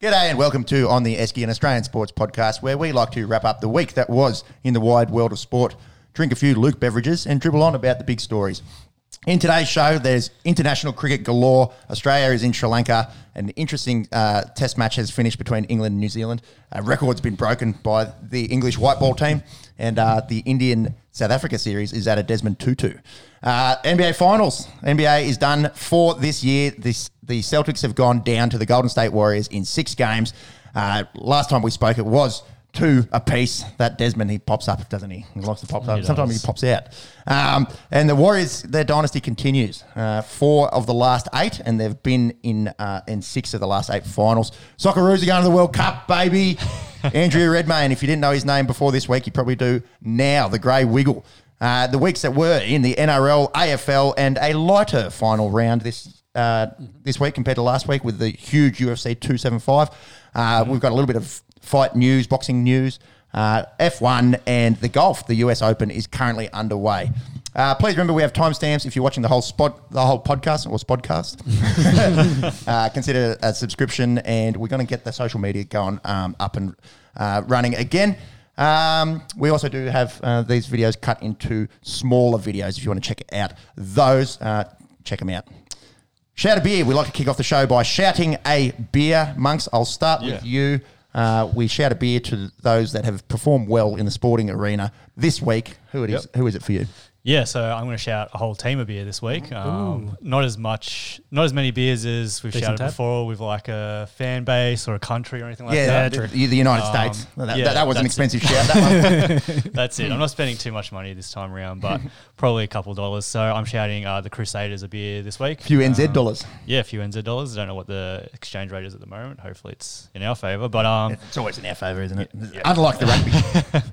G'day and welcome to On the Esky, an Australian sports podcast where we like to wrap up the week that was in the wide world of sport, drink a few Luke beverages, and dribble on about the big stories. In today's show, there's international cricket galore. Australia is in Sri Lanka. An interesting uh, test match has finished between England and New Zealand. A record's been broken by the English white ball team, and uh, the Indian South Africa series is at a Desmond Tutu. Uh, NBA Finals. NBA is done for this year. This, the Celtics have gone down to the Golden State Warriors in six games. Uh, last time we spoke, it was two apiece. That Desmond, he pops up, doesn't he? He likes to pop up. He Sometimes does. he pops out. Um, and the Warriors, their dynasty continues. Uh, four of the last eight, and they've been in uh, in six of the last eight finals. Socceroos are going to the World Cup, baby. Andrew Redmayne, if you didn't know his name before this week, you probably do now. The Grey Wiggle. Uh, the weeks that were in the NRL, AFL, and a lighter final round this uh, this week compared to last week with the huge UFC 275. Uh, we've got a little bit of fight news, boxing news, uh, F1, and the golf. The US Open is currently underway. Uh, please remember we have timestamps if you're watching the whole spot, the whole podcast or spodcast. uh, consider a subscription, and we're going to get the social media going um, up and uh, running again. Um, we also do have uh, these videos cut into smaller videos. If you want to check out those, uh, check them out. Shout a beer. We like to kick off the show by shouting a beer. Monks, I'll start with you. Uh, we shout a beer to those that have performed well in the sporting arena this week. Who it is? Who is it for you? Yeah, so I'm going to shout a whole team of beer this week. Um, not as much, not as many beers as we've Decent shouted tab. before with like a fan base or a country or anything like yeah, that. the, the United Um, States. That, yeah, that, that was an that's expensive shout. That one. That's it. I'm not spending too much money this time around, but probably a couple of dollars. So I'm shouting uh, the Crusaders a beer this week. few NZ Um, dollars. Yeah, a few NZ dollars. I don't know what the exchange rate is at the moment. Hopefully it's in our favour. But um, It's always in our favour, isn't it? Unlike the rugby.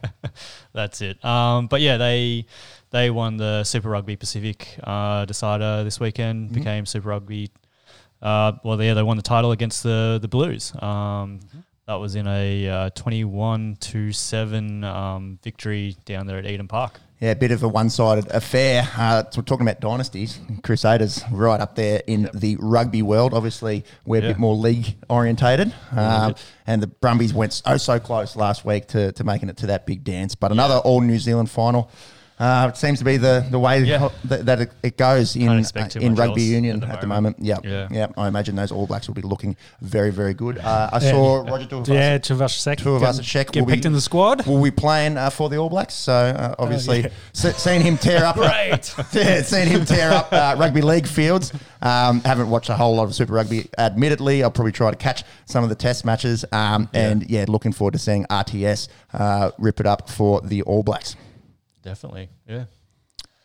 That's it. Um, but yeah, they they won the Super Rugby Pacific uh, decider this weekend. Became Super Rugby. Uh, well, yeah, they won the title against the the Blues. Um, That was in a uh, twenty-one to seven um, victory down there at Eden Park. Yeah, a bit of a one-sided affair. Uh, we're talking about dynasties. Crusaders right up there in the rugby world. Obviously, we're a bit more league orientated. Um, and the Brumbies went so so close last week to, to making it to that big dance. But another All New Zealand final. Uh, it seems to be the, the way Yeah. that, that it, it goes in Can't expect too uh, in rugby union at at the the moment. Yeah, Yeah. yeah. I imagine those All Blacks will be looking very very good. Uh, I Yeah. saw Roger Tuivasa- Yeah, Tuvasek. Two of us at Sheck Get will picked be- in the squad. will be playing uh, for the All Blacks. So uh, obviously, yeah. se- seeing him tear up, Great. yeah, seeing him tear up uh, rugby league fields. Um, haven't watched a whole lot of Super Rugby. Admittedly, I'll probably try to catch some of the Test matches. Um, And yeah, looking forward to seeing RTS uh, rip it up for the All Blacks. Definitely, yeah.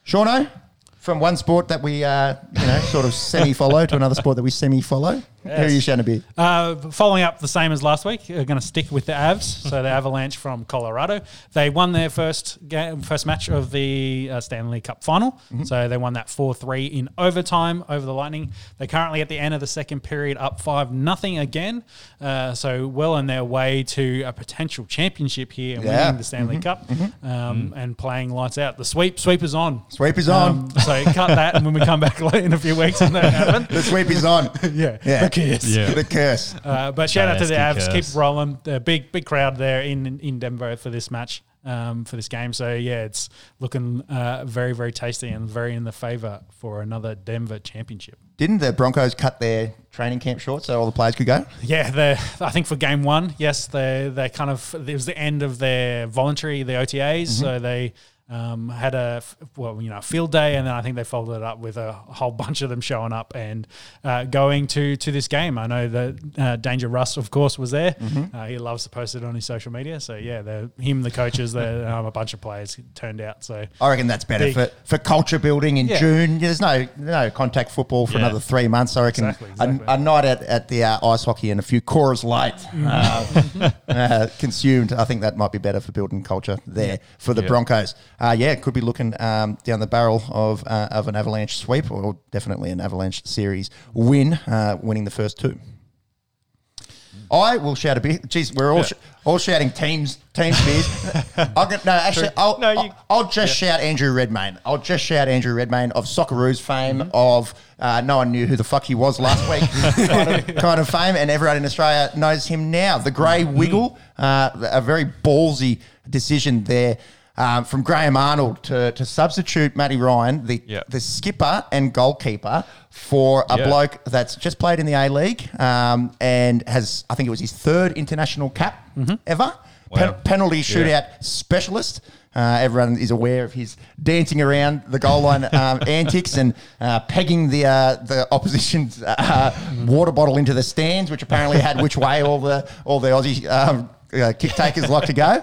Shauno, from one sport that we uh, you know sort of semi follow to another sport that we semi follow. Who are you shouting to be? Uh, following up the same as last week, we're going to stick with the Avs. So the Avalanche from Colorado, they won their first game, first match of the uh, Stanley Cup final. Mm-hmm. So they won that four three in overtime over the Lightning. They're currently at the end of the second period, up five nothing again. Uh, so well on their way to a potential championship here and Yeah. Mm-hmm. winning the Stanley Cup um, and playing lights out. The sweep sweep is on. Sweep is on. Um, so cut that, and when we come back in a few weeks, and that happen. the sweep is on. Yeah, Yeah. The kiss. Yeah. The curse. Uh, but shout out to the Nasty Avs, curse. keep rolling. The big big crowd there in in Denver for this match, um, for this game. So yeah, it's looking uh, very very tasty and very in the favour for another Denver championship. Didn't the Broncos cut their training camp short so all the players could go? Yeah, they I think for game one, yes, they they kind of it was the end of their voluntary the OTAs, so they. Um, had a well, you know, field day, and then I think they followed it up with a whole bunch of them showing up and uh, going to to this game. I know that uh, Danger Russ, of course, was there. Uh, he loves to post it on his social media. So yeah, the, him, the coaches, the, um, a bunch of players turned out. So I reckon that's better Big. for, for culture building in Yeah. June. There's no no contact football for Yeah. another three months. I reckon Exactly, exactly. A, a night at, at the uh, ice hockey and a few Coors Light uh, uh, consumed. I think that might be better for building culture there for the Yeah. Broncos. Uh, yeah, could be looking um, down the barrel of uh, of an Avalanche sweep or definitely an Avalanche series win, uh, winning the first two. I will shout a bit. Geez, we're all sh- all shouting teams teams beers. I'll get, no, actually, I'll, No, you- I'll, I'll just shout Andrew Redmayne. I'll just shout Andrew Redmayne of Socceroos fame, Mm-hmm. of uh, no one knew who the fuck he was last week kind, of, kind of fame, and everyone in Australia knows him now. The grey Mm-hmm. wiggle, uh, a very ballsy decision there. Um, from Graham Arnold to, to substitute Matty Ryan, the Yeah. the skipper and goalkeeper for a Yeah. bloke that's just played in the A League um, and has, I think it was his third international cap ever. Pen- penalty shootout specialist. Uh, everyone is aware of his dancing around the goal line um, antics and uh, pegging the uh, the opposition's uh, water bottle into the stands, which apparently had which way all the all the Aussie um, uh, kick takers like to go.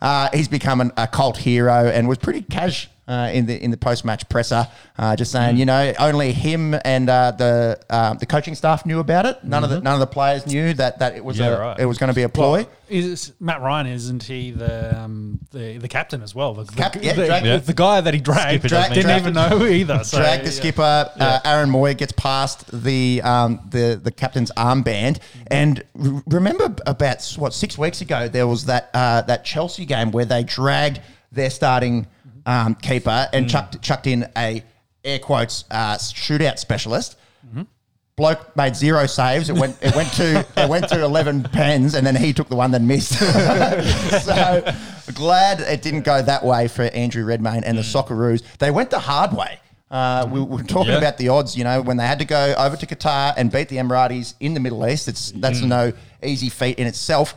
Uh, he's become an, a cult hero and was pretty cash uh, in the in the post match presser, uh, just saying, you know, only him and uh, the um, the coaching staff knew about it. None of the none of the players knew that that it was Yeah, a, right. it was going to be a ploy. Well, is Matt Ryan? Isn't he the um, the, the captain as well? The, the, Cap- yeah, the, drag- the- the guy that he dragged Skipper doesn't didn't drag- even know either. So, Drag the yeah. skipper. Uh, Aaron Mooy gets past the um, the the captain's armband. And r- remember about what six weeks ago there was that uh, that Chelsea game where they dragged their starting um, keeper and chucked chucked in a air quotes uh, shootout specialist. Bloke made zero saves. It went. It went to. It went to eleven pens, and then he took the one that missed. so glad it didn't go that way for Andrew Redmayne and the Socceroos. They went the hard way. Uh, we were talking Yeah. about the odds. You know, when they had to go over to Qatar and beat the Emiratis in the Middle East, it's that's no easy feat in itself.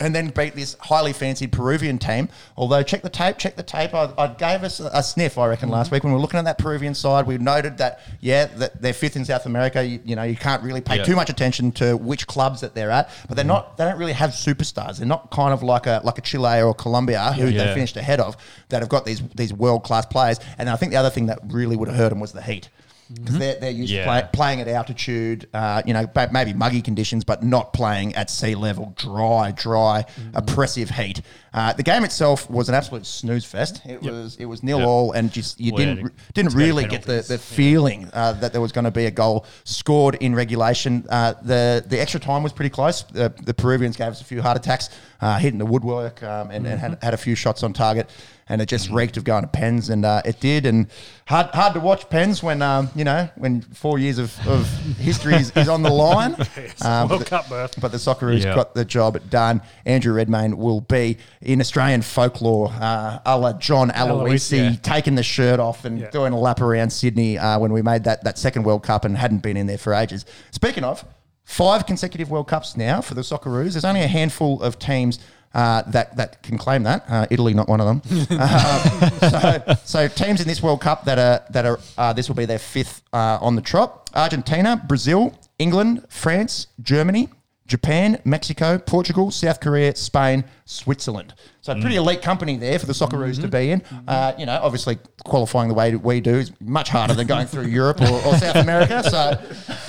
And then beat this highly fancied Peruvian team. Although, check the tape, check the tape. I, I gave us a, a sniff, I reckon, last mm-hmm. week when we were looking at that Peruvian side. We noted that, yeah, that they're fifth in South America. You, you know, you can't really pay Yeah. too much attention to which clubs that they're at, but they're mm-hmm. not. They don't really have superstars. They're not kind of like a like a Chile or Colombia who they finished ahead of that have got these these world class players. And I think the other thing that really would have hurt them was the heat. Because they're, they're used Yeah. to play, playing at altitude, uh, you know, maybe muggy conditions, but not playing at sea level, dry, dry, oppressive heat. Uh, the game itself was an absolute snooze fest. It was it was nil Yep. all, and just you didn't didn't it's go to really get the, the feeling uh, that there was going to be a goal scored in regulation. Uh, the the extra time was pretty close. The, the Peruvians gave us a few heart attacks, uh, hitting the woodwork, um, and, and had, had a few shots on target. And it just reeked of going to pens, and uh, it did. And hard hard to watch pens when um, you know when four years of, of history is, is on the line. Um, World but the- Cup berth. but the Socceroos Yeah. got the job done. Andrew Redmayne will be in Australian folklore, uh, a la John Aloisi, Aloisi, yeah. taking the shirt off and Yeah. doing a lap around Sydney uh, when we made that, that second World Cup and hadn't been in there for ages. Speaking of, five consecutive World Cups now for the Socceroos. There's only a handful of teams uh, that that can claim that. Uh, Italy, not one of them. Uh, so, so teams in this World Cup that are that are uh, this will be their fifth uh, on the trot: Argentina, Brazil, England, France, Germany. Japan, Mexico, Portugal, South Korea, Spain, Switzerland. So pretty elite company there for the Socceroos to be in. Uh, you know, obviously qualifying the way we do is much harder than going through Europe or, or South America. So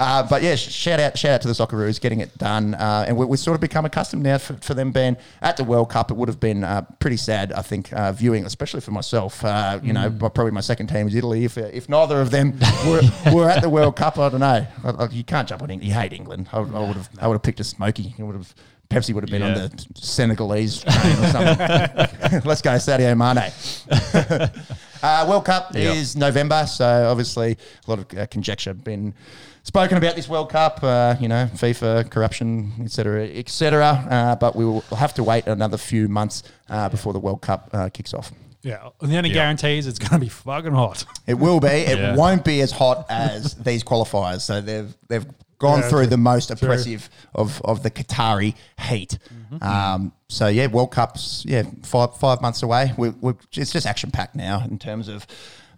uh, but yeah, sh- shout out, shout out to the Socceroos getting it done, uh, and we, we've sort of become accustomed now for, for them being at the World Cup. It would have been uh, pretty sad, I think, uh, viewing, especially for myself. Uh, you know, but probably my second team is Italy. If, if neither of them were, were at the World Cup, I don't know. I, I- you can't jump on England. You hate England. I, I would have, I would have picked a Smoky. It would have. Pepsi would have been on the Senegalese train or something. Let's go, Sadio Mane. Uh, World Cup Yeah. is November, so obviously a lot of uh, conjecture been spoken about this World Cup. Uh, you know, FIFA corruption, etc., etc. Uh, but we will have to wait another few months uh, before the World Cup uh, kicks off. Yeah, the only Yeah. is it's going to be fucking hot. It will be. It Yeah. won't be as hot as these qualifiers. So they've they've gone Yeah, through the most oppressive of, of the Qatari heat. Mm-hmm. Um, so yeah, World Cup's yeah five five months away. We, it's just action packed now in terms of.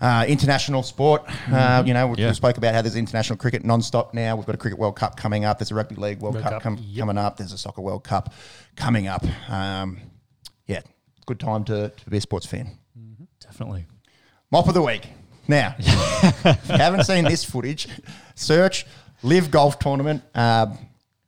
Uh, international sport, Mm-hmm. uh, you know, we, Yeah. we spoke about how there's international cricket non-stop now. We've got a cricket World Cup coming up. There's a rugby league World, World Cup, Cup, com- yep. coming up. There's a soccer World Cup coming up. Um, yeah, good time to, to be a sports fan. Definitely. Mop of the week. Now, if you haven't seen this footage, search live golf tournament. Uh,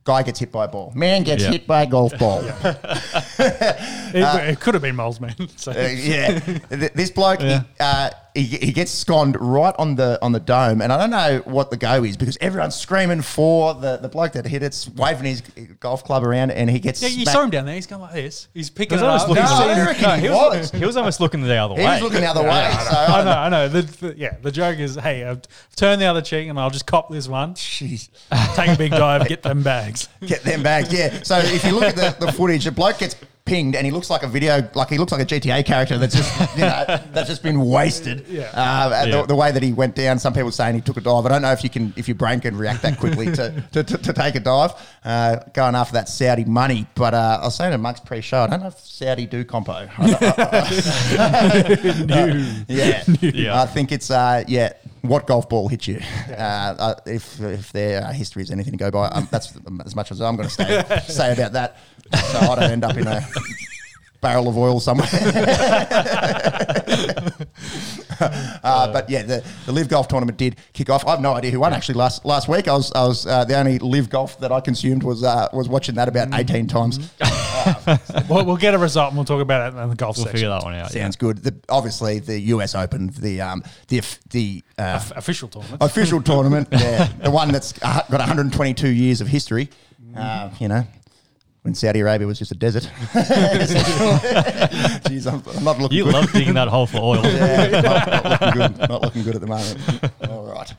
guy gets hit by a ball. Man gets Yeah. hit by a golf ball. it, it could have been Moles, man. So. Uh, yeah, this bloke he, uh, he, he gets sconned right on the on the dome, and I don't know what the go is because everyone's screaming for the, the bloke that hit it, waving his golf club around, and he gets yeah, you smacked. saw him down there. He's going like this. He's picking He it was up. almost looking No, to I the- reckon he was. He was almost looking the other way. He was looking the other way. So I I know, I know. The, the, yeah, the joke is, hey, I've turned the other cheek and I'll just cop this one. Jeez. Take a big dive, get them bags. Get them bags. yeah. So if you look at the, the footage, the bloke gets pinged and he looks like a video, like he looks like a GTA character that's just, you know, that's just been wasted. Yeah. Uh, Yeah. the, the way that he went down, some people saying he took a dive. I don't know if you can, if your brain can react that quickly to, to, to, to take a dive, uh, going after that Saudi money. But uh, I was saying to Monks pre-show, I don't know if Saudi do compo. I- I- I- yeah, Yeah. I think it's uh, yeah. What golf ball hit you? Uh, uh, if if their uh, history is anything to go by, um, that's as much as I'm going to say say about that. So I don't end up in a barrel of oil somewhere. uh, but yeah, the, the live golf tournament did kick off. I have no idea who won actually last last week. I was I was uh, the only live golf that I consumed was uh, was watching that about 18 times. We'll, we'll get a result and we'll talk about it in the golf We'll section. figure that one out. yeah. Sounds good. The, obviously, the U.S. Open, the um, the the uh, F- official tournament. official tournament, yeah, the one that's got 122 years of history. Uh, you know, when Saudi Arabia was just a desert. Jeez, I'm, I'm not looking You good. love digging that hole for oil. Yeah, not, not looking good. Not looking good at the moment. All right.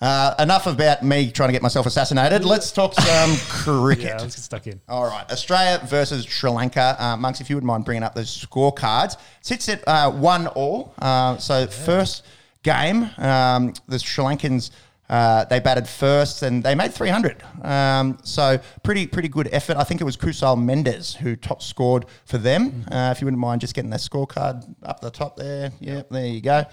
Uh, enough about me trying to get myself assassinated. Let's talk some cricket. yeah, let's get stuck in. All right, Australia versus Sri Lanka. Uh, Monks, if you wouldn't mind bringing up those scorecards. Sits at uh, one all. Uh, so first game, um, the Sri Lankans. Uh, they batted first and they made 300. Um, so pretty pretty good effort. I think it was Kusal Mendis who top scored for them. Uh, if you wouldn't mind just getting that scorecard up the top there. Yep, there you go.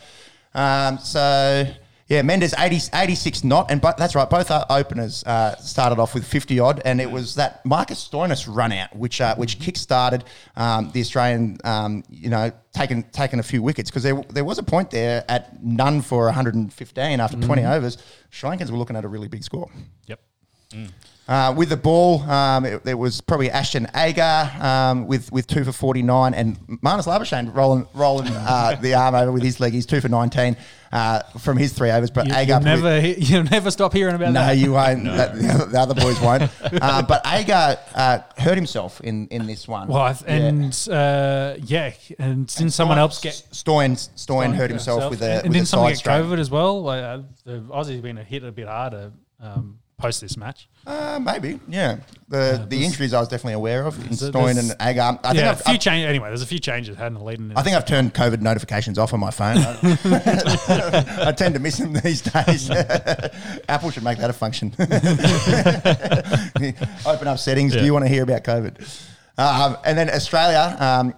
Um, so yeah, Mendis 80, 86 not, and but that's right. Both our openers uh, started off with fifty odd, and it was that Marcus Stoinis run out which uh, which kick-started um, the Australian, um, you know, taking taking a few wickets because there there was a point there at none for one hundred and fifteen after twenty overs. Sri Lankans were looking at a really big score. Yep. Uh, with the ball, um, it, it was probably Ashton Agar um, with with two for forty nine, and Marnus Labuschagne rolling rolling uh, the arm over with his leg. He's two for nineteen uh, from his three overs, but You, Agar will never, you'll never stop hearing about no, that. you won't. That- the, other, the other boys won't. uh, but Agar uh, hurt himself in, in this one. Well, I Yeah. and uh, yeah, and didn't someone else get Stoin, Stoin hurt himself with a, and with didn't someone get. COVID as well? Like, the Aussies been hit a bit harder um, post this match. Uh, maybe, yeah. The the injuries I was definitely aware of in There's- Stoin and Agar. I think yeah, I've, a few I've- change. Anyway, there's a few changes hadn't leading. I think I've turned COVID notifications off on my phone. I tend to miss them these days. Apple should make that a function. Open up settings. Do you want to hear about COVID? Um, and then Australia. Um,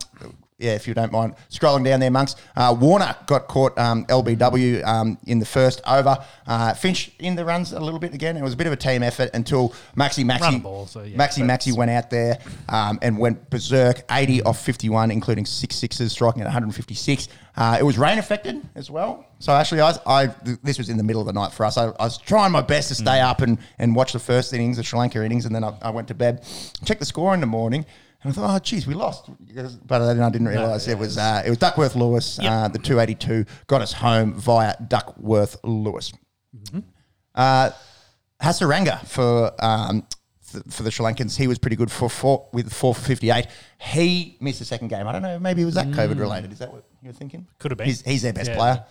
yeah, if you don't mind scrolling down there, monks. Uh, Warner got caught um, LBW um, in the first over. Uh, Finch in the runs a little bit again. It was a bit of a team effort until Maxi Maxi ball, so yeah, Maxi Maxi went out there um, and went berserk, 80 off 51, including six sixes, striking at 156. Uh, it was rain affected as well. So actually, I, I this was in the middle of the night for us. I, I was trying my best to stay up and, and watch the first innings, the Sri Lanka innings, and then I, I went to bed, checked the score in the morning. And I thought, oh, geez, we lost. But then I didn't realise it was uh, it was Duckworth Lewis. Uh, the 282 got us home via Duckworth Lewis. Uh, Hasaranga for um, th- for the Sri Lankans, he was pretty good for four with four for fifty eight. He missed the second game. I don't know. Maybe it was that COVID related. Is that what you're thinking? Could have been. He's, he's their best Yeah. player.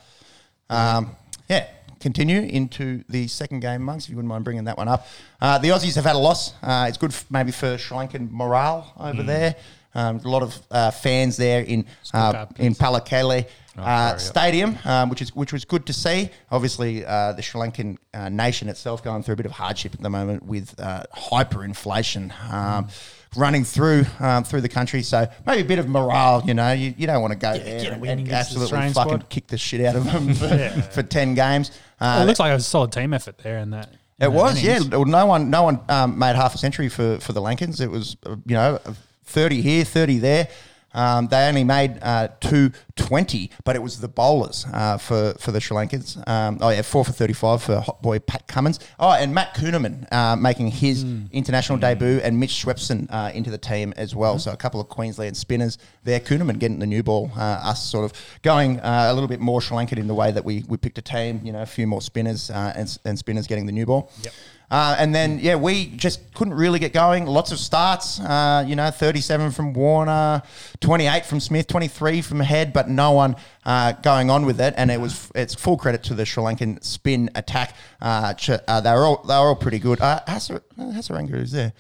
Um, yeah. Continue into the second game, monks. If you wouldn't mind bringing that one up. Uh, the Aussies have had a loss. Uh, it's good, f- maybe for Sri Lankan morale over Mm. there. Um, a lot of uh, fans there in uh, in Pallekele uh, sorry. Stadium, um, which is which was good to see. Obviously, uh, the Sri Lankan uh, nation itself going through a bit of hardship at the moment with uh, hyperinflation um, running through um, through the country. So maybe a bit of morale. You know, you, you don't want to go there and, win and against the absolutely fucking kick the shit out of them for, Yeah. for ten games. Uh, it looks like a solid team effort there in that. it in was, yeah. Well, No one, no one um, made half a century for for the Lankans. It was, uh, you know, thirty here, thirty there. Um, they only made uh, 220, but it was the bowlers uh, for, for the Sri Lankans. Um, oh, yeah, 4 for 35 for hot boy Pat Cummins. Oh, and Matt Kuhnemann uh, making his international debut, and Mitch Swepson uh, into the team as well. So a couple of Queensland spinners there. Kuhnemann getting the new ball, uh, us sort of going uh, a little bit more Sri Lankan in the way that we, we picked a team, you know, a few more spinners uh, and, and spinners getting the new ball. Yep. Uh, and then, yeah, we just couldn't really get going. Lots of starts, uh, you know, 37 from Warner, 28 from Smith, 23 from Head, but no one uh, going on with it. And it was it's full credit to the Sri Lankan spin attack. Uh, ch- uh, they were all they were all pretty good. Uh, Hasar- Hasaranga is there.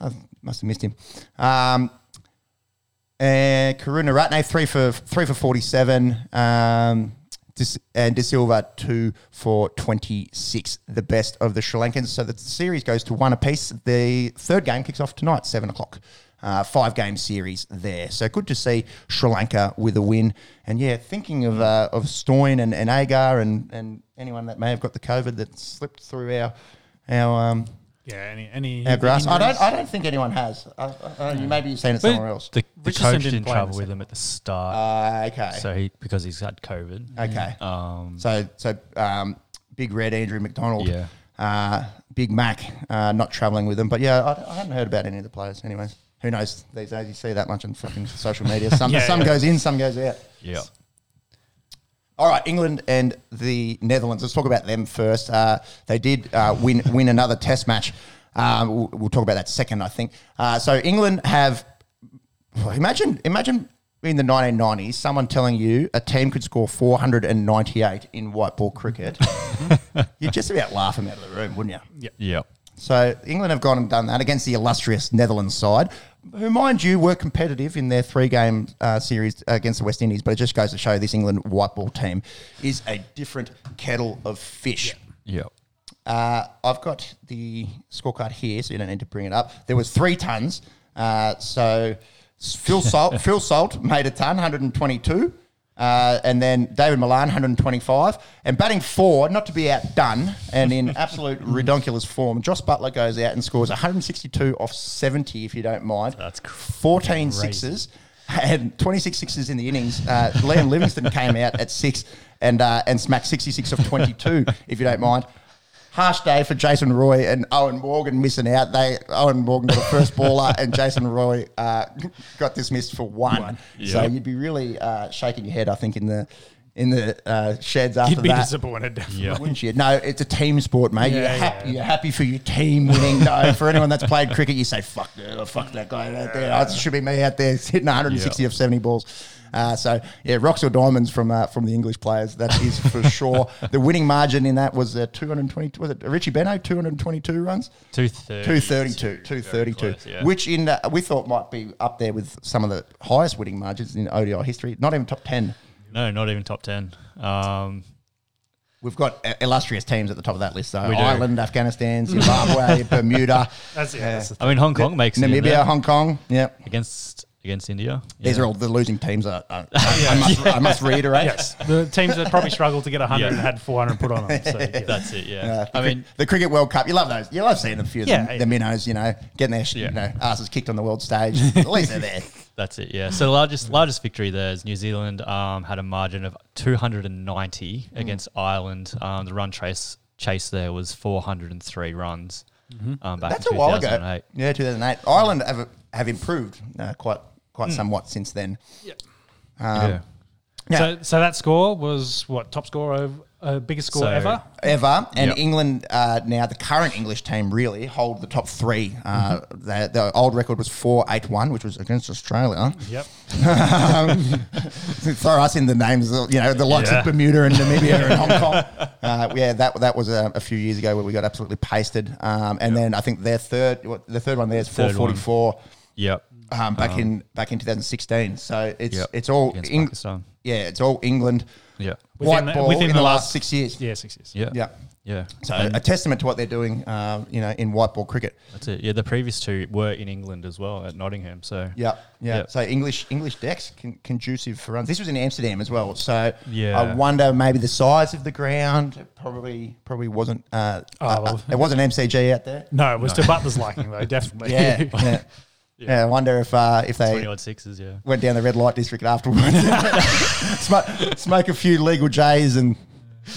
I must have missed him. Um, and Karunaratne three for three for forty seven. Um, Dis- and De Silva two for twenty six. The best of the Sri Lankans. So the series goes to one apiece. The third game kicks off tonight, seven o'clock. Uh, five game series there. So good to see Sri Lanka with a win. And yeah, thinking of uh, of Stoin and, and Agar and, and anyone that may have got the COVID that slipped through our our um, Yeah, any any our grass. I don't? I don't think anyone has. Uh, uh, you maybe you've seen it But somewhere else. The, the Richardson coach didn't didn't play in the travel with second him at the start, Uh, okay. so he because he's had COVID. Okay. Um, So so um, big red Andrew McDonald. Yeah. Uh, big Mac uh, not travelling with them, but yeah, I, I hadn't heard about any of the players. Anyways, who knows these days? You see that much on fucking social media. Some Yeah, some yeah. goes in, some goes out. yeah. All right, England and the Netherlands. Let's talk about them first. Uh, they did uh, win win another Test match. Uh, we'll, we'll talk about that second, I think. Uh, so England have imagine imagine in the 1990s someone telling you a team could score 498 in white ball cricket. You'd just about laugh them out of the room, wouldn't you? Yeah. So England have gone and done that against the illustrious Netherlands side, who, mind you, were competitive in their three-game uh, series against the West Indies. But it just goes to show this England white ball team is a different kettle of fish. Yeah. Uh, I've got the scorecard here, so you don't need to bring it up. There was three tons. Uh, so Phil Salt, Phil Salt made a ton, 122. Uh, and then Dawid Malan, 125. And batting four, not to be outdone, and in absolute redonkulous form, Jos Buttler goes out and scores 162 off 70, if you don't mind. That's cr- 14 sixes and 26 sixes in the innings. Uh, Liam Livingstone came out at six and uh, and smacked 66 off 22, if you don't mind. Harsh day for Jason Roy and Eoin Morgan missing out. They Eoin Morgan got a first baller and Jason Roy uh, got dismissed for one. So Yep. you'd be really uh, shaking your head, I think, in the in the uh, sheds after that. You'd be that. disappointed. definitely. Yeah. Wouldn't you? No, it's a team sport, mate. you're, Yeah, happy, yeah. you're happy for your team winning. No, for anyone that's played cricket, you say, fuck that, oh, fuck that guy out there. It should be me out there hitting 160 Yeah. of 70 balls. Uh, so, yeah, rocks or diamonds from uh, from the English players, that is for sure. The winning margin in that was uh, 220, was it Richie Benaud, 222 runs? 230. 232, 232, close, yeah. which in uh, we thought might be up there with some of the highest winning margins in ODI history. Not even top 10. No, not even top 10. Um, We've got uh, illustrious teams at the top of that list, though. Ireland, Afghanistan, Zimbabwe, Bermuda, That's, yeah, that's I mean, Hong Kong makes it Namibia, Hong Kong. Yep. against against India. These Yeah. are all the losing teams. I, I, I, must, I must reiterate. Yes, the teams that probably struggled to get 100 Yeah. and had 400 put on them. So, yeah. That's it, yeah. Uh, the I cri- mean, the Cricket World Cup. You love those. You love seeing a few of Yeah, the, yeah. the minnows, you know, getting their Yeah. you know, asses kicked on the world stage. At least they're there. that's it, yeah. So the largest largest victory there is New Zealand um, had a margin of 290 Hmm. against Ireland. Um, the run chase chase there was 403 runs um, back That's in a while ago. Yeah, 2008. Ireland have, have improved uh, quite quite somewhat since then. yeah. Yeah. So, so that score was what top score of uh, biggest score So- ever. ever. And Yep. England uh, now, the current English team really hold the top three. Uh, Mm-hmm. the, the old record was four eight one, which was against Australia. Yep. Throw us in the names, you know, the likes Yeah. of Bermuda and Namibia and Hong Kong. Uh, yeah, that that was a, a few years ago where we got absolutely pasted. Um, and then I think their third, what, the third one there is four Third one. forty four. Yep. Um, back in back in 2016, so it's Yep. it's all Against Eng- Pakistan. yeah, it's all England Yep. Within white the- ball within in the, the last last- six years. Yeah, six years. Yeah. yeah. Yeah. So And a testament to what they're doing, um, you know, in white ball cricket. that's it. Yeah, the previous two were in England as well at Nottingham. So Yeah, yeah. Yeah. So English English decks con- conducive for runs. This was in Amsterdam as well. So Yeah. I wonder maybe the size of the ground probably probably wasn't. Uh, Oh, uh, well. uh, it wasn't MCG out there. No, it was to Buttler's liking though, definitely. Yeah, yeah. Yeah, I wonder if uh, if they 20 odd sixes, yeah. went down the red light district afterwards, smoke, smoke a few legal J's and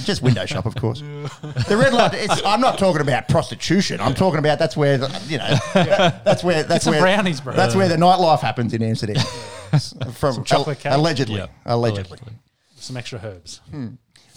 just window shop, of course. The red light. It's, I'm not talking about prostitution. I'm talking about that's where the, you know that's where that's some where brownies, bro. That's where the nightlife happens in Amsterdam. From chocolate cake? allegedly, Yeah. allegedly. Some extra herbs.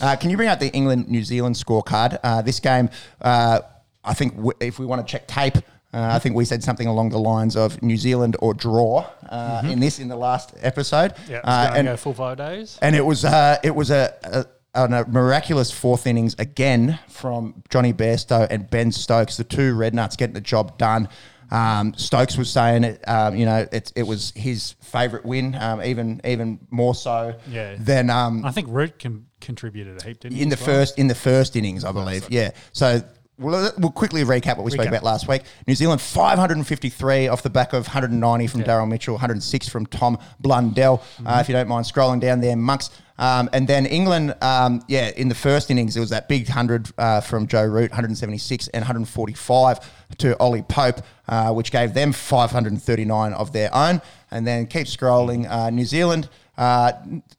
Uh, can you bring out the England New Zealand scorecard? Uh, this game, uh, I think w- if we want to check tape, uh, I think we said something along the lines of New Zealand or draw uh, in this in the last episode. Yeah, Uh, and, go full five days. and it was uh, it was a, a, a miraculous fourth innings again from Johnny Bairstow and Ben Stokes, the two red nuts getting the job done. Um, Stokes was saying it, um, you know, it, it was his favourite win, um, even even more so Yeah. than um, I think Root can, contributed a heap, didn't he? in the as well? first in the first innings, I believe. Yeah. So we'll, we'll quickly recap what we spoke Recap. about last week. New Zealand 553 off the back of 190 from Daryl Mitchell, 106 from Tom Blundell. Uh, if you don't mind scrolling down there, monks. Um, and then England, um, yeah, in the first innings, it was that big 100 uh, from Joe Root, 176 and 145 to Ollie Pope, uh, which gave them 539 of their own. And then keep scrolling. Uh, New Zealand, uh,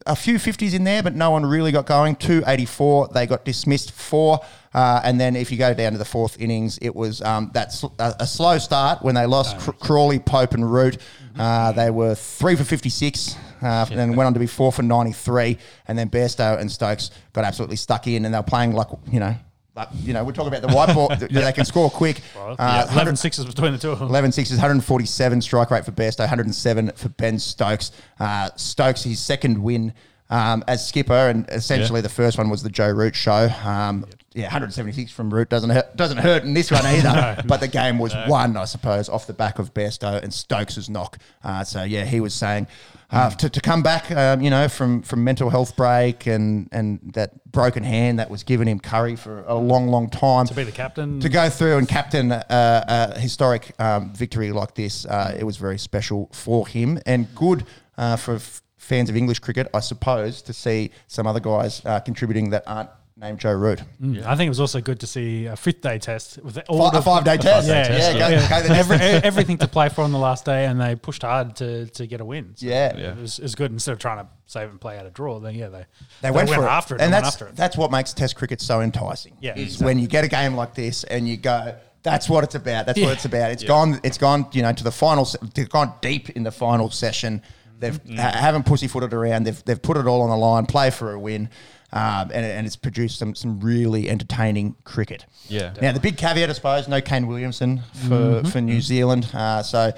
a few 50s in there, but no one really got going. 284, they got dismissed four. Uh, and then if you go down to the fourth innings, it was um, that sl- a, a slow start when they lost Cr- Crawley, Pope, and Root. Uh, they were three for 56, uh, and then went on to be four for 93. And then Bairstow and Stokes got absolutely stuck in, and they were playing like, you know, like, you know, we're talking about the whiteboard, that they can score quick. Well, Uh, yeah, 11 sixes between the two of them. 11 sixes, 147 strike rate for Bairstow, 107 for Ben Stokes. Uh, Stokes, his second win um, as skipper, and essentially Yeah. the first one was the Joe Root show. Um, Yeah, 176 from Root doesn't hurt, doesn't hurt in this one either. But the game was won, I suppose, off the back of Bairstow and Stokes' knock. Uh, so yeah, he was saying uh, to, to come back, um, you know, from from mental health break and and that broken hand that was given him Curry for a long, long time To be the captain. to go through and captain a, a historic um, victory like this, uh, it was very special for him and good uh, for f- fans of English cricket, I suppose, to see some other guys uh, contributing that aren't named Joe Root. Mm. I think it was also good to see a fifth day test with all Fi- the a five day test. Yeah, yeah, yeah, go, yeah. go the Every, everything to play for on the last day, and they pushed hard to, to get a win. So Yeah. Yeah. it was, it was good. Instead of trying to save and play out a draw, then yeah, they They went, for it. after it and and that's after it. that's what makes Test cricket so enticing. Yeah, is exactly. when you get a game like this and you go, "That's what it's about. That's Yeah. what it's about." It's gone. It's gone. You know, to the final. se- They've gone deep in the final session. They've Mm-hmm. ha- haven't pussyfooted around. They've they've put it all on the line. Play for a win. Um, and, and it's produced some, some really entertaining cricket. Yeah. Now the big caveat, I suppose, no Kane Williamson for, Mm-hmm. for New Zealand. Uh, so,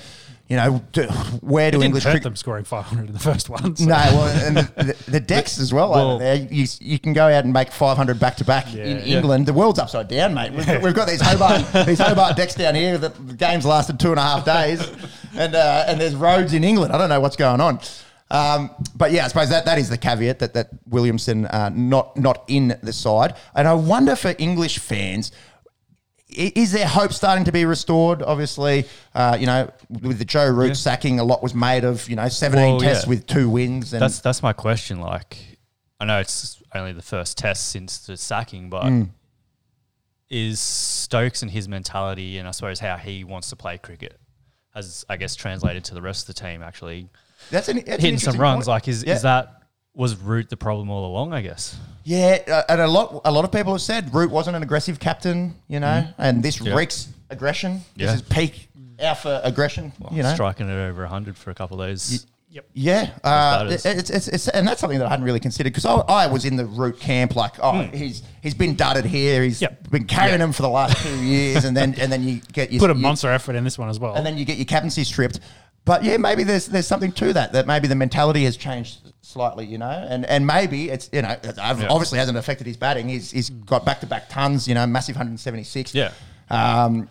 you know, do, where do It didn't English hurt cricket? them scoring 500 in the first one. so- No, well, and the, the, the decks as well, Well- over there. You, you can go out and make 500 back to back in Yeah. England. The world's upside down, mate. We've, we've got these Hobart these Hobart decks down here. that The game's lasted two and a half days, and uh, and there's roads in England. I don't know what's going on. Um, but yeah, I suppose that, that is the caveat that that Williamson uh, not not in the side, and I wonder for English fans. Is there hope starting to be restored? Obviously, uh, you know, with the Joe Root sacking, a lot was made of you know seventeen Well, tests yeah. with two wins. And That's that's my question. Like, I know it's only the first test since the sacking, but Mm. is Stokes and his mentality, and I suppose how he wants to play cricket, has I guess translated to the rest of the team actually That's an, that's an hitting some runs. point. Like, is Yeah. is that was Root the problem all along? I guess. yeah, uh, and a lot a lot of people have said Root wasn't an aggressive captain, you know, and this. Yeah. reeks aggression. This is peak alpha aggression, you know. striking it over hundred for a couple of days. Yep. Yeah, uh, it's, it's, it's, and that's something that I hadn't really considered because I, I was in the root camp, like, oh, he's he's been dudded here, he's. Yep. been carrying him for the last two years, and then and then you get your Put a you- monster effort in this one as well. and then you get your captaincy stripped. But yeah, maybe there's there's something to that. That maybe the mentality has changed slightly, you know, and and maybe it's you know it obviously hasn't affected his batting. He's he's got back to back tons, you know, massive 176. Yeah. Um,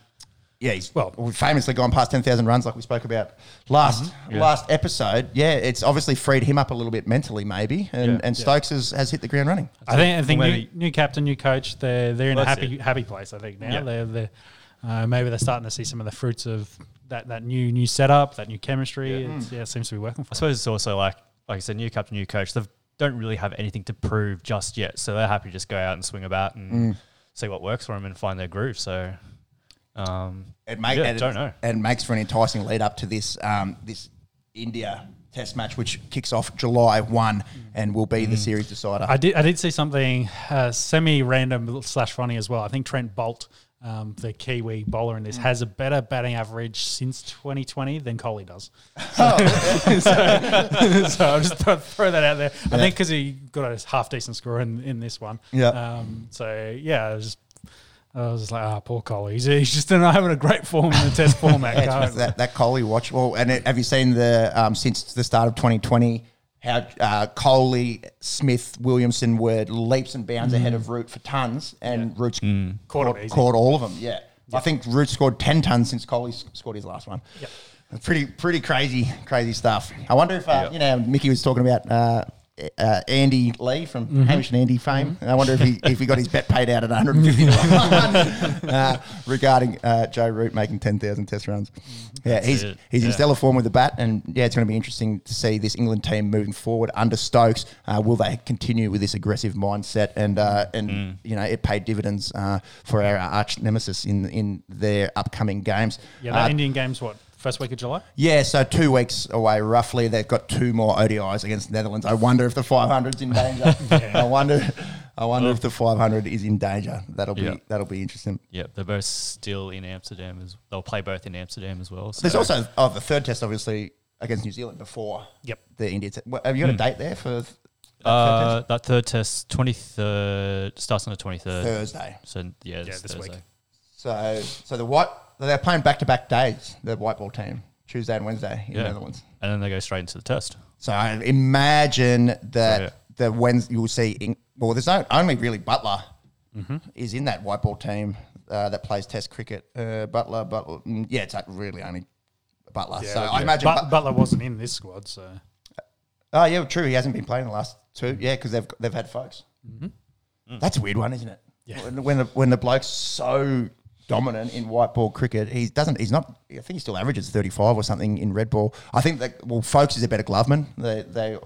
yeah, he's Well- well famously gone past 10,000 runs like we spoke about last Mm-hmm. Yeah. last episode. Yeah, it's obviously freed him up a little bit mentally, maybe, and Yeah. and Stokes has, has hit the ground running. I think I think new, new captain, new coach. They're they're in Well, a happy it. happy place. I think now Yeah. they're they're uh, maybe they're starting to see some of the fruits of that that new new setup, that new chemistry. Yeah. It's, yeah, it seems to be working for. I them. suppose it's also like like I said, new captain, new coach. They don't really have anything to prove just yet, so they're happy to just go out and swing about and Mm. see what works for them and find their groove. So Um, It, make, Yeah, and don't it, know. and it makes for an enticing lead up to this um, this India Test match, which kicks off July one and will Mm. be the series decider. I did I did see something uh, semi random slash funny as well. I think Trent Boult, um, the Kiwi bowler in this, has a better batting average since 2020 than Kohli does. Oh. So, so, so I'll just throw, throw that out there. I think because he got a half decent score in, in this one. Yeah. Um, so yeah, I was just. I was just like, ah, poor Kohli. He's, he's just not having a great form in the Test format. Yeah, that that Kohli watch. Well, and it, have you seen the um, since the start of 2020 how uh, Kohli, Smith, Williamson were leaps and bounds ahead of Root for tons, and Root's Caught caught, caught all of them. Yeah. I think Root scored 10 tons since Kohli scored his last one. Yep. Pretty pretty crazy crazy stuff. I wonder if uh, Yep. you know Mickey was talking about. Uh, uh, Andy Lee from Mm-hmm. Hamish and Andy fame. I wonder if he if he got his bet paid out at 150 uh, regarding uh, Joe Root making 10,000 test runs. Yeah, he's it. he's in stellar form with the bat, and yeah, it's going to be interesting to see this England team moving forward under Stokes. Uh, will they continue with this aggressive mindset? And uh, and Mm. you know, it paid dividends uh, for our arch nemesis in in their upcoming games. yeah, that Uh, Indian game's what? First week of July? yeah, so two weeks away, roughly. They've got two more ODIs against Netherlands. I wonder if the 500's in danger. I wonder, I wonder if the 500 is in danger. That'll be Yeah. that'll be interesting. yeah, they're both still in Amsterdam. As they'll play both in Amsterdam as well. So. There's also oh, the third test, obviously, against New Zealand before. Yep. The India. Te- what- have you got a date there for th- uh, that third test, twenty third, starts on the twenty third. Thursday? So yeah, this, this Thursday. week. So, so the white they're playing back to back days. The white ball team, Tuesday and Wednesday in Yeah, the Netherlands. and then they go straight into the test. So I imagine that So, yeah. the Wednesday you'll see. In, well, there's no, only really Buttler is in that white ball team uh, that plays Test cricket. Uh, Buttler, Buttler, mm, yeah, it's like really only Buttler. so I imagine. But, But, Buttler wasn't in this squad, so oh yeah, true. He hasn't been playing the last two. Yeah, because they've they've had Foakes. That's a weird one, isn't it? Yeah. When, when the when the bloke's so dominant in white ball cricket, he doesn't. He's not. I think he still averages thirty five or something in red ball. I think that well, Foakes is a better gloveman. They they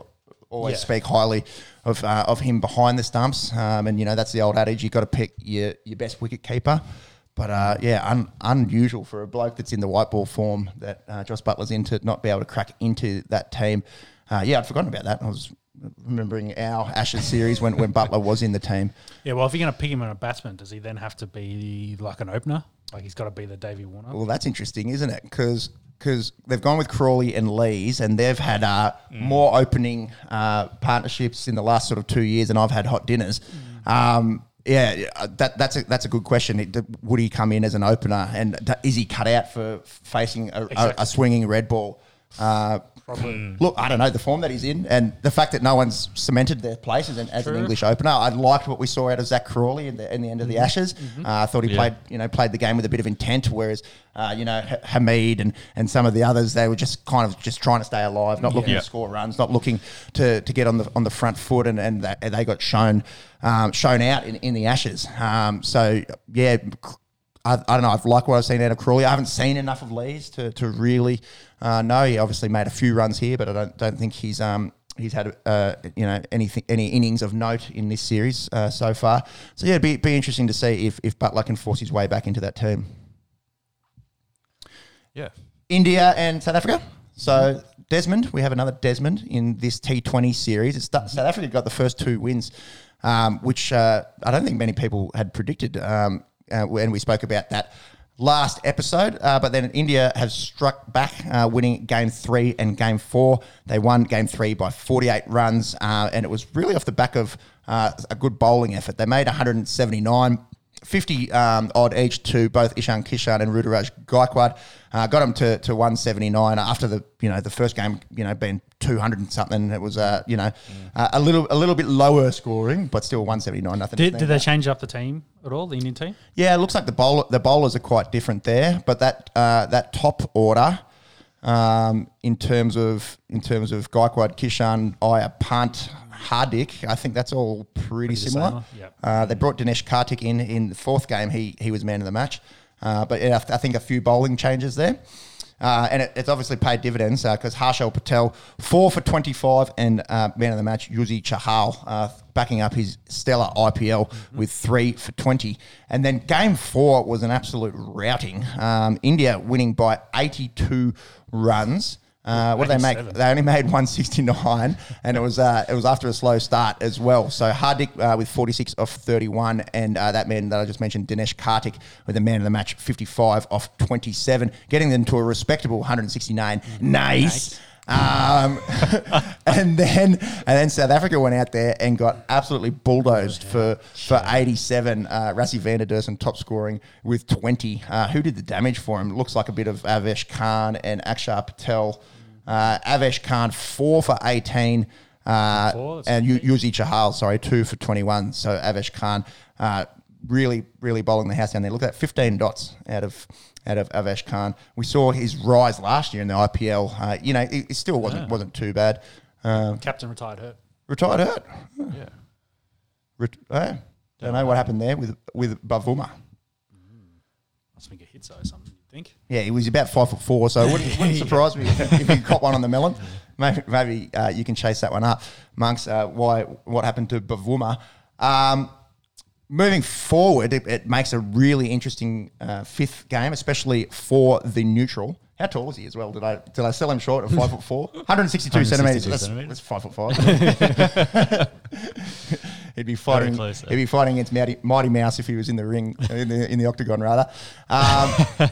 always Yeah. speak highly of uh, of him behind the stumps, um, and you know that's the old adage. You got to pick your your best wicket keeper. But uh, yeah, un, unusual for a bloke that's in the white ball form that uh, Josh Buttler's in to not be able to crack into that team. Uh, yeah, I'd forgotten about that. I was remembering our Ashes series when, when Buttler was in the team. yeah. Well, if you're going to pick him on a batsman, does he then have to be like an opener? Like he's got to be the Davy Warner. Well, that's interesting, isn't it? Because because they've gone with Crawley and Lees, and they've had uh, more opening uh, partnerships in the last sort of two years, and I've had hot dinners. Um, yeah, uh, that, that's a that's a good question. It, would he come in as an opener, and is he cut out for facing a, a, a swinging red ball? Uh, Probably. Look, I don't know the form that he's in, and the fact that no one's cemented their place as an, as an English opener. I liked what we saw out of Zak Crawley in the, in the end of the Ashes. Uh, I thought he Yeah. played, you know, played the game with a bit of intent, whereas, uh, you know, H- Hameed and, and some of the others, they were just kind of just trying to stay alive, not looking Yeah. to score runs, not looking to, to get on the on the front foot, and and they, they got shown um, shown out in, in the Ashes. Um, so yeah. I, I don't know. I've liked what I've seen out of Crawley. I haven't seen enough of Lees to, to really uh, know. He obviously made a few runs here, but I don't don't think he's um he's had uh, you know anything any innings of note in this series uh, so far. So yeah, it'd be, be interesting to see if if Buttler can force his way back into that team. Yeah. India and South Africa. So Desmond, we have another Desmond in this T20 series. It's South Africa got the first two wins, um, which uh, I don't think many people had predicted. Um, uh, and we spoke about that last episode. Uh, but then India has struck back, uh, winning game three and game four. They won game three by 48 runs, uh, and it was really off the back of uh, a good bowling effort. They made 179. 50 um, odd each to both Ishan Kishan and Ruturaj Gaikwad. Uh, got them to, to 179 after the you know the first game you know being 200 and something. It was uh, you know uh, a little a little bit lower scoring, but still 179. Nothing. Did, sneeze did they change up the team at all, the Indian team? Yeah, it looks like the bowler the bowlers are quite different there, but that uh, that top order. Um, in terms of in terms of Gaikwad, Kishan, Iyer, Pant, Hardik, I think that's all pretty, similar. similar, yep. Uh, they brought Dinesh Karthik in in the fourth game. He he was man of the match, uh, but yeah, I th- I think a few bowling changes there. Uh, and it, it's obviously paid dividends because Harshal Patel, four for 25, and uh, man of the match, Yuzi Chahal, uh, backing up his stellar IPL with three for 20. And then game four was an absolute routing. Um, India winning by 82 runs. Uh, what did they make? They only made 169, and it was uh, it was after a slow start as well. So Hardik uh, with 46 off 31, and uh, that man that I just mentioned, Dinesh Karthik, with the man of the match 55 off 27, getting them to a respectable 169. Nice. Um, and then and then South Africa went out there and got absolutely bulldozed for for 87. Uh, Rassie van der Dussen top scoring with 20. Uh, who did the damage for him? Looks like a bit of Avesh Khan and Akshar Patel. Uh, Avesh Khan four for 18. Uh, Four, that's and Yu- Yuzi Chahal, sorry, two for 21. So Avesh Khan uh, really, really bowling the house down there. Look at that, 15 dots out of out of Avesh Khan. We saw his rise last year in the IPL. Uh, you know, it, it still wasn't wasn't too bad. Uh, Captain retired hurt. retired hurt. Yeah. Ret- oh, don't know what happened there with with Bavuma. Must think been a hit or something. You think? Yeah, he was about five foot four, so it wouldn't, wouldn't surprise me if he caught one on the melon. Maybe, maybe uh, you can chase that one up, monks. Uh, why? What happened to Bavuma? Um, moving forward, it, it makes a really interesting uh, fifth game, especially for the neutral. How tall is he as well? Did I did I sell him short at five foot four? 162 centimeters. 162 That's, centimetres. that's five foot five. he'd be fighting. close, he'd be fighting against Mighty, Mighty Mouse if he was in the ring in the in the octagon rather. Um,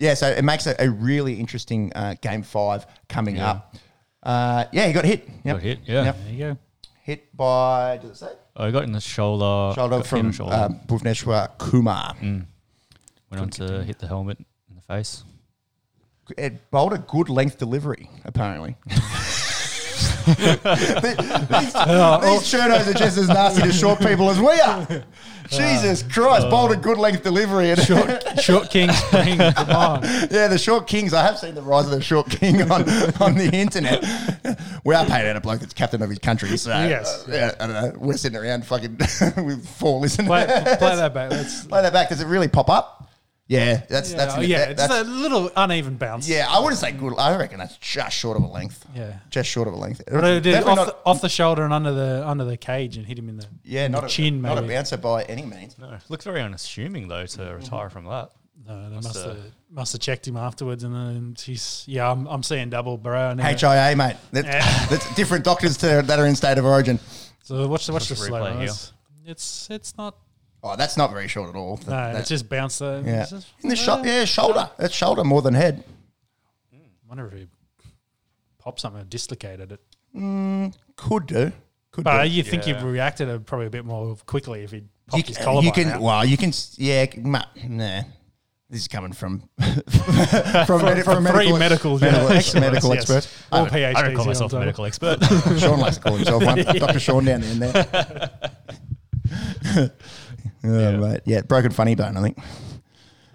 yeah, so it makes a, a really interesting uh, game five coming Yeah. up. Uh, yeah, he got hit. Yep. Got hit, yeah. Yep. There you go. Hit by does it say Oh, he got in the shoulder. shoulder got hit on from the shoulder. uh, Bhuvneshwar Kumar. Went on to hit the helmet in the face. It bowled a good length delivery, apparently. these, these churnos are just as nasty to short people as we are. Jesus Christ, bowled a good length delivery. And Short, short king spring. Come on. yeah, the short kings. I have seen the rise of the short king on, on the internet. We are paid out a bloke that's captain of his country. So Yes. uh, yeah, I don't know. We're sitting around fucking with four listeners. Play, play that back. Let's. Play that back. Does it really pop up? Yeah, that's Yeah, that's oh, yeah, that- it's that's a little uneven bounce. yeah. I wouldn't say good. I reckon that's just short of a length. Yeah. just short of a length. But it did Definitely off, not- the, off the shoulder and under the under the cage and hit him in the yeah, in not the a chin. not a maybe. bouncer by any means. No, looked very unassuming though to mm-hmm. retire from that. No, they Must must have- have must have checked him afterwards, and then he's yeah. I'm, I'm seeing double, bro. And then- HIA, mate. That- Yeah. That's different doctors to, that are in state of origin. So watch the watch the Just slow replay mo. here. It's, it's it's not. Oh, that's not very short at all. That- No, that- it's just bounced. Uh, yeah. just- In the sho- yeah, shoulder. It's shoulder more than head. I wonder if he popped something and dislocated it. Could do. Could But do. you think Yeah. he reacted probably a bit more quickly if he'd popped you, his can- collarbone you can out. well you can yeah ma, nah this is coming from from, medi- from three medical, medical medical, journalists, medical yes. experts I All don't- PhDs. I don't call myself a on medical expert. Sean likes to call himself one Dr. Sean down there and there oh, Yeah. mate. yeah broken funny bone I think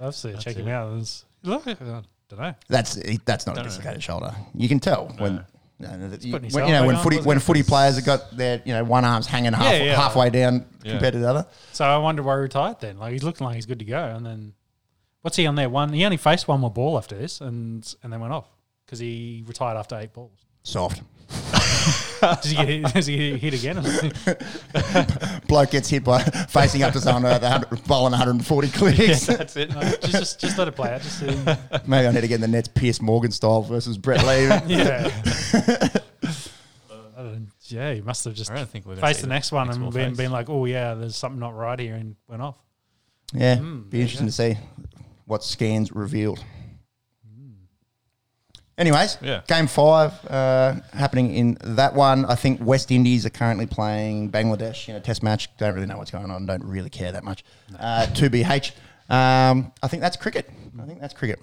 I've seen That's check him out. It was, look, I don't know. that's that's not a Don't know. dislocated shoulder you can tell when No. no, no, that you, putting his when, you know elbow when on, footy wasn't when it? footy players have got their you know one arm's hanging half, Yeah, yeah. halfway down Yeah. compared to the other So I wonder why he retired then. Like he's looking like he's good to go, and then what's he on there? One. He only faced one more ball after this, and and then went off because he retired after eight balls. soft Does he get hit, does he get hit again? Bloke gets hit by facing up to someone at the 100 bowling 140 clicks That's it. No, just, just just let it play out. Just uh, Maybe I need to get in the nets Piers Morgan style versus Brett Lee. yeah. I yeah, he must have just I don't think we're faced the the next one next and been, face. been like, oh yeah, there's something not right here, and went off. yeah, Mm, be there you interesting to see what scans revealed. Anyways, Yeah. game five uh, happening in that one. I think West Indies are currently playing Bangladesh in a test match. Don't really know what's going on. Don't really care that much. Uh, 2BH. Um, I think that's cricket. I think that's cricket.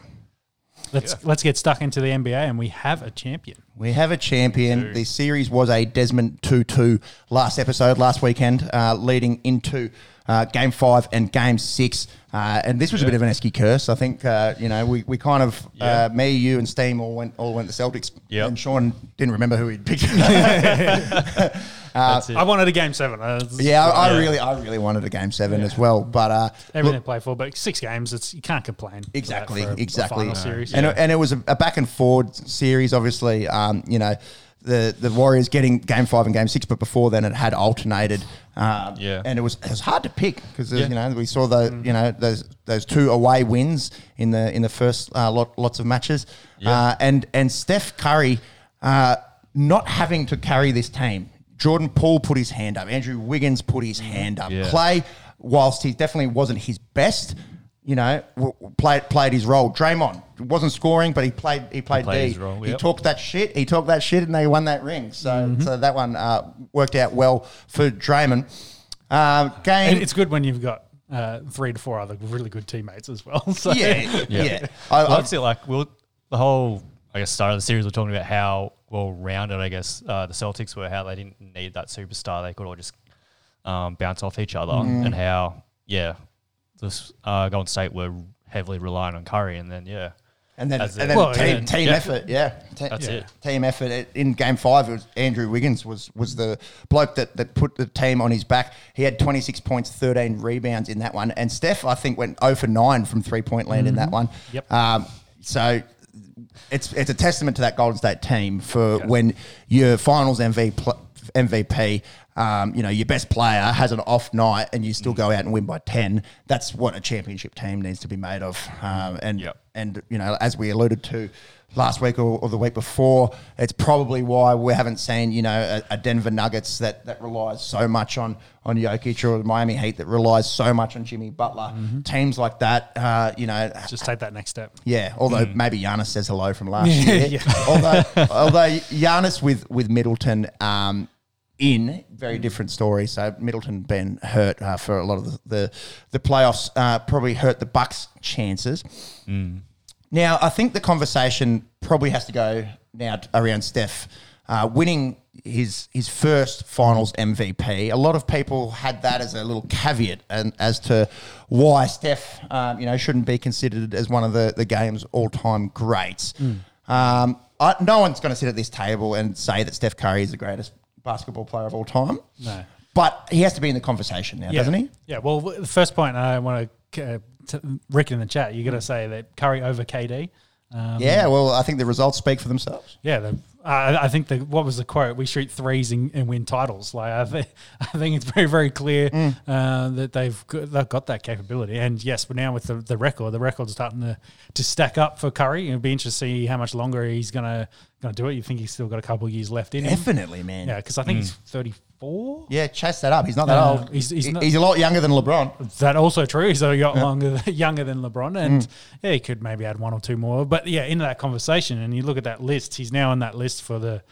Let's let's get stuck into the NBA, and we have a champion. We have a champion. The series was a Desmond 2 2 last episode, last weekend, uh, leading into uh, game five and game six. Uh, and this was a bit of an Esky curse. I think, uh, you know, we, we kind of, Yeah. uh, me, you, and Steen all went all went the Celtics. Yep. And Sean didn't remember who he'd picked. That's. I wanted a game seven. Uh, Yeah, I, I Yeah. really, I really wanted a game seven as well. But uh, everything look, to play for, but six games, it's you can't complain. exactly, for a- a exactly. final series. And, it- and it was a, a back and forward series. Obviously, um, you know, the the Warriors getting game five and game six, but before then it had alternated. Um, Yeah. and it was it was hard to pick because Yeah. you know we saw the Mm. you know those those two away wins in the in the first uh, lot lots of matches, uh, and and Steph Curry uh, not having to carry this team. Jordan Poole put his hand up. Andrew Wiggins put his hand up. Yeah. Klay, whilst he definitely wasn't his best, you know, w- w- played played his role. Draymond wasn't scoring, but he played he played, he played D. his role, He talked that shit. He talked that shit, and they won that ring. So Mm-hmm. so that one uh, worked out well for Draymond. Uh, game. It's good when you've got uh, three to four other really good teammates as well. So yeah, yeah. Yeah. I, Well, I, that's. Like, we'll, the whole, I guess, start of the series, we're talking about how well rounded, I guess, uh, the Celtics were, how they didn't need that superstar. They could all just um, bounce off each other, Mm. and how, yeah, this uh, Golden State were heavily relying on Curry. And then, yeah, and then, and then Well, team, team yeah. effort, yeah. Te- That's yeah. it. Team effort in game five. It was Andrew Wiggins was was the bloke that, that put the team on his back. He had 26 points, 13 rebounds in that one, and Steph I think went 0 for 9 from three point land in that one. Yep. Um, so it's it's a testament to that Golden State team for when your Finals MVP. MVP, um, you know, your best player has an off night and you still go out and win by 10. That's what a championship team needs to be made of. Um, and, Yep. and, you know, as we alluded to last week or, or the week before, it's probably why we haven't seen, you know, a, a Denver Nuggets that, that relies so much on, on Jokic or the Miami Heat that relies so much on Jimmy Butler. Teams like that, uh, you know, just take that next step. yeah, although maybe Giannis says hello from last year. yeah. although, although Giannis with with Middleton um, in very different story. So Middleton been hurt uh, for a lot of the the, the playoffs. Uh, probably hurt the Bucks' chances. Now, I think the conversation probably has to go now around Steph uh, winning his his first Finals MVP. A lot of people had that as a little caveat, and as to why Steph, um, you know, shouldn't be considered as one of the the game's all time greats. Um, I, no one's going to sit at this table and say that Steph Curry is the greatest basketball player of all time. No. But he has to be in the conversation now, Yeah. doesn't he? Yeah. Well, the first point I want to, uh, t- Rick in the chat, you got to say that Curry over KD. Um, Yeah, well, I think the results speak for themselves. Yeah, the, I I think the what was the quote? We shoot threes and, and win titles. Like I think, I think it's very very clear Mm. uh, that they've got, they've got that capability. And yes, but now with the, the record, the record's starting to, to stack up for Curry. It'll be interesting to see how much longer he's gonna gonna do it. You think he's still got a couple of years left in him? Definitely, man. Yeah, because I think he's thirty four. Yeah, chase that up. He's not that Uh, old. he's- he's He- not- he's a lot younger than LeBron. Is that also true? He's a got longer, younger than LeBron, and yeah, he could maybe add one or two more. But yeah, into that conversation, and you look at that list, he's now on that list for the,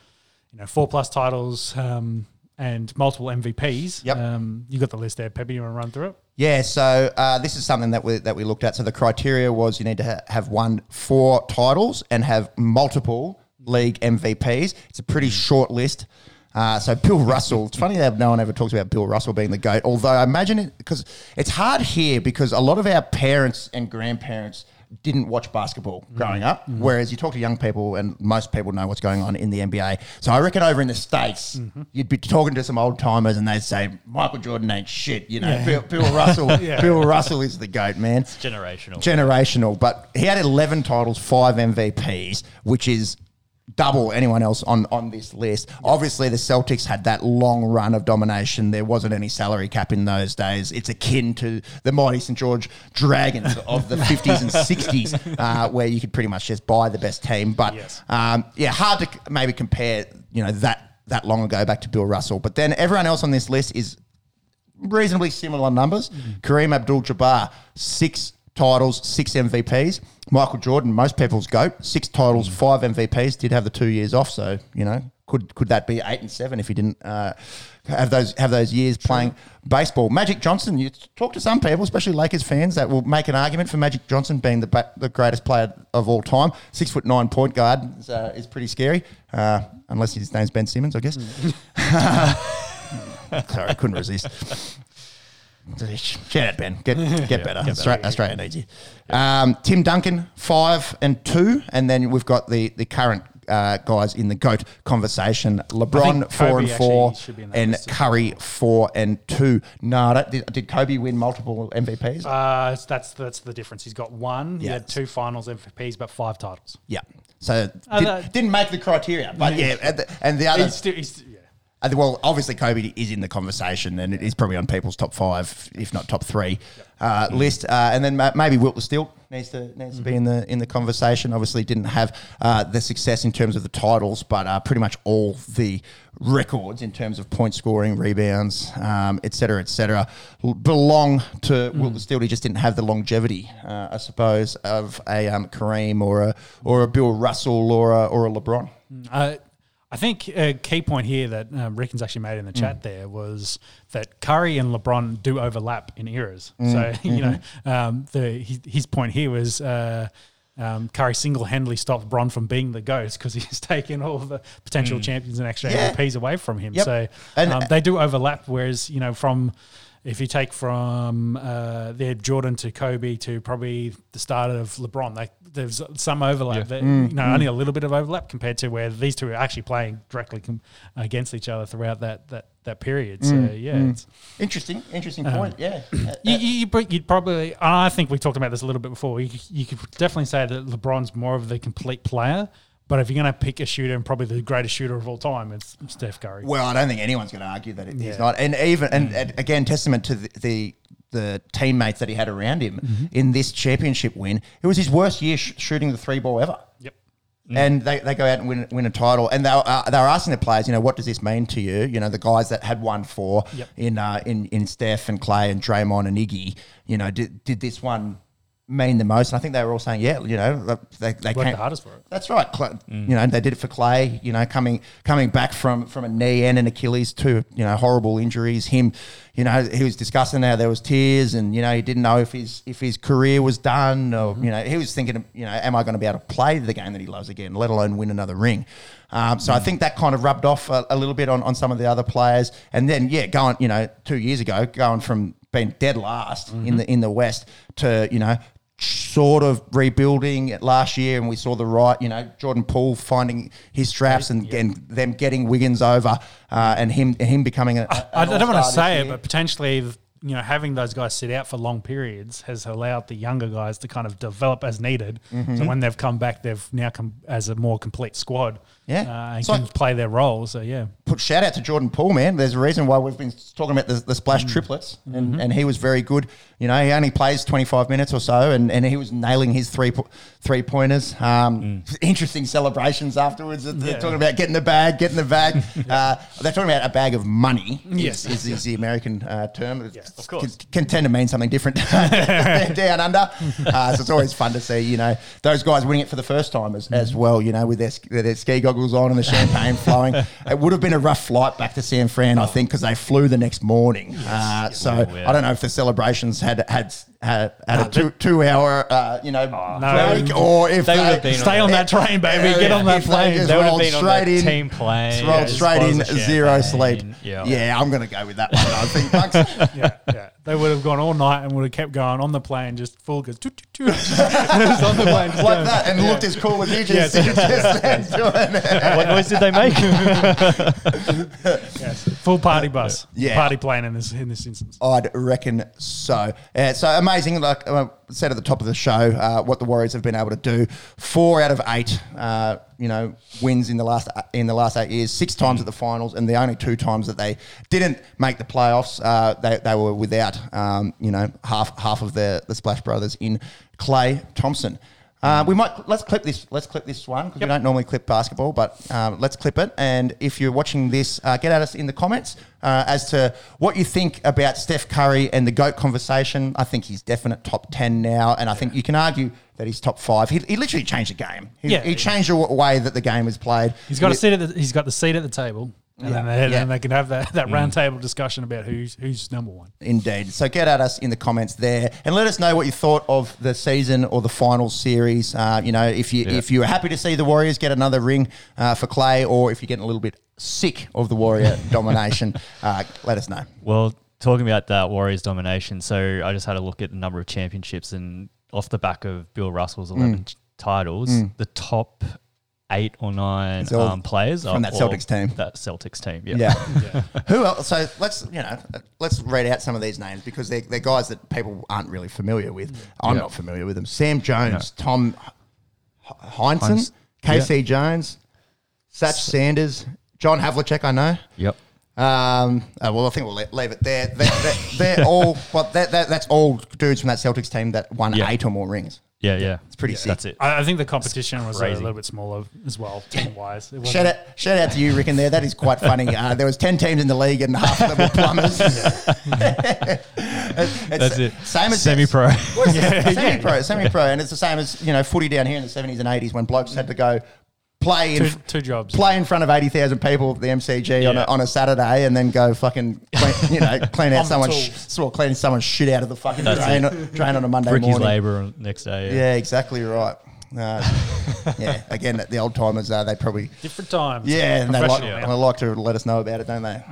you know, four plus titles um, and multiple MVPs. Yep. Um, you got the list there, Pepe. You want to run through it? Yeah, so uh, this is something that we that we looked at. So the criteria was you need to ha- have won four titles and have multiple league MVPs. It's a pretty short list. Uh, so Bill Russell. It's funny that no one ever talks about Bill Russell being the goat. Although I imagine it because it's hard here because a lot of our parents and grandparents didn't watch basketball mm-hmm. growing up, mm-hmm. whereas you talk to young people and most people know what's going on in the NBA. So I reckon over in the states, mm-hmm. you'd be talking to some old timers and they'd say Michael Jordan ain't shit. You know, Yeah. Bill, Bill Russell. Yeah. Bill Russell is the goat, man. generational. Generational, but he had 11 titles, five MVPs, which is double anyone else on, on this list. Obviously, the Celtics had that long run of domination. There wasn't any salary cap in those days. It's akin to the mighty St. George Dragons of the 50s and 60s, uh, where you could pretty much just buy the best team. But Yes. um, yeah, hard to maybe compare, you know, that that long ago back to Bill Russell. But then everyone else on this list is reasonably similar numbers. Kareem Abdul-Jabbar, six titles, six MVPs. Michael Jordan, most people's goat, six titles, five MVPs. Did have the two years off, so you know, could could that be eight and seven if he didn't uh, have those have those years playing baseball? Magic Johnson, you talk to some people, especially Lakers fans, that will make an argument for Magic Johnson being the ba- the greatest player of all time. Six foot nine point guard is, uh, is pretty scary, uh, unless his name's Ben Simmons, I guess. Sorry, I couldn't resist. Shout out, Ben. Get get better. Austra- Australia needs you. Um, Tim Duncan, five and two, and then we've got the the current uh, guys in the GOAT conversation. LeBron, four and four, actually should be in that and Curry, four and two. No, that- did, did Kobe win multiple MVPs? Uh, that's that's the difference. He's got one. He had two finals MVPs, but five titles. yeah. So Uh, did, didn't make the criteria, but yeah, and the, and the other He's still, he's, yeah. Well, obviously, Kobe is in the conversation, and it is probably on people's top five, if not top three, uh, list. Uh, and then ma- maybe Wilt Still needs to needs to be in the in the conversation. Obviously, didn't have uh, the success in terms of the titles, but uh, pretty much all the records in terms of point scoring, rebounds, um, et cetera, et belong to Wilt the Stilt. He just didn't have the longevity, uh, I suppose, of a um, Kareem or a or a Bill Russell or a, or a LeBron. Uh, I think a key point here that um, Rickens actually made in the chat there was that Curry and LeBron do overlap in eras. So you know, um, the his, his point here was. Uh, um, Curry single-handedly stopped Bron from being the ghost because he's taken all the potential champions and extra Yeah. MVPs away from him. Yep. So And- um, they do overlap. Whereas you know, from if you take from uh, their Jordan to Kobe to probably the start of LeBron, like there's some overlap. There, Mm, you know, only a little bit of overlap compared to where these two are actually playing directly com- against each other throughout that that that period. So Mm, yeah, it's, Interesting, interesting point. Yeah, Uh, you, you, you br- you'd probably. I think we talked about this a little bit before. You, you could definitely say that LeBron's more of the complete player. But if you're going to pick a shooter and probably the greatest shooter of all time, it's Steph Curry. Well, I don't think anyone's going to argue that it- he's Yeah. not, and even and, and again, testament to the, the the teammates that he had around him Mm-hmm. in this championship win. It was his worst year sh- shooting the three ball ever. Yep. And they, they go out and win, win a title, and they were, uh, they were asking the players, you know, what does this mean to you? You know, the guys that had won four Yep. in uh, in in Steph and Klay and Draymond and Iggy, you know, did, did this one mean the most? And I think they were all saying, yeah, you know, they, they Worked came the hardest for it. that's right. Cla- You know, they did it for Klay. You know, coming coming back from from a knee and an Achilles, two you know horrible injuries. Him, you know, he was discussing how there was tears, and you know he didn't know if his if his career was done, or you know he was thinking, you know, am I going to be able to play the game that he loves again, let alone win another ring? Um, so I think that kind of rubbed off a, a little bit on, on some of the other players, and then yeah, going you know two years ago, going from being dead last in the in the West to you know sort of rebuilding it last year, and we saw the right, you know, Jordan Poole finding his straps and, and them getting Wiggins over, uh, and him him becoming a. I, I don't want to say it, but but potentially, you know, having those guys sit out for long periods has allowed the younger guys to kind of develop as needed. Mm-hmm. So when they've come back, they've now come as a more complete squad. Yeah. uh, and It's can like- play their role. So yeah, put shout out to Jordan Poole, man. There's a reason why we've been talking about the, the splash Mm. triplets, and, Mm-hmm. and he was very good. You know, he only plays 25 minutes or so, and, and he was nailing his three three pointers. Um, Interesting celebrations afterwards. They're Mm. Yeah. talking about getting the bag, getting the bag. uh, they're talking about a bag of money. Yes. is, is, is the American uh, term. Yes, of course. Can, can tend to mean something different down under. Uh, so it's always fun to see, you know, those guys winning it for the first time as, as well. You know, with their, their ski goggles on and the champagne flowing. It would have been a rough flight back to San Fran, I think, because they flew the next morning. Uh, so Oh, yeah. I don't know if the celebrations had had had, had a two two hour, uh, you know, No. break, or if They would have been stay on that train, baby. Get on that they plane. just They would have been on straight in, team plane. rolled yeah, straight in, zero sleep. Yeah. Yeah, I'm going to go with that one. I think, Bucks. yeah, yeah. They would have gone all night and would have kept going on the plane, just full goes toot, toot, toot. just on the plane, just like going. that, and looked as cool as you just, Yes. just then doing it. what noise did they make? Yes. Full party bus, Yeah. party plane in this in this instance. I'd reckon so. Uh, so amazing, like I said at the top of the show, uh, what the Warriors have been able to do. Four out of eight, uh, you know, wins in the last in the last eight years. Six times at the finals, and the only two times that they didn't make the playoffs, uh, they, they were without, um, you know, half half of the the Splash Brothers in Klay Thompson. Uh, we might let's clip this. Let's clip this one because we don't normally clip basketball, but um, let's clip it. And if you're watching this, uh, get at us in the comments uh, as to what you think about Steph Curry and the goat conversation. I think he's definite top ten now, and I think you can argue that he's top five. He, he literally changed the game. He, Yeah. he changed the way that the game is played. He's got a seat at the, he's got the seat at the table, and Yeah, then they, yeah. then they can have that, that round table discussion about who's who's number one. Indeed. So get at us in the comments there and let us know what you thought of the season or the final series. Uh, you know, if you Yeah. if you were happy to see the Warriors get another ring uh, for Klay, or if you're getting a little bit sick of the Warrior domination, uh, let us know. Well, talking about that Warriors domination, so I just had a look at the number of championships, and off the back of Bill Russell's 11 Mm. t- titles, the top eight or nine all um, players from are that Celtics team. That Celtics team, yeah. Yeah. Who else? So let's you know let's read out some of these names because they're, they're guys that people aren't really familiar with. I'm Yeah. not familiar with them. Sam Jones, Tom H- Heinsohn, Heinz- KC Jones, Satch Sanders, John Havlicek. I know. Yep. Um, uh, well, I think we'll le- leave it there. They're, they're, they're all, but that, that, that's all dudes from that Celtics team that won Yeah. eight or more rings. Yeah, yeah. It's pretty sick. That's it. I, I think the competition was a little bit smaller as well, team wise. Shout out, shout out to you, Rick, in there. That is quite funny. Uh, there was ten teams in the league, and half of them were plumbers. It's- That's it. Same as Semi-pro. semi-pro, semi-pro, and it's the same as you know footy down here in the seventies and eighties when blokes had to go play in Two, two jobs. play in front of eighty thousand people at the MCG on, a, Yeah. on a Saturday, and then go fucking clean, you know clean out On the someone's tools. sh- sort of clean someone's shit out of the fucking That's drain, drain on a Monday Ricky's morning. labour next day. Yeah, exactly right. Uh, yeah, again, the old timers, uh, they probably Different times. yeah, and they like, Professional, and they like to let us know about it, don't they?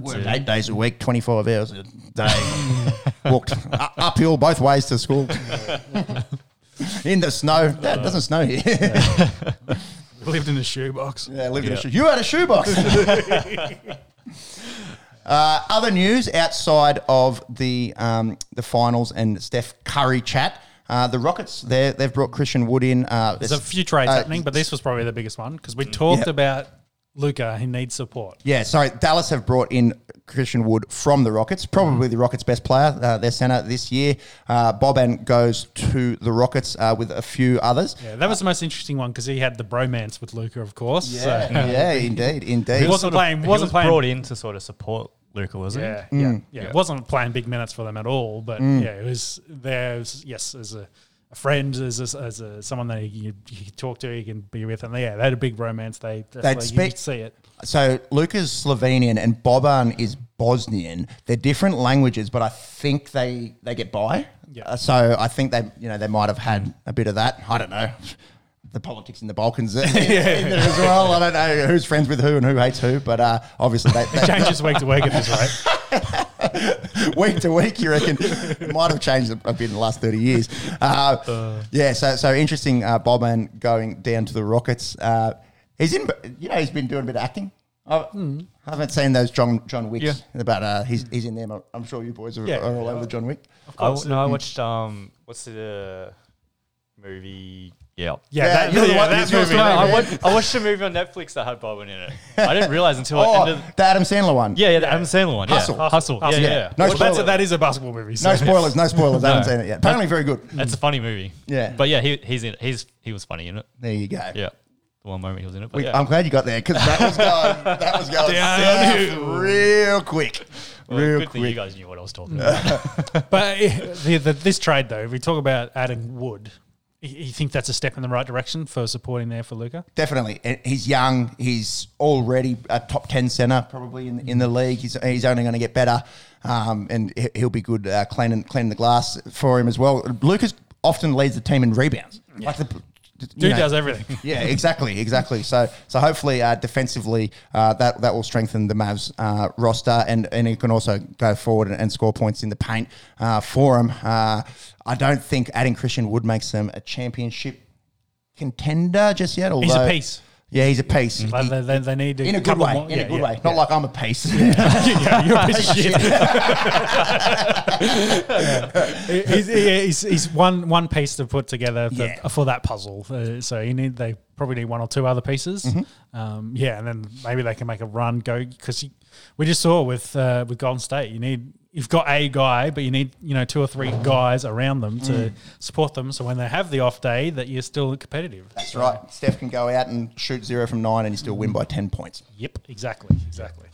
Work it. eight days a week, 25 hours a day. Walked u- uphill both ways to school. in the snow. That doesn't snow here. Lived in a shoebox. yeah, lived in a Yeah. shoe. You had a shoebox. uh, other news outside of the um, the finals and Steph Curry chat. Uh, the Rockets, they they've brought Christian Wood in. Uh, There's a few trades uh, happening, but this was probably the biggest one because we talked Yeah. about Luka. He needs support. Yeah, sorry. Dallas have brought in Christian Wood from the Rockets, probably the Rockets' best player, uh, their center this year. Uh, Boban goes to the Rockets uh, with a few others. Yeah, that was the most interesting one because he had the bromance with Luka, of course. so- yeah, indeed, indeed. He wasn't playing. He Wasn't was playing. brought in to sort of support Luka, wasn't Yeah, he? yeah, yeah, Yeah. It wasn't playing big minutes for them at all, but yeah, it was there. was- yes, as a, a friend, as a, as a someone that you, you talk to, you can be with, and yeah, they had a big romance. They definitely you speak- could see it. So Luka's Slovenian and Boban is Bosnian. They're different languages, but I think they they get by. Yeah. Uh, so I think they you know they might have had a bit of that. I don't know. The politics in the Balkans in there as well. I don't know who's friends with who and who hates who, but uh, obviously they, they, Changes week to week at this rate. week to week, you reckon? It might have changed a bit in the last 30 years. Uh, yeah, so so interesting. Uh, Boban going down to the Rockets. Uh, he's in, you know, he's been doing a bit of acting. I I haven't seen those John John Wicks, Yeah. but uh, he's he's in them. I'm sure you boys are, Yeah. are all over the John Wick. Of I, w- no, I watched um, what's the uh, movie? Yeah. Yeah, Yeah, that, you're the yeah, one- that you're movie. the one- I watched, I watched a movie on Netflix that had Boban in it. I didn't realize until I Oh, ended. the Adam Sandler one. Yeah, yeah, the Adam Sandler one. Yeah. Hustle. Hustle. Hustle. Yeah, Yeah. yeah. No Well, that's a, spoilers. that is a basketball movie. So. No spoilers, no spoilers. I haven't seen it yet. Apparently, very good. It's a funny movie. Yeah. But yeah, he, he's in. He's he was funny in it. There you go. Yeah. The one moment he was in it. But We, yeah. I'm glad you got there because that was going, that was going Down. south real quick, Well, real good thing you quick. guys knew what I was talking about. But eh, the, the, this trade, though, if we talk about adding Wood, you think that's a step in the right direction for supporting there for Luka? Definitely, he's young. He's already a top ten center, probably in, in the league. He's, he's only going to get better, um, and he- he'll be good uh, cleaning cleaning the glass for him as well. Luka's often leads the team in rebounds. Like the Dude know, does everything. Yeah, exactly, exactly. So, so hopefully, uh, defensively, uh, that that will strengthen the Mavs uh, roster, and and he can also go forward and, and score points in the paint uh, for him. Uh, I don't think adding Christian Wood makes them a championship contender just yet. Although, He's a piece. Yeah, he's a piece. Like, He- they, they, they need to in a good couple way. more- in yeah, a good yeah, way. Not yeah. like I'm a piece. yeah, you're a piece of shit. he's, he's, he's one one piece to put together for, Yeah. for that puzzle. Uh, so you need they probably need one or two other pieces. Mm-hmm. Um, yeah, and then maybe they can make a run go because we just saw with uh, with Golden State, you need you've got a guy, but you need you know two or three guys around them Mm. to support them. So when they have the off day, that you're still competitive. That's right. Steph can go out and shoot zero from nine, and you still win by ten points. Yep, exactly, exactly.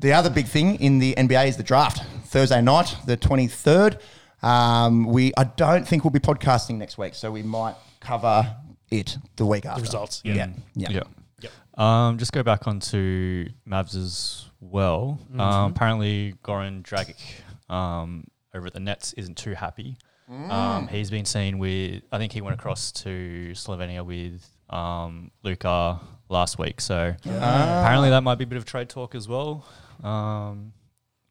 The other big thing in the NBA is the draft. Thursday night, the 23rd. Um, we I don't think we'll be podcasting next week, so we might cover it the week after. The results. Yeah. Yeah. Yeah. Yeah. Yep. Um, just go back onto Mavs as well. Mm-hmm. Um, apparently, Goran Dragic um, over at the Nets isn't too happy. Mm. Um, he's been seen with, I think he went across to Slovenia with um, Luka last week. So apparently, that might be a bit of trade talk as well. Um,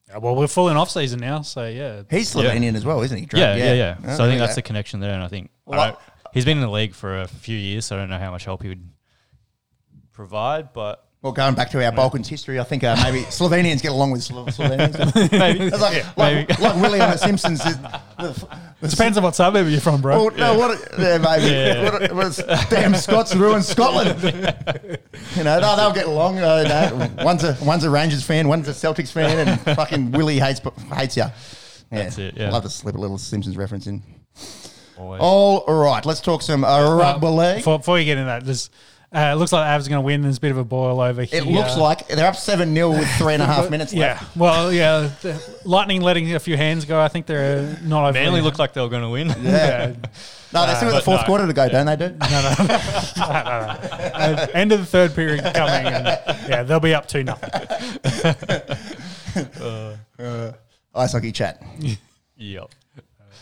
Yeah, well, we're full in off season now, so yeah. He's Slovenian as well, isn't he? Dra- yeah, yeah, yeah. Oh, So I think there that's you the connection there. And I think Well, don't- he's been in the league for a few years, so I don't know how much help he would provide, but Well, going back to our Balkans history, I think uh, maybe Slovenians get along with Slo- Slovenians. maybe It's like, like, maybe. like Willie on The Simpsons. is- the- the- Depends on what suburb you're from, bro. Well, no, what? Yeah, maybe. Yeah. What, what, damn Scots ruined Scotland. you know, no, they'll get along. Uh, no, one's a one's a Rangers fan, one's a Celtics fan, and fucking Willie hates hates you. Yeah, That's it, yeah. I'd love to slip a little Simpsons reference in. always. All right, let's talk some uh, rugby league. Before, before you get into that, there's, uh, it looks like Avs are going to win. There's a bit of a boil over here. It looks like they're up seven 0 with three and a half minutes left. Yeah, left. well, yeah. Lightning letting a few hands go. I think they're not over. Manly looked like they were going to win. Yeah. No, they still got the fourth no. quarter to go, don't they? Do Uh, end of the third period coming, and yeah, they'll be up two nothing. ice hockey chat. yep.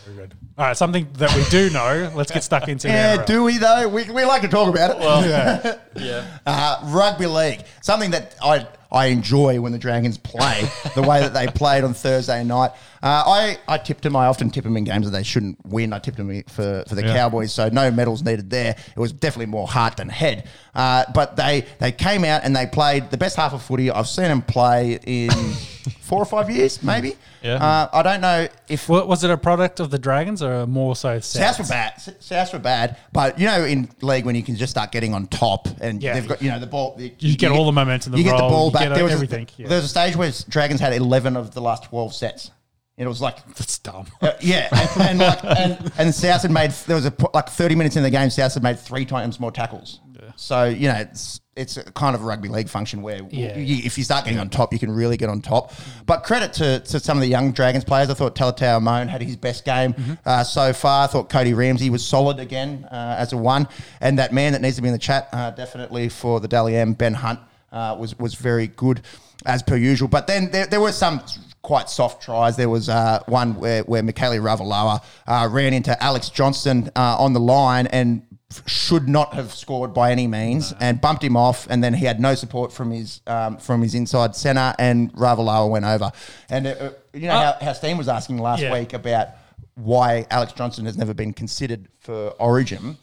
Very good. All right, something that we do know. Let's get stuck into. It. Yeah, NRL. do we though? We, we like to talk about it. Well, Yeah. yeah. Uh, rugby league, something that I I enjoy when the Dragons play, the way that they played on Thursday night. Uh, I I tipped them. I often tip them in games that they shouldn't win. I tipped them for for the Yeah. Cowboys, so no medals needed there. It was definitely more heart than head. Uh, but they they came out and they played the best half of footy I've seen them play in four or five years, maybe. Yeah. Uh, I don't know if Wa- was it a product of the Dragons or more so? Souths were bad. S- Souths were bad, but you know, in league when you can just start getting on top and Yeah. they've got you know the ball, you, You get all the momentum, the you get the roll, ball you back. get there was everything, A, yeah. There was a stage where Dragons had eleven of the last twelve sets. And It was like. That's dumb. uh, yeah, and, and like and, and Souths had made there was a po- like thirty minutes in the game. Souths had made three times more tackles. So you know it's it's a kind of a rugby league function where Yeah. you, if you start getting on top, you can really get on top. But credit to, to some of the young Dragons players. I thought Talatau Amone had his best game Mm-hmm. uh, so far. I thought Cody Ramsey was solid again uh, as a one, and that man that needs to be in the chat uh, definitely for the Dally M, Ben Hunt uh, was was very good as per usual. But then there, there were some quite soft tries. There was uh, one where where Mikaele Ravalawa uh, ran into Alex Johnston uh, on the line and should not have scored by any means and bumped him off and then he had no support from his um, from his inside centre and Ravalawa went over and uh, you know how, how Steen was asking last Yeah. week about why Alex Johnston has never been considered for Origin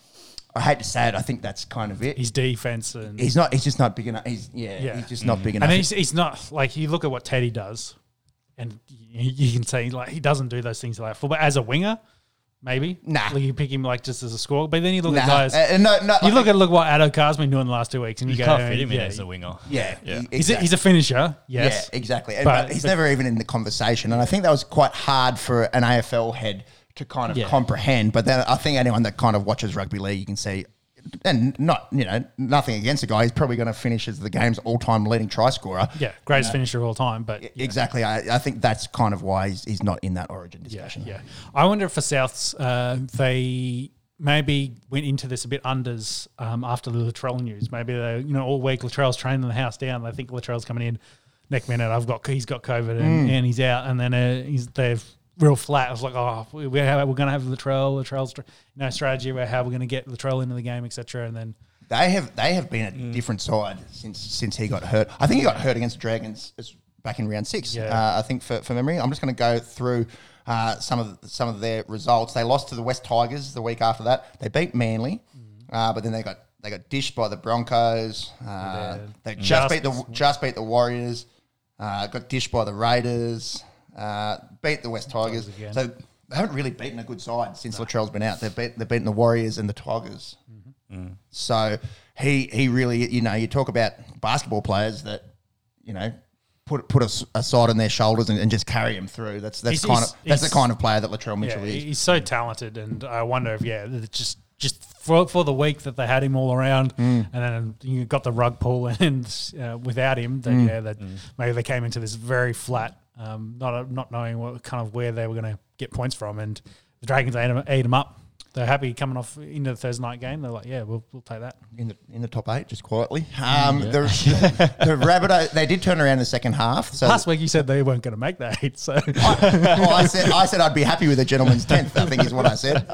I hate to say it I think that's kind of it His defense and he's not he's just not big enough he's yeah, Yeah. he's just not big enough and he's, he's not like you look at what Teddy does, and you, you can see like he doesn't do those things like football as a winger. Maybe Nah. like you pick him like just as a score, but then you look Nah, at guys. uh, no, no, you look at look what Addo Carr's been doing the last two weeks, and you, You go, can't fit him in yeah, as a winger. yeah, Yeah. he- He's a, he's a finisher, yes. Yeah, exactly. But- but, he's but- never even in the conversation. And I think that was quite hard for an AFL head to kind of Yeah. comprehend. But then I think anyone that kind of watches rugby league, you can see, and not, you know, nothing against the guy, he's probably going to finish as the game's all time leading try scorer. Yeah, greatest finisher of all time, but yeah. Exactly. I, I think that's kind of why he's, he's not in that origin discussion. yeah. I wonder if for Souths, uh, they maybe went into this a bit unders um, after the Latrell news. Maybe they, you know, all week Latrell's training the house down. They think Latrell's coming in. Next minute, I've got he's got COVID and, and he's out, and then uh, he's they're real flat. I was like, oh, we- we're, we're going to have Latrell, Latrell's you know strategy about how we're going to get Latrell into the game, etc. And then They have they have been a different side since since he got hurt. I think he got hurt against the Dragons as- back in round six. Yeah. Uh, I think for, for memory, I'm just going to go through uh, some of the, some of their results. They lost to the West Tigers the week after that. They beat Manly, uh, but then they got they got dished by the Broncos. Uh, They just, Just- beat the just beat the Warriors. Uh, got dished by the Raiders. Uh, beat the West Tigers. again. So they haven't really beaten a good side since Latrell's been out. They've beat, they've beaten the Warriors and the Tigers. So he he really you know you talk about basketball players that you know put put a, a side on their shoulders and, and just carry them through. That's that's He's- kind he's- of that's the kind of player that Latrell yeah, Mitchell is. he's so talented, and I wonder if yeah, just just for, for the week that they had him all around, Mm. and then you got the rug pull, and uh, without him, then Mm. yeah, that maybe they came into this very flat, um, not not knowing what kind of where they were going to get points from, and the Dragons ate them, ate him up. They're happy coming off into the Thursday night game. They're like, yeah, we'll, we'll take that. in the in the top eight, just quietly. Um, the, the Rabbitoh, they did turn around in the second half. So Last week you said they weren't going to make that eight, so well, I said I said I'd be happy with a gentleman's tenth. I think is what I said.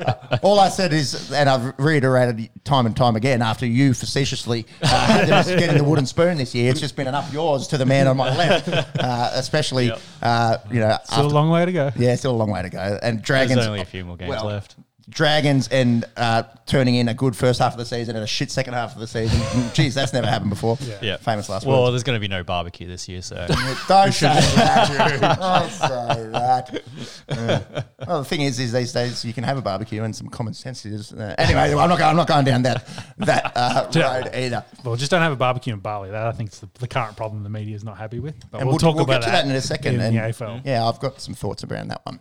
All I said is, and I've reiterated time and time again after you facetiously uh, getting the wooden spoon this year. It's just been an up yours to the man on my left, uh, especially Yep. uh, you know still a long way to go. yeah, still a long way to go. And There's Dragons only a few more games well, left. Dragons and uh, turning in a good first half of the season and a shit second half of the season. Jeez, that's never happened before. Yeah. Famous last Well, words. there's going to be no barbecue this year, so Don't say that. Don't say that. Yeah. Well, the thing is, is these days you can have a barbecue and some common sense is. Uh, anyway, I'm not. Going, I'm not going down that that uh, road either. Well, just don't have a barbecue in Bali. That I think is the, the current problem the media is not happy with. But And we'll, talk about get to that in a second. in and the AFL. Yeah, I've got some thoughts around that one.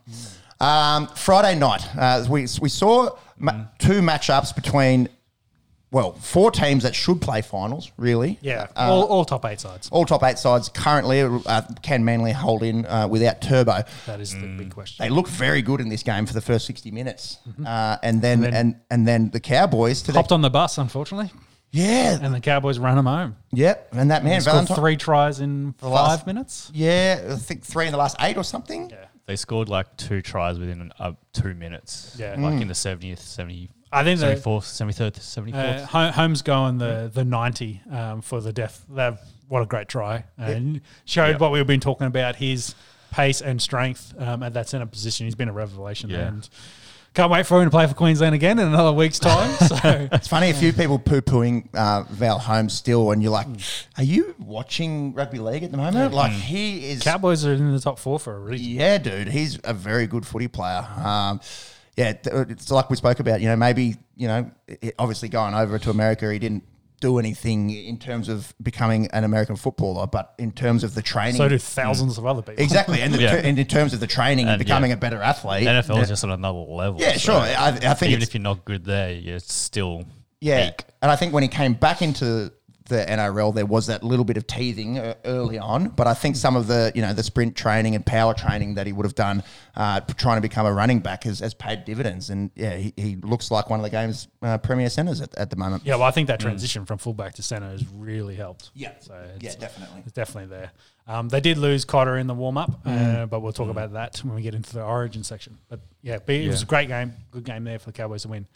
Um, Friday night, uh, we we saw ma- two matchups between, well, four teams that should play finals. Really, Yeah, Uh, all, all top eight sides. all top eight sides currently uh, can Manly hold in uh, without Turbo. That is the big question. They looked very good in this game for the first sixty minutes, uh, and then And and then- and then the Cowboys to Hopped on the bus, unfortunately, yeah, and the Cowboys ran them home. yep, and that man Scored Valentine, three tries in five last- minutes. yeah, I think three in the last eight or something. Yeah. They scored like two tries within uh, two minutes. Yeah. like Mm. in the 70th, 70, I think they- 74th, 73rd, 74th. Uh, Ho- Holmes going the the ninety um, for the death. That what a great try and showed Yep. what we've been talking about. His pace and strength um, at that centre position. He's been a revelation Yeah. and can't wait for him to play for Queensland again in another week's time. So It's funny, a few people poo pooing uh, Val Holmes still, and you're like, are you watching rugby league at the moment? Like, he is. Cowboys are in the top four for a reason. Yeah, dude, he's a very good footy player. Um, yeah, it's like we spoke about. You know, maybe you know, obviously going over to America, he didn't do anything in terms of becoming an American footballer, but in terms of the training, So do thousands of other people. exactly, and, the, Yeah. and in terms of the training and, And, becoming yeah. a better athlete. NFL is just on another level. yeah, so sure. I, I think Even if you're not good there, you're still Yeah, peak. and I think when he came back into the NRL, there was that little bit of teething uh, early on. But I think some of the you know the sprint training and power training that he would have done uh, trying to become a running back has, has paid dividends. And yeah, he, he looks like one of the game's uh, premier centers at, at the moment. Yeah, well, I think that transition from fullback to centre has really helped. Yeah. so Yeah, definitely. it's definitely there. Um, they did lose Cotter in the warm up, Mm. uh, but we'll talk about that when we get into the Origin section. But yeah, but it was a great game, good game there for the Cowboys to win.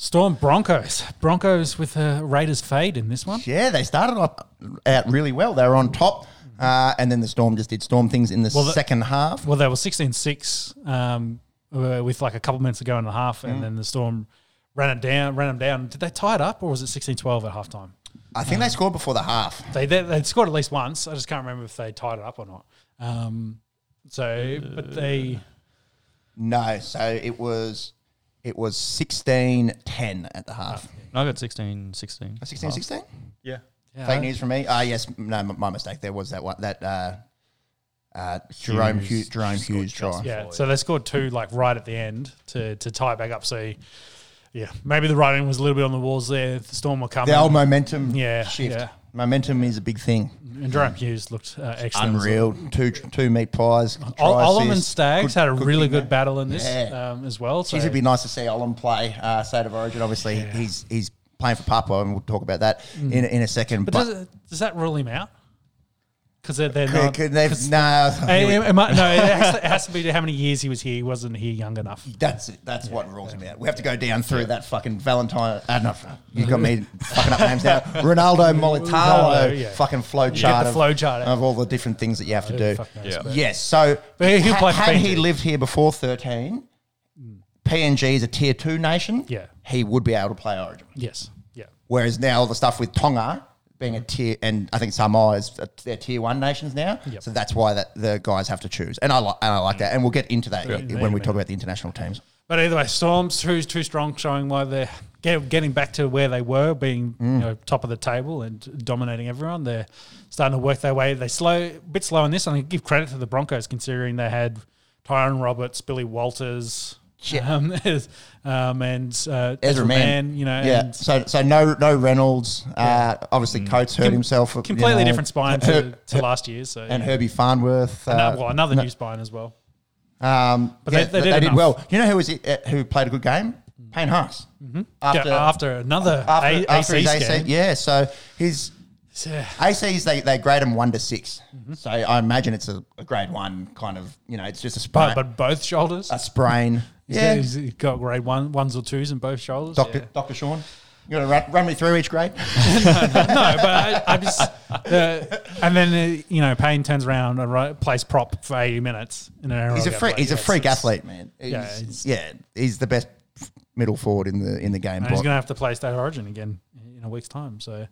Storm Broncos, Broncos with a Raiders fade in this one. Yeah, they started off out really well. They were on top, uh, and then the Storm just did Storm things in the Well, the- second half. Well, they were 16-6 um, uh, with like a couple minutes to go in the half, Mm. and then the Storm ran it down, ran them down. Did they tie it up, or was it 16-12 at halftime? I think they scored before the half. They they they scored at least once. I just can't remember if they tied it up or not. Um, so, but they No, so it was it was 16-10 at the half. No, I got 16, 16. 16 16? Yeah. yeah, Fake news from me. Ah, yes. No, m- my mistake. There was that one. That uh, uh, Jahrome Hughes Hughes, Jahrome scored Hughes try. Yeah, so they scored two like right at the end to to tie it back up. So, yeah, maybe the writing was a little bit on the walls there. The Storm will come. The old momentum Yeah, shift. yeah. Momentum is a big thing. and Jahrome Hughes looked uh, excellent. Unreal. Two two meat pies. Ol- try and Staggs Good- had a good really good battle in this Yeah. um, as well. So it'd be nice to see Olam play uh, State of Origin. Obviously, he's he's playing for Papua, and we'll talk about that in, in a second. Mm. but But, does, it, does that rule him out? Because they're, they're could, not. could they've, 'cause- no, Hey, am I- no, it has, to, it has to be to how many years he was here. He wasn't here young enough. That's it. That's what rules him out. We have to go down through that fucking Valentine. Uh, no, you got me fucking up names now. Ronaldo Mulitalo Ronaldo, yeah. fucking flow chart. the of- flow chart out. of all the different things that you have to do. knows, Yes. So But he- he'll ha- had he lived here before thirteen, PNG is a tier two nation. Yeah. he would be able to play Origin. Yes. Yeah. Whereas now all the stuff with Tonga being a tier, and I think Samoa is they're tier one nations now. Yep. So that's why that the guys have to choose, and I like and I like that, and we'll get into that Yeah. when we talk about the international teams. But either way, Storms too too strong, showing why they're get, getting back to where they were, being Mm. you know, top of the table and dominating everyone. They're starting to work their way. They slow a bit slow in this. I give credit to the Broncos considering they had Tyron Roberts, Billy Walters, Yeah. um, um, and uh, Ezra Mann. You know, Yeah. and So so no no Reynolds. Uh, obviously, Coates hurt Com- himself. you completely know, different spine Her- to, to last year. So and yeah. Herbie Farnworth. And Uh, that- well, another no- new spine as well. Um, But yeah, they- they did enough. well. You know who was it, uh, who played a good game? Payne Haas. Mm-hmm. After, after another after, A- after AC his AC, yeah. So his Yeah. ACs they, they grade them one to 6 Mm-hmm. So I imagine it's a, a grade one kind of you know it's just a sprain. But, but both shoulders. a sprain. He's yeah. got, he's got grade one, ones or twos in both shoulders. Doctor Yeah. Doctor Sean, you got to run, run me through each grade. no, but I, I just uh, and then uh, you know Payne turns around and ri- plays prop for eighty minutes in an He's a freak. game. He's a freak athlete, man. He's, Yeah, yeah, he's, the best middle forward in the in the game. And he's going to have to play State Origin again in a week's time. So,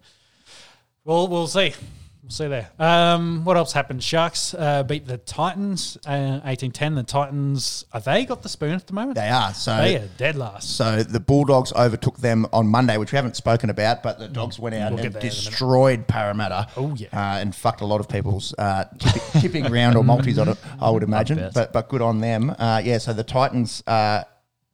we'll we'll see. We'll see there. Um, what else happened? Sharks uh, beat the Titans, uh, eighteen ten. The Titans are they got the spoon at the moment? They are so. They are dead last. So the Bulldogs overtook them on Monday, which we haven't spoken about, but the Dogs went out We'll and there in a minute. destroyed Parramatta. Oh, yeah. uh, and fucked a lot of people's uh, tipping, tipping round or multis, I, I would imagine. But but good on them. Uh, yeah. So the Titans, uh,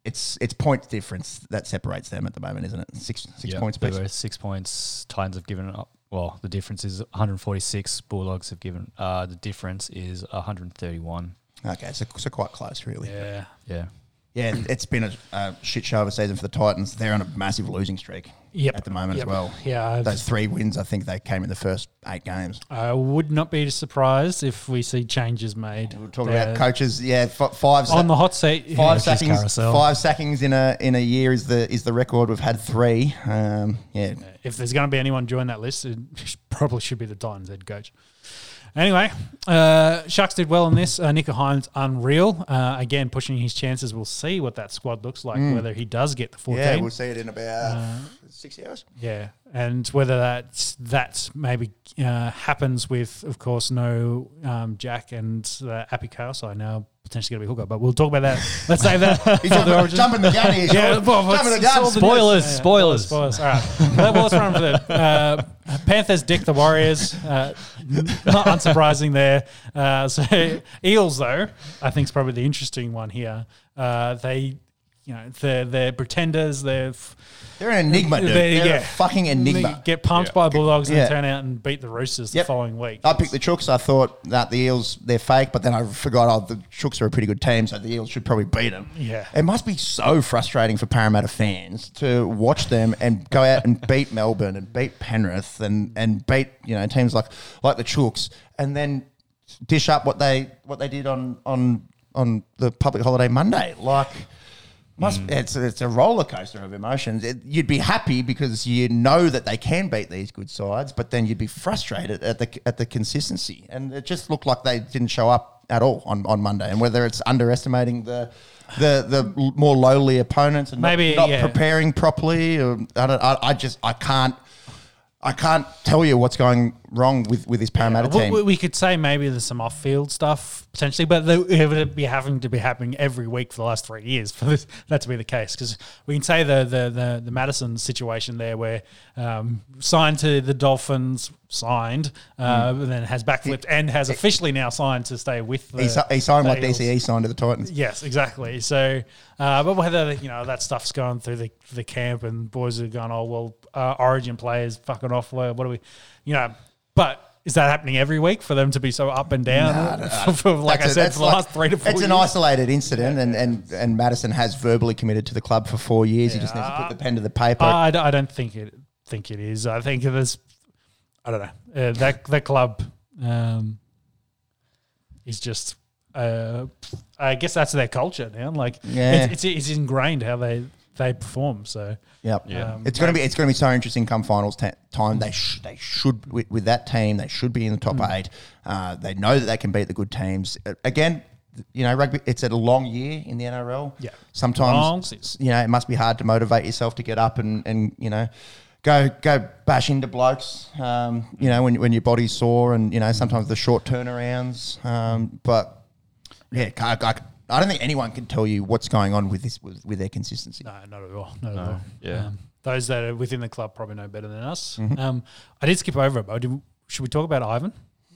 it's it's point difference that separates them at the moment, isn't it? Six six Yeah, points they were six points. Titans have given up. Well, the difference is 146. Bulldogs have given. Uh, the difference is 131. Okay, so so quite close, really. Yeah. Yeah. Yeah, it's been a, a shit show of a season for the Titans. They're on a massive losing streak Yep. at the moment Yep. as well. Yeah. I've- Those three wins, I think they came in the first eight games. I would not be surprised if we see changes made. We're talking about coaches. Yeah, f- five on the hot seat. five Coaches sackings. Five sackings in a in a year is the is the record. We've had three. Um, yeah, if there's going to be anyone join that list, it probably should be the Titans head coach. Anyway, uh, Sharks did well in this. Uh, Nicho Hynes unreal. Uh, again, pushing his chances. We'll see what that squad looks like. Whether he does get the 14. yeah, we'll see it in about six hours. Yeah, and whether that that maybe uh, happens with, of course, no um, Jack and uh, Appy. I now potentially going to be hooker, but we'll talk about that. Let's save that. He's jumping, jumping the gun here. Yeah, well, jumping the it's- it's gun. all the Spoilers. Yeah, spoilers. spoilers. All right. well, let's run for that. Uh, Panthers dick the Warriors. Uh, not unsurprising there. Uh, so Eels, though, I think is probably the interesting one here. Uh, they, you know, they're, they're pretenders. They're f- They're an enigma, dude. They- They're yeah. a fucking enigma. They get pumped by Bulldogs and Yeah. then turn out and beat the Roosters Yep. the following week. I picked the Chooks. I thought that the Eels they're fake, but then I forgot oh the Chooks are a pretty good team, so the Eels should probably beat them. Yeah. it must be so frustrating for Parramatta fans to watch them and go out and beat Melbourne and beat Penrith and and beat you know teams like like the Chooks and then dish up what they what they did on on on the public holiday Monday. Like must mm. it's it's a roller coaster of emotions. It, you'd be happy because you know that they can beat these good sides, but then you'd be frustrated at the at the consistency. And it just looked like they didn't show up at all on, on Monday. And whether it's underestimating the the the more lowly opponents and not- Maybe, not, yeah. preparing properly, or I don't. I, I just I can't. I can't tell you what's going wrong with, with this Parramatta We- team. We, we could say maybe there's some off-field stuff potentially, but the, it would be having to be happening every week for the last three years for this, that to be the case. Because we can say the the the, the Madison situation there, where um, signed to the Dolphins, signed, uh, and then has backflipped and has officially now signed to stay with the. he, he signed like Eagles. DCE signed to the Titans. Yes, exactly. So, uh, but whether you know that stuff's going through the the camp and boys are going, oh well, uh, Origin players fucking off. What are we, you know? But is that happening every week for them to be so up and down? for, for, like I a- said, that's for the like- last three to four. It's years. an isolated incident, and, and, and Madison has verbally committed to the club for four years. He just needs to put the pen to the paper. I, I don't think it think it is. I think there's, I don't know, uh, that that club um, is just. Uh, I guess that's their culture now. Like, Yeah. it's, it's, it's ingrained how they they perform. So, Yep. Yeah. Um, it's going to be it's going to be so interesting come finals ta- time. They sh- they should with, with that team they should be in the top Hmm. eight. Uh, they know that they can beat the good teams. Uh, again, you know, rugby. It's a long year in the NRL. Yeah. Sometimes Long you know it must be hard to motivate yourself to get up and and you know. Go go bash into blokes, um, you know when when your body's sore and you know sometimes the short turnarounds. Um, but yeah, I, I, I don't think anyone can tell you what's going on with this with, with their consistency. No, not at all. Not at all. yeah. Um, those that are within the club probably know better than us. Mm-hmm. Um, I did skip over it, but did, should we talk about Ivan,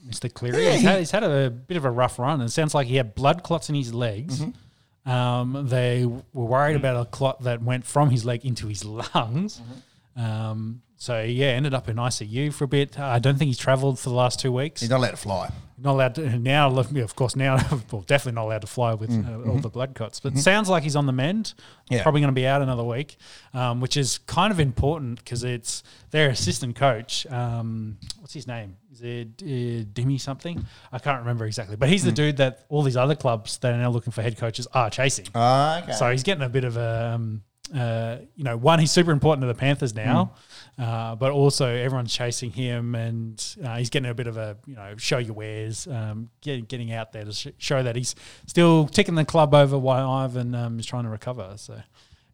Mr. Cleary? Yeah, he's, he- had, he's had a bit of a rough run. It sounds like he had blood clots in his legs. Mm-hmm. Um, they were worried Mm. about a clot that went from his leg into his lungs. Mm-hmm. Um, so yeah, ended up in ICU for a bit. Uh, I don't think he's travelled for the last two weeks. He's not allowed to fly. Not allowed to now. look, Of course, now well, definitely not allowed to fly with uh, all the blood cuts. But sounds like he's on the mend. Mm-hmm. Yeah. Probably going to be out another week, um, which is kind of important because it's their assistant coach. Um, what's his name? Is it uh, Dimmy something? I can't remember exactly. But he's the dude that all these other clubs that are now looking for head coaches are chasing. Ah, okay. So he's getting a bit of a, um, uh, you know, one, he's super important to the Panthers now, uh, but also everyone's chasing him and uh, he's getting a bit of a, you know, show your wares, um, getting, getting out there to sh- show that he's still ticking the club over while Ivan um, is trying to recover. So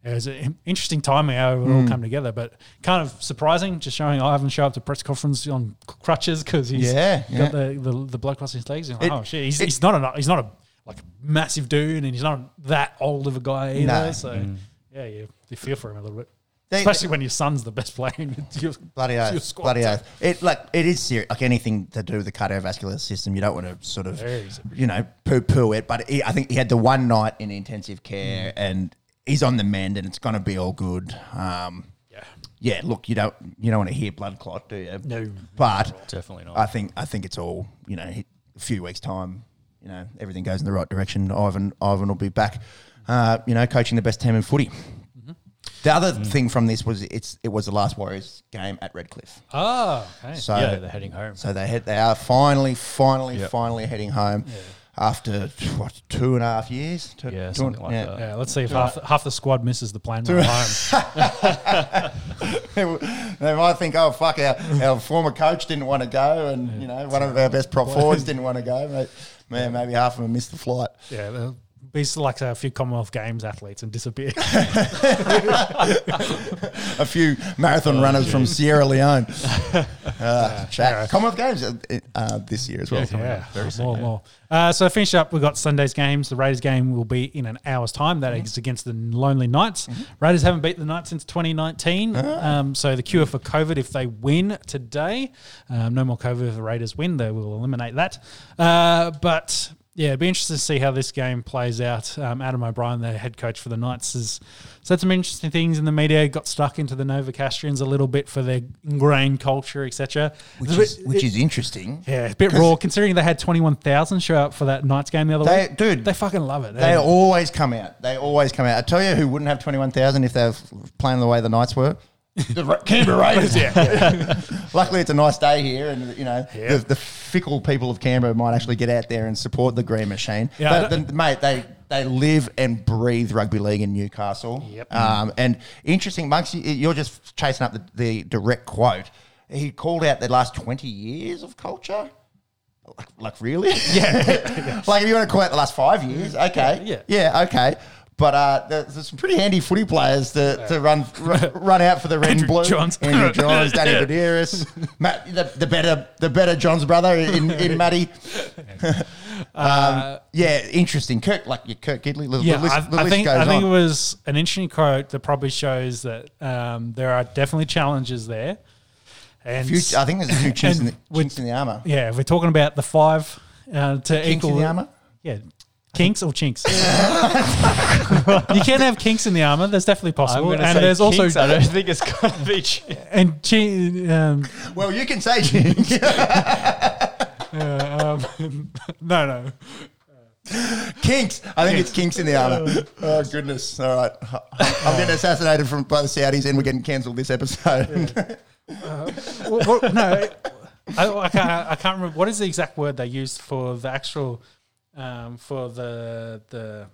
it was an interesting timing how it Hmm. all come together, but kind of surprising. Just showing Ivan show up to press conference on crutches because he's Yeah, yeah. got the, the the blood across his legs. Like, It- oh shit, he's, it- he's not a he's not a like massive dude, and he's not that old of a guy either. No. So yeah, you, you feel for him a little bit, They- especially when your son's the best player. in your- Bloody your oath. squad. Bloody oath. It like it is serious. Like anything to do with the cardiovascular system, you don't want to sort of, you know, poo poo it. But he, I think he had the one night in intensive care, and he's on the mend, and it's going to be all good. Um, Yeah. yeah. Look, you don't you don't want to hear blood clot, do you? No. But Definitely not. I think I think it's all you know. A few weeks time, you know, everything goes in the right direction. Ivan Ivan will be back. Uh, you know, coaching the best team in footy. The other mm. thing from this was it's it was the last Warriors game at Redcliffe. Oh, okay. So yeah, they're heading home. so they head they are finally finally Yep. finally heading home after what two and a half years. Two, Yeah, two and- something like that. yeah, let's see if half, half the squad misses the plane ride home. they might think, oh fuck, our, our former coach didn't want to go, and you know one of our best prop forwards didn't want to go. Mate, man, maybe half of them missed the flight. Yeah, they'll be like a few Commonwealth Games athletes and disappear. a few marathon runners from Sierra Leone. Uh, chat. Commonwealth Games uh, uh, this year as well. yeah, more, more. Uh, so finish up. We've got Sunday's games. The Raiders game will be in an hour's time. That is against the Lonely Knights. Raiders haven't beat the Knights since 2019. Um, so the cure for COVID, if they win today, um, no more COVID if the Raiders win. They will eliminate that. Uh, but yeah, it'd be interesting to see how this game plays out. Um, Adam O'Brien, the head coach for the Knights, has said some interesting things in the media. Got stuck into the Novocastrians a little bit for their ingrained culture, etc. Which is which is interesting. Yeah, a bit raw considering they had 21,000 show up for that Knights game the other They- week. dude, They fucking love it. They always come out. They always come out. I tell you who wouldn't have 21,000 if they were playing the way the Knights were. The Canberra Raiders. Yeah. Luckily, it's a nice day here, and you know Yeah. the, the fickle people of Canberra might actually get out there and support the Green Machine. Yeah, but, the- mate, they they live and breathe rugby league in Newcastle. Yep. Um, and interesting, Monks, you- you're just chasing up the, the direct quote. He called out the last 20 years of culture. Like, like really? Yeah. like if you want to call out the last five years, okay. Yeah. Yeah, okay. But uh, there's, there's some pretty handy footy players to, to run run, run out for the red and Andrew blue. Johns. Andrew Johns, Danny Buderus, Matt, the, the better the better Johns brother in, in Matty. um, yeah, interesting. Kurt, like your Kurt Gidley. The, Yeah, the list, I, the I think goes I think on. it was an interesting quote that probably shows that um, there are definitely challenges there. And Few- I think there's a few chinks, in the, chinks in the armor. yeah, if we're talking about the five uh, to equal in the armor. Yeah, kinks or chinks. you can have kinks in the armor. That's definitely possible. gonna And say there's kinks, also I don't think it's gonna be. chin- and chi- um, Well, you can say chinks. uh, um, no, no. kinks. I think it's kinks in the armor. Oh goodness! All right, I'm getting assassinated from by the Saudis, and we're getting cancelled this episode. What- what- no, I, I can't. I can't remember what is the exact word they used for the actual um, for the the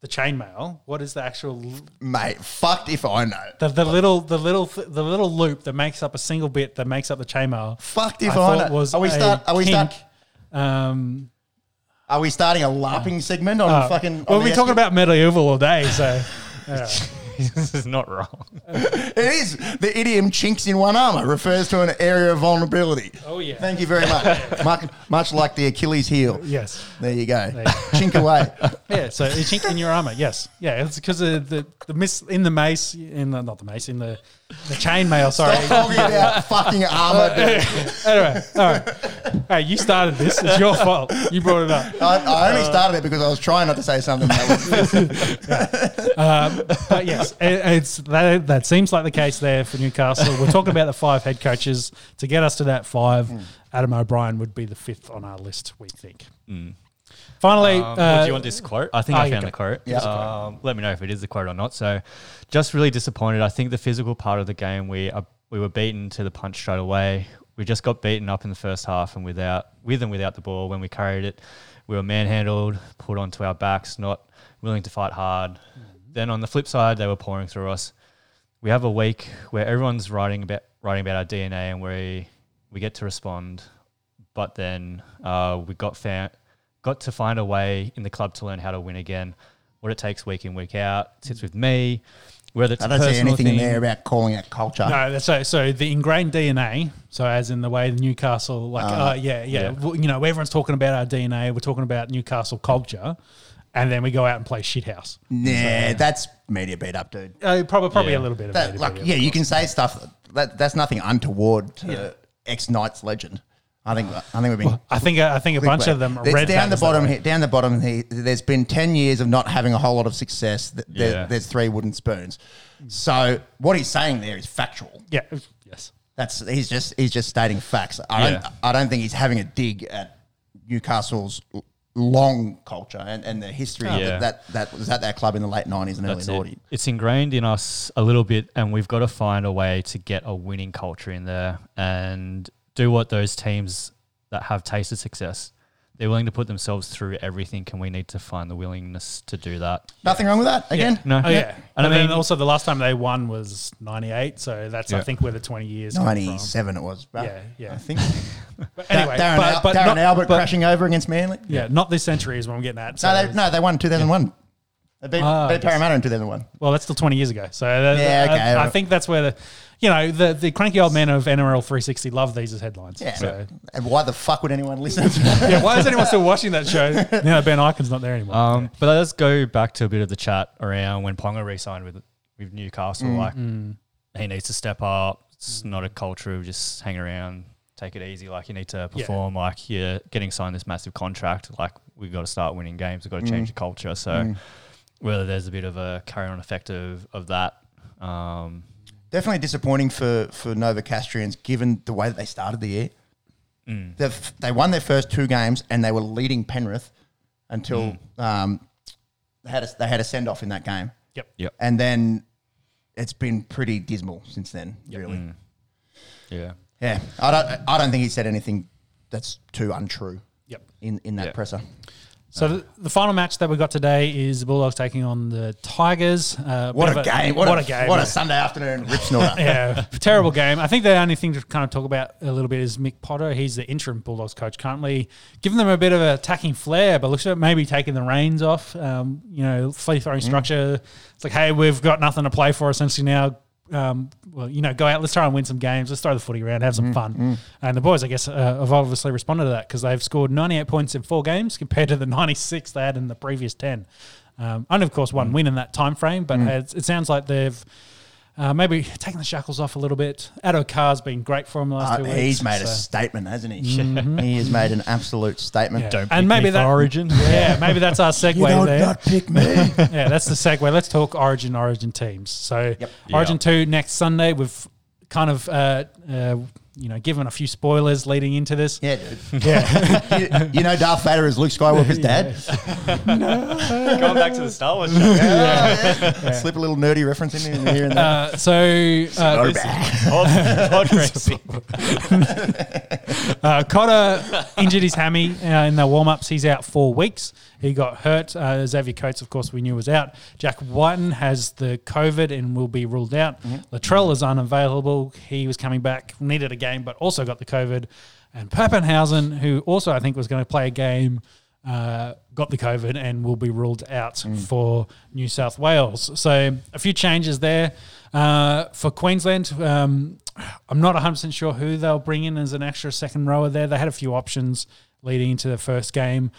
the chainmail. What is the actual Mate, fucked if I know. the, the little the little the little loop that makes up a single bit that makes up the chainmail? Fucked if I I, know. was are we start? Are we kink. start? Um, Are we starting a LARPing segment on uh, fucking? well, we're talking about medieval all day, so. yeah. This is not wrong. It is the idiom "chinks in one armor" refers to an area of vulnerability. Oh, yeah. Thank you very much. much, much like the Achilles heel. Yes. There you go. you Chink away. Yeah, so a chink in your armor. Yes, yeah, it's because of the the miss in the mace in the not the mace in the the chainmail. Sorry. Stop talking about fucking armor. dude. anyway, all right. Hey, you started this. It's your fault. You brought it up. I, I only started it because I was trying not to say something that was Um, but yes, it, it's that, that seems like the case there for Newcastle. We're talking about the five head coaches to get us to that five. Adam O'Brien would be the fifth on our list. We think. Finally, Um, uh, do you want this quote? I think oh, I found the quote. Yeah. Um, let me know if it is the quote or not. So, just really disappointed. I think the physical part of the game, we uh, we were beaten to the punch straight away. We just got beaten up in the first half, and without with and without the ball, when we carried it, we were manhandled, put onto our backs, not willing to fight hard. Then on the flip side, they were pouring through us. We have a week where everyone's writing about writing about our DNA, and we we get to respond, but then uh, we got fa- got to find a way in the club to learn how to win again. What it takes week in week out it sits with me, Whether it's I a don't see personal anything in there about calling it culture. No, that's so. So the ingrained DNA. So as in the way the Newcastle, like, Ah. uh, yeah, yeah, Yeah. You know, everyone's talking about our DNA. We're talking about Newcastle culture, and then we go out and play shithouse. Nah, that's media beat up, dude. Uh, probably, probably Yeah. a little bit of That, that. like, yeah, you can say stuff that that's nothing untoward to ex Knights legend. I think I think we've been. I think uh, I think a bunch of them It's read down the bottom way. here. Down the bottom here. There's been ten years of not having a whole lot of success. There- Yeah. There's three wooden spoons. So what he's saying there is factual. Yeah. Yes. That's he's just he's just stating facts. I don't Yeah. I don't think he's having a dig at Newcastle's long culture and, and the history Yeah. that, that that was at that club in the late nineties and early That's noughties. it. It's ingrained in us a little bit, and we've got to find a way to get a winning culture in there and do what those teams that have tasted success. They're willing to put themselves through everything, and we need to find the willingness to do that. Nothing wrong with that. Again, No, Oh yeah. and And I then mean, also the last time they won was '98, so that's I think where the 20 years ninety seven it was. But Yeah, yeah. I think But anyway, Darren, but, Al- but Darren not, Albert but- crashing over against Manly. Yeah, not this century is what I'm getting at. So No, they, no, they won two thousand one. They beat, Ah, beat. Parramatta in two thousand one. Well, that's still 20 years ago. So that- Yeah, that- okay. I, think that's where the, you know, the, the cranky old men of NRL 360 love these as headlines. Yeah. So, And why the fuck would anyone listen? to yeah. Why is anyone still watching that show? now Ben Ikin's not there anymore. Um, but let's go back to a bit of the chat around when Ponga re-signed with with Newcastle. Like he needs to step up. It's not a culture of just hang around, take it easy. Like you need to Yeah. perform. Like you're getting signed this massive contract. Like we've got to start winning games. We've got to change the culture. So whether there's a bit of a carry on effect of of that. Um, Definitely disappointing for for Nova Castrians, given the way that they started the year. Mm. They've, they won their first two games and they were leading Penrith until Mm. um, they had a, they had a send off in that game, yep. yep. and then it's been pretty dismal since then. Really, Mm. Yeah. yeah. I don't I don't think he said anything that's too untrue Yep. in in that Yeah. presser. So the, the final match that we got today is the Bulldogs taking on the Tigers. Uh, What bit a game! What, a, game! What a Sunday afternoon rip snorter. yeah, terrible game. I think the only thing to kind of talk about a little bit is Mick Potter. He's the interim Bulldogs coach currently, giving them a bit of a attacking flair, but looks at maybe taking the reins off. Um, you know, free throwing structure. It's like, hey, we've got nothing to play for essentially now. Um, well, you know, go out. Let's try and win some games. Let's throw the footy around, have some fun. And the boys, I guess, uh, have obviously responded to that because they've scored 98 points in four games compared to the 96 they had in the previous 10. Um, and of course, one win in that time frame, but it, it sounds like they've uh, maybe taking the shackles off a little bit. Addo-Carr's been great for him the last Uh, two weeks. he's made a statement, hasn't he? He has made an absolute statement. Yeah. Don't And maybe me that- for Origin. yeah, maybe that's our segue You don't there. not pick me. yeah, that's the segue. Let's talk Origin, Origin teams. So Yep. Origin Yeah. two next Sunday. We've kind of uh, uh, you know given a few spoilers leading into this. yeah, dude. Yeah, you, you know Darth Vader is Luke Skywalker's dad. Going back to the Star Wars show. Slip a little nerdy reference in here and there. uh, so uh, Pod- pod racing. Uh, Cotter injured his hammy uh, in the warm ups. He's out four weeks. He got hurt. Uh, Xavier Coates, of course, we knew was out. Jack Wighton has the COVID and will be ruled out. Latrell is unavailable. He was coming back, needed a game, but also got the COVID. And Papenhuyzen, who also I think was going to play a game, uh, got the COVID and will be ruled out for New South Wales. So a few changes there. Uh, for Queensland, um, I'm not 100% sure who they'll bring in as an extra second rower there. They had a few options leading into the first game.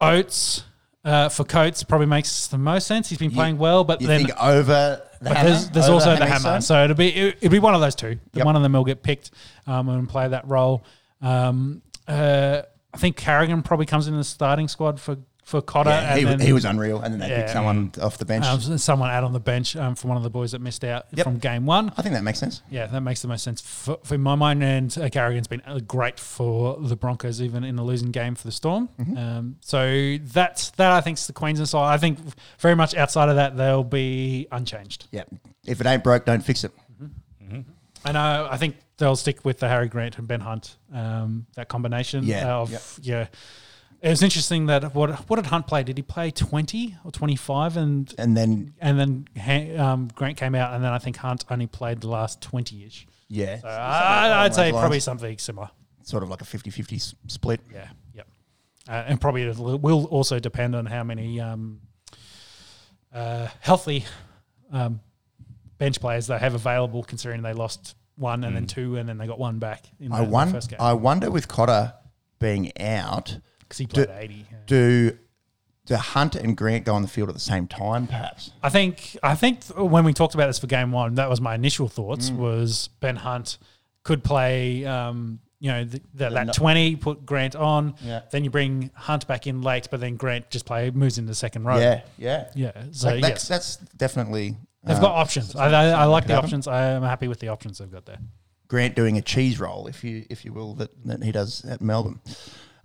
Oates uh, for Coates probably makes the most sense. He's been playing well, but you then think over the but there's, there's also the hammer. So it'll be it, it'll be one of those two. Yep. One of them will get picked um, and play that role. Um, uh, I think Carrigan probably comes in the starting squad for for Cotter. Yeah, and he, then, he was unreal, and then they Yeah. picked someone off the bench. um, someone out on the bench um, from one of the boys that missed out Yep. from game one. I think that makes sense. Yeah, that makes the most sense for, for my mind. And uh, Carrigan's been uh, great for the Broncos, even in a losing game for the Storm. Mm-hmm. Um, so that's that. I think is the Queensland side. I think very much outside of that, they'll be unchanged. Yeah, if it ain't broke, don't fix it. And uh, I think they'll stick with the Harry Grant and Ben Hunt. Um, that combination. Yeah, Of yep. yeah. It was interesting that what what did Hunt play? Did he play twenty or twenty five? And And then and then um, Grant came out, and then I think Hunt only played the last twenty ish. yeah, So I, I'd say lines. probably something similar. sort of like a 50-50 s- split. Yeah, yep. Uh, and probably it will also depend on how many um, uh, healthy um, bench players they have available, considering they lost one and then two, and then they got one back in I, the won- first game I wonder with Cotter being out, because he played do- 80. do do Hunt and Grant go on the field at the same time? Perhaps. I think I think th- when we talked about this for game one, that was my initial thoughts. Mm. Was Ben Hunt could play, um, you know, the, the, that no- twenty, put Grant on, Yeah. then you bring Hunt back in late, but then Grant just play moves into the second row. Yeah, yeah. yeah. So Like, yes, that's, that's definitely. they've uh, got options. I, I, I like the happen. options. I am happy with the options they've got there. Grant doing a cheese roll, if you if you will, that, that he does at Melbourne.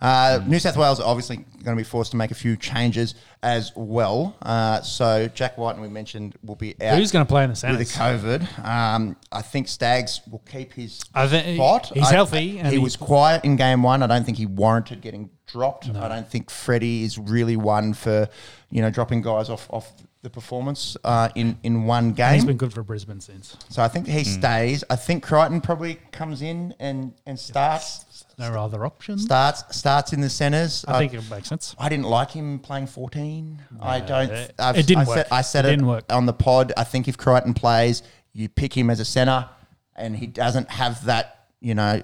Uh, New South Wales are obviously going to be forced to make a few changes as well. Uh, so Jack Wighton, and we mentioned, will be out Who's going to play in the with centres? the COVID. Um, I think Staggs will keep his I think spot. he's I- healthy and he he- was quiet in game one. I don't think he warranted getting dropped. I don't think Freddie is really one for you know dropping guys off off the performance uh, in in one And game. he's been good for Brisbane since. So I think he stays. I think Crichton probably comes in and, and starts No other options. starts starts in the centres. I think it makes sense. I didn't like him playing 14. I don't. it- I've, it didn't I Said, work. I said It it, didn't work. on the pod. I think if Crichton plays, you pick him as a centre, and he doesn't have that, you know,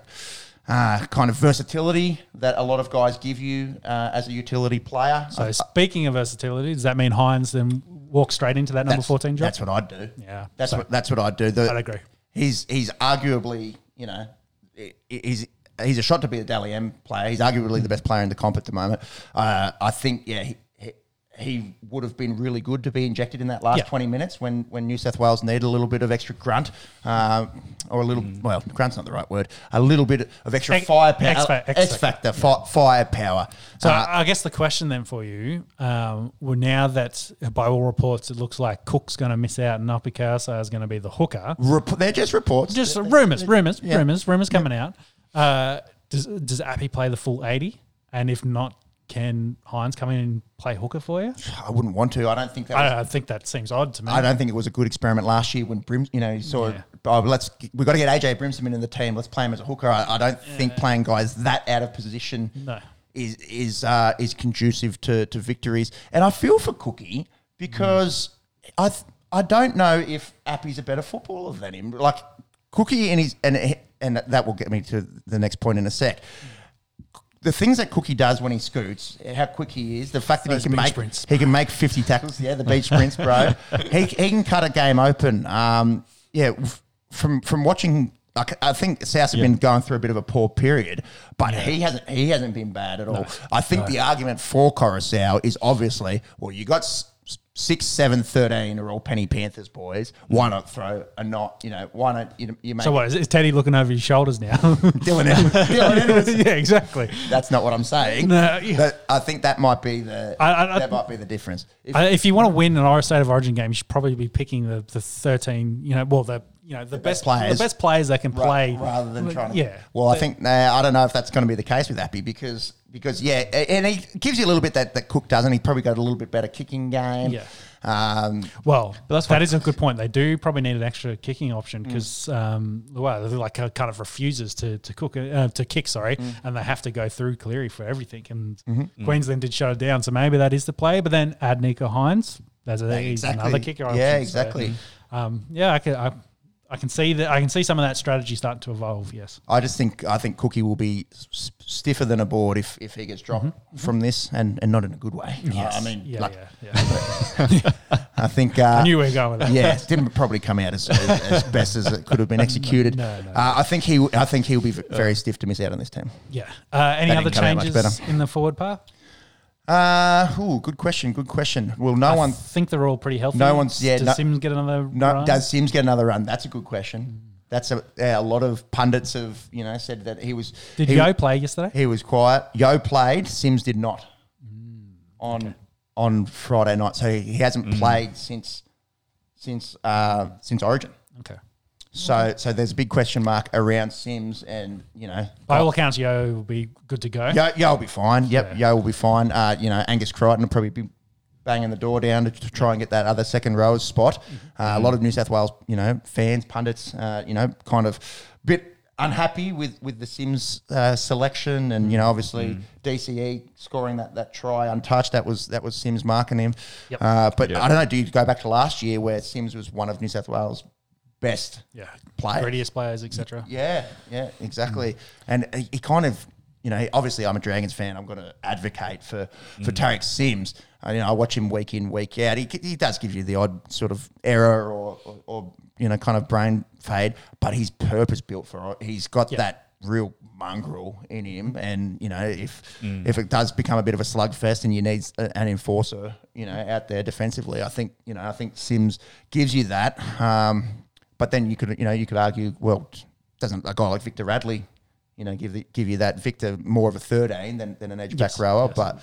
uh, kind of versatility that a lot of guys give you uh, as a utility player. So speaking of versatility, does that mean Hynes then walk straight into that number fourteen job? That's what I'd do. Yeah, that's so- what that's what I'd do. The- I'd agree. He's he's arguably you know he's he's a shot to be a Dally M player. He's arguably the best player in the comp at the moment. Uh, I think yeah. He, he, he would have been really good to be injected in that last Yeah. 20 minutes when, when New South Wales needed a little bit of extra grunt, uh, or a little, well, grunt's not the right word, a little bit of extra X- firepower. X fa- X X factor, fi- firepower. So Uh, I guess the question then for you, um, well, now that by all reports it looks like Cook's going to miss out and Api Koroisau is going to be the hooker. rep- they're just reports. Just rumors, rumors, Yeah. rumors, rumors coming out. Uh, does does Appy play the full eighty? And if not, can Hynes come in and play hooker for you? I wouldn't want to. I don't think that was I, I think that seems odd to me. I don't think it was a good experiment last year when Brim, you know, you saw, Yeah. oh, let's, we got to get AJ Brimson in the team. Let's play him as a hooker. I, I don't think playing guys that out of position No. is is uh, is conducive to, to victories. And I feel for Cookie because I th- I don't know if Appy's a better footballer than him. Like Cookie and his and and that will get me to the next point in a sec. The things that Cookie does when he scoots, how quick he is, the fact that Those he can make sprints. he can make fifty tackles, yeah, the beach sprints, bro. he, he can cut a game open. Um, yeah, from from watching, I think South have been going through a bit of a poor period, but he hasn't he hasn't been bad at all. I think the argument for Koroisau is obviously, well, you got. Six, seven, thirteen are all Penny Panthers boys. Why not throw a knot? You know, why not you, you make so what is, is Teddy looking over his shoulders now? Dylan Edwards? Dylan Edwards. yeah, exactly. That's not what I'm saying. No, yeah. But I think that might be the I- I- I- that might be the difference. If, if you want to win an Irish State of Origin game, you should probably be picking the, the thirteen. You know, well the you know the, best players. the best players that can Ra- play rather than trying to. Yeah. Well, I think nah, I don't know if that's going to be the case with Appy because because yeah, and he gives you a little bit that that Cook doesn't. He probably got a little bit better kicking game. Yeah. Um, Well, But that's that is a good point. They do probably need an extra kicking option Mm. because um, well, like uh, kind of refuses to to cook uh, to kick, sorry, Mm. and they have to go through Cleary for everything. And Mm-hmm. Queensland did shut it down, so maybe that is the play. But then add Nicho Hynes. There's a, he's exactly. another kicker. option. Yeah, So, exactly. um, yeah, I can I, I can see that. I can see some of that strategy starting to evolve. Yes. I just think I think Cookie will be s- stiffer than a board if, if he gets dropped from this, and, and not in a good way. I mean, Yeah, like, yeah, yeah. I think uh, I knew we were going with that. yeah, it didn't probably come out as, as best as it could have been executed. No, no. Uh, I think he, I think he'll be very stiff to miss out on this team. Yeah. Uh, any That other didn't come out much changes in the forward path? Uh, ooh, good question. Good question. Well, no I one, think they're all pretty healthy. No one's- yeah, Does no- Sims get another? no, run? does Sims get another run? That's a good question. That's a, yeah, a lot of pundits have, you know, said that he was. Did he, Yeo play yesterday? He was quiet. Yeo played. Sims did not. Mm, On on Friday night, so he, he hasn't played since since uh, since Origin. Okay. So so there's a big question mark around Sims, and you know, By all accounts, Yeo will be good to go. Yeo, Yeo will be fine. Yep, Yeah. Yeo will be fine. Uh, you know, Angus Crichton will probably be banging the door down to, to try and get that other second row spot. Uh, a lot of New South Wales, you know, fans, pundits, uh, you know, kind of bit unhappy with with the Sims uh, selection, and you know, obviously DCE scoring that that try untouched. That was that was Sims marking him. Yep. Uh, but Yeah. I don't know. Do you go back to last year where Sims was one of New South Wales' best Yeah, players. grittiest players, etc. Yeah, yeah, exactly. Mm. And he, he kind of, you know, obviously I'm a Dragons fan. I'm going to advocate for for mm. Tariq Sims. I, you know, I watch him week in, week out. He, he does give you the odd sort of error or, or, or you know, kind of brain fade, but he's purpose built for it. He's got Yeah. that real mongrel in him, and you know, if mm. if it does become a bit of a slugfest and you need an enforcer, you know, out there defensively, I think you know, I think Sims gives you that. Um, but then you could, you know, you could argue, well, doesn't a guy like Victor Radley, you know, give the, give you that Victor more of a thirteen than, than an edge back rower, yes. but.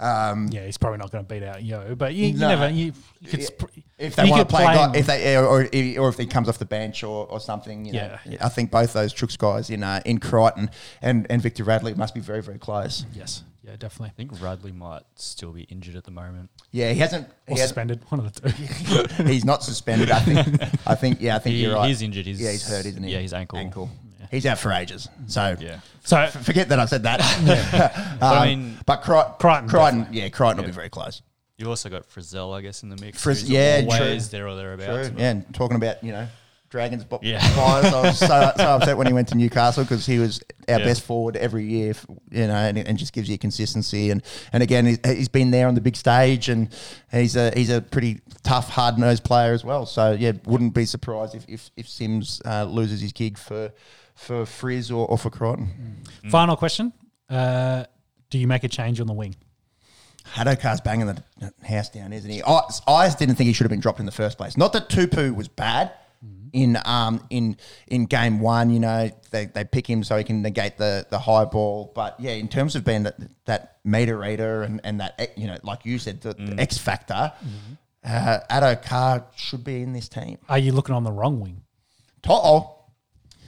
Um, Yeah, he's probably not going to beat out Yeo, but you, you No. never you, you could sp- if they want to play, play guy, if they or, or or if he comes off the bench or, or something, you know, Yeah, yeah. I think both those Trooks guys in uh, in Crichton and, and Victor Radley must be very very close. yes, yeah, definitely. I think Radley might still be injured at the moment. Yeah, he hasn't. He Or hasn't suspended, one of the two. he's not suspended. I think. I think. Yeah, I think He- you're right. he's injured. He's- yeah, he's hurt, isn't he? yeah, his ankle. Ankle. He's out for ages. So Yeah. So f- forget that I said that. But I Um, mean, but Cri- Crichton, Crichton, yeah, Crichton will be very close. you also got Frizell, I guess, in the mix. Friz- who's yeah, always true. there or thereabouts. True. Yeah, and talking about you know Dragons bo- Yeah. fires. I was so, so upset when he went to Newcastle because he was our Yeah. best forward every year, you know, and, and just gives you consistency. And and again, he- he's been there on the big stage, and he's a he's a pretty tough, hard nosed player as well. So yeah, wouldn't be surprised if if, if Sims uh, loses his gig for for Frizz or, or for Crichton. final question: uh, Do you make a change on the wing? Addo-Carr's banging the house down, isn't he? I, I just didn't think he should have been dropped in the first place. Not that Tupou was bad in um in in game one. You know they, they pick him so he can negate the the high ball. But yeah, in terms of being that, that meter reader and and that you know like you said the, the X factor, uh, Addo-Carr should be in this team. Are you looking on the wrong wing? To'o,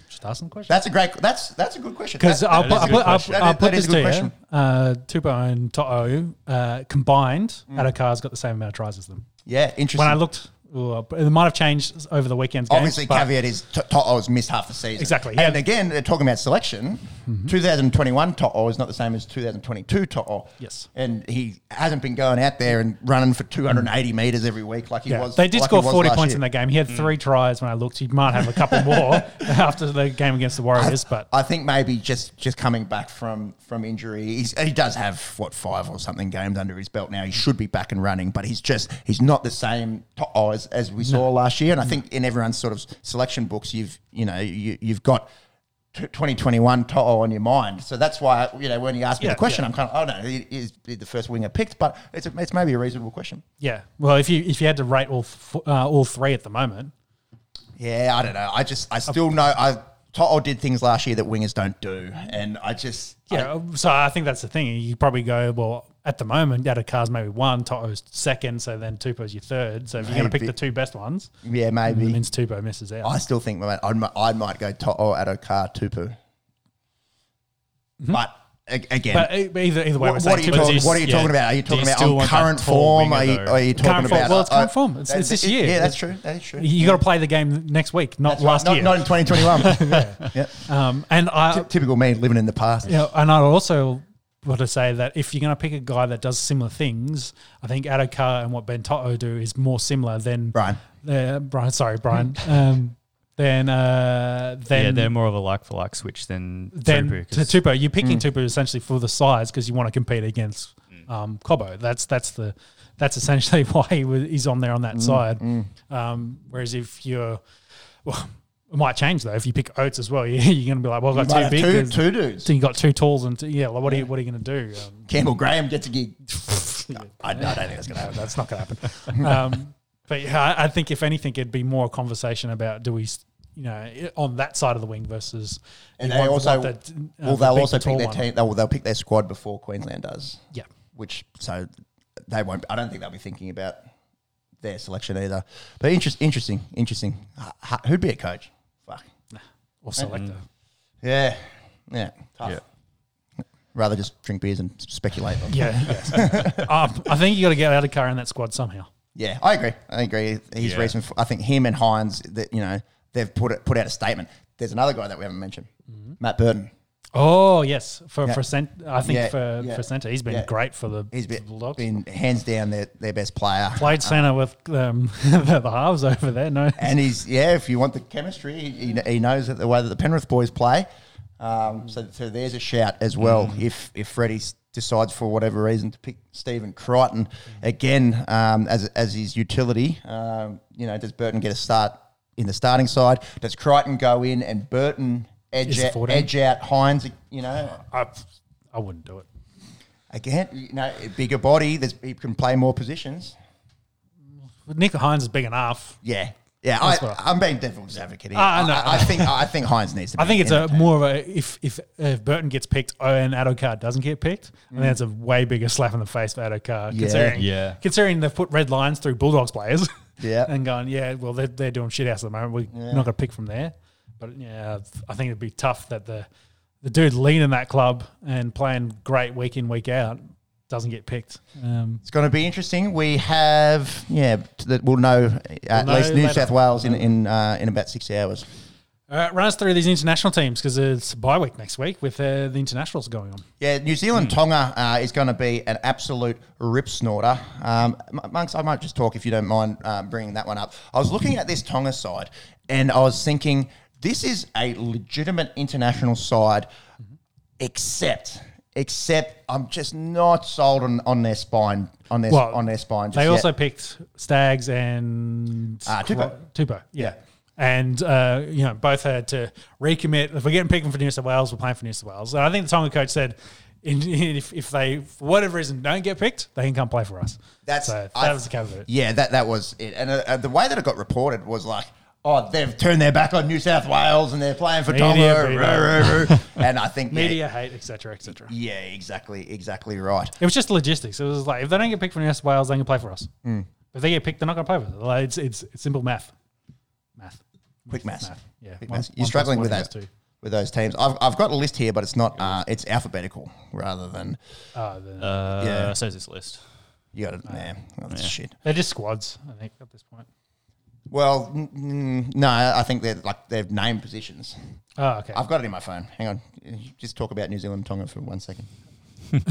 Just asking the question. that's a great that's that's a good question. Because That- I'll, that put, is a I'll, good put, I'll, question. I'll put this a good to you. question. Uh, Tupou and To'o uh, combined, Addo-Carr's got the same amount of tries as them. yeah, interesting. When I looked, well, uh, it might have changed over the weekend's games. Obviously, but- caveat is T- To'o's missed half the season. Exactly, And again, they're talking about selection. Mm-hmm. 2021 To'o is not the same as 2022 To'o. Yes. And he hasn't been going out there and running for 280 metres mm. every week like he Yeah, was. they did like score 40 points year. in that game. He had mm. three tries when I looked. He might have a couple more after the game against the Warriors, but I think maybe just just coming back from from injury, he's, he does have what five or something games under his belt now. He mm. should be back and running, but he's just he's not the same To'o as, as we saw last year. And I think in everyone's sort of selection books, you've you know you, you've got. 2021 To'o on your mind, so that's why you know when you ask me Yeah, the question, yeah. I'm kind of oh no, is the first winger picked, but it's a, it's maybe a reasonable question. yeah. Well, if you if you had to rate all f- uh, all three at the moment, Yeah, I don't know. I just I still know I To'o did things last year that wingers don't do, and I just I- yeah. so I think that's the thing. You probably go well at the moment. out of cars, maybe one, To'o's second, so then Tupou's your third. So if you're going to pick the two best ones, yeah it maybe means Tupou misses out. I still think I might, I might go Toto, To'o Addo-Carr Tupou. But a- again, but but either either way, what, we're what are you, talking, what are you yeah. talking about? Are you talking you about on current form? Are you, are you talking about? Well, it's uh, current form. It's- it's this it- year. Yeah, that's true. That is true. You got to play the game next week, not That's right. last Not, year. not in 2021. yeah. um, and I, Typical me living in the past. you know, and I also want to say that if you're going to pick a guy that does similar things, I think Addo-Carr and what Ben Toto do is more similar than Brian. Uh, Brian, sorry, Brian. um, then uh, then yeah, they're more of a like for like switch than then Tupou, to 'cause- Tupou. You're picking Tupou essentially for the size because you want to compete against um, Cobbo. That's that's the that's essentially why he was, he's on there on that side. Um, whereas if you're well, it might change though. If you pick Oates as well, you- you're going to be like, well, I've got two big. two, two dudes. so you got two tools and two, yeah. Like, what are you what are you going to do? Um, Campbell Graham gets a gig. I, I don't think that's going to happen. that's not going to happen. um, but yeah, I, I think if anything, it'd be more a conversation about do we, you know, on that side of the wing versus. And they want, also want that, uh, well they'll big, also pick their one. team. They'll, they'll pick their squad before Queensland does. Yeah. which so they won't. I don't think they'll be thinking about their selection either. But interest, interesting, interesting. H- Who'd be a coach? Fuck. or selector. Yeah, yeah. Tough. Yeah. Rather just drink beers and speculate. on- Yeah, yes. um, I think you got to get Addo-Carr in that squad somehow. yeah. I agree. I agree. He's Yeah. recent. I think him and Hynes. That you know they've put it, put out a statement. There's another guy that we haven't mentioned, Matt Burton. Oh yes, for Yeah. for cent, I think Yeah, for yeah, for centre, he's been great for the He's been, Bulldogs. been hands down their, their best player. Played centre with um, the, the halves over there. No, And he's yeah. If you want the chemistry, he, he knows that the way that the Penrith boys play. Um, so, so there's a shout as well. If if Freddie decides for whatever reason to pick Stephen Crichton again um, as as his utility, um, you know, does Burton get a start in the starting side? Does Crichton go in and Burton edge Is out, 14? edge out Hynes? You know, I, I wouldn't do it. again, you know, bigger body. There's, he can play more positions. Nick Hynes is big enough. Yeah. Yeah, I, That's what I'm being devil's advocate here. Ah, I know. I, I think I think Hynes needs to. Be I think it's a more of a if if if Burton gets picked and Addo-Carr doesn't get picked, I think it's a way bigger slap in the face for Addo-Carr. Yeah. Considering, Yeah. considering they've put red lines through Bulldogs players. Yeah. and going, yeah, well they're, they're doing shit house at the moment. We're not going to pick from there. But yeah, I think it'd be tough that the the dude leading that club and playing great week in week out doesn't get picked. Um, It's going to be interesting. We have yeah that we'll know at know least New later. South Wales in in uh, in about six hours. all right, run us through these international teams because it's bye week next week with uh, the internationals going on. Yeah, New Zealand Tonga uh, is going to be an absolute rip snorter. Um, Monks, I might just talk if you don't mind um, bringing that one up. I was looking at this Tonga side and I was thinking this is a legitimate international side, except except I'm just not sold on, on their spine on their Well, on their spine. Just They yet. also picked Staggs and Ah, Tupou. Tupou, yeah. Yeah. And uh, you know, both had to recommit. If we're getting picked for New South Wales, we're playing for New South Wales. And I think the Tonga coach said, in, if, if they for whatever reason don't get picked, they can come play for us. That's so that I- was the case of it. Yeah, that that was it. And uh, uh, the way that it got reported was like, oh, they've turned their back on New South Wales and they're playing for Media Tonga. and I think yeah, Media hate, etc., etc. Yeah, exactly, exactly right. It was just logistics. It was like if they don't get picked for New South Wales, they can play for us. Mm. If they get picked, they're not going to play for us. Like, it's, it's it's simple math. Math. Quick maths. Math. Yeah. Quick One- maths. one You're plus struggling with equals that two. with those teams. I've, I've got a list here, but it's not. Uh, it's alphabetical rather than Uh, the- Uh, Yeah. So is this list. you got to. Nah, that's Yeah. shit. they're just squads, I think, at this point. Well, mm, no, I think they're like they've named positions. Oh, okay. I've got it in my phone. Hang on, just talk about New Zealand Tonga for one second.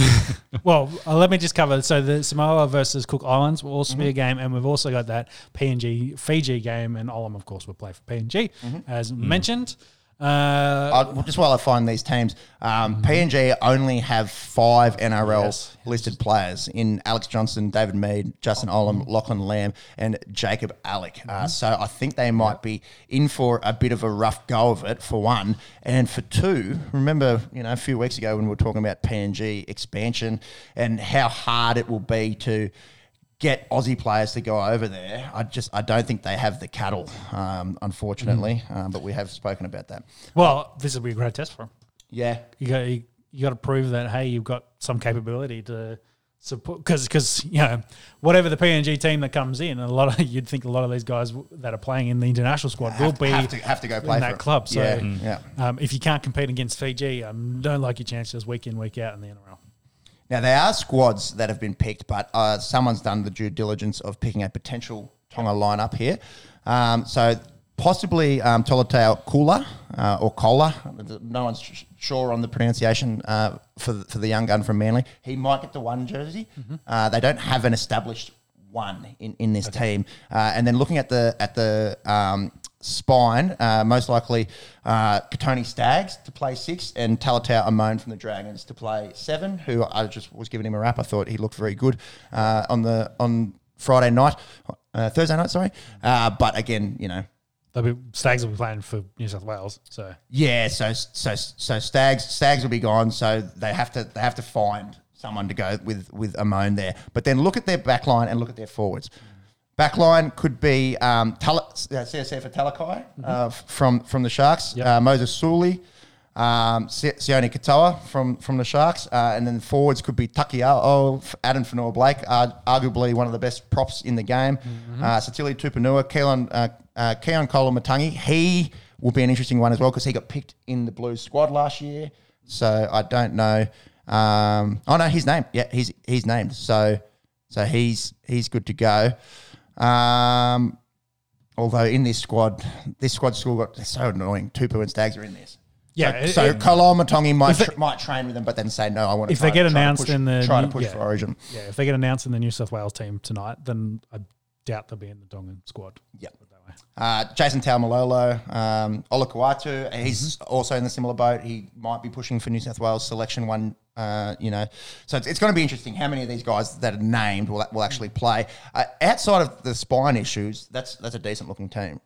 Well, uh, let me just cover. So the Samoa versus Cook Islands will also Mm-hmm. be a game, and we've also got that PNG Fiji game, and Olam, of course, will play for PNG, Mm-hmm. as Mm. mentioned. Uh, Uh, just while I find these teams, um, PNG only have five NRL Yes. listed players in Alex Johnston, David Mead, Justin Olam, Lachlan Lamb, and Jacob Alick. Uh, so I think they might be in for a bit of a rough go of it for one, and for two. Remember, you know, a few weeks ago when we were talking about PNG expansion and how hard it will be to get Aussie players to go over there. I just I don't think they have the cattle, um, unfortunately. Um, but we have spoken about that. well, this will be a great test for them. Yeah, You got you, you got to prove that hey, you've got some capability to support because because you know whatever the PNG team that comes in, a lot of you'd think a lot of these guys w- that are playing in the international squad will be have to have to go play in for that club. So yeah, yeah. um, if you can't compete against Fiji, um, don't like your chances week in week out in the NRL. Now there are squads that have been picked, but uh, someone's done the due diligence of picking a potential Tonga lineup here. Um, so possibly um, Tolutau Koula uh, or Kola. No one's sh- sure on the pronunciation uh, for the, for the young gun from Manly. He might get the one jersey. Uh, they don't have an established one in, in this team. Uh, and then looking at the at the um, spine, uh, most likely uh, Kotoni Staggs to play six and Talatau Amone from the Dragons to play seven. Who I just was giving him a rap. I thought he looked very good uh, on the on Friday night, uh, Thursday night. Sorry, uh, but again, you know. They'll be Staggs will be playing for New South Wales, so Yeah, so so so Staggs Staggs will be gone, so they have to they have to find someone to go with with Amone there. But then look at their back line and look at their forwards. Backline could be um, Tal- uh, CSF for Talakai uh, from from the Sharks, Yep. uh, Moses Suli, um, Si- Sione Katoa from from the Sharks, uh, and then forwards could be Takiao, Addin Fonua-Blake, uh, arguably one of the best props in the game. Uh, Satili Tupanua, Keelan uh, uh, Keaon Koloamatangi, he will be an interesting one as well because he got picked in the Blues squad last year. So I don't know. Um, oh no, he's named. Yeah, he's he's named. So so he's he's good to go. Um, although in this squad, this squad still got so annoying. Tupou and Staggs are in this. Yeah, So, so it- might they- tr- might train with them, but then say no. I want to. If they get announced push, in the try to push yeah. for Origin. Yeah, if they get announced in the New South Wales team tonight, then I doubt they'll be in the Tongan squad. Yeah. Uh, Jason Taumalolo, um, Olakau'atu, he's Mm-hmm. also in the similar boat. He might be pushing for New South Wales selection one, uh, you know. So it's, it's going to be interesting how many of these guys that are named will, will actually play. Uh, outside of the spine issues, that's that's a decent looking team.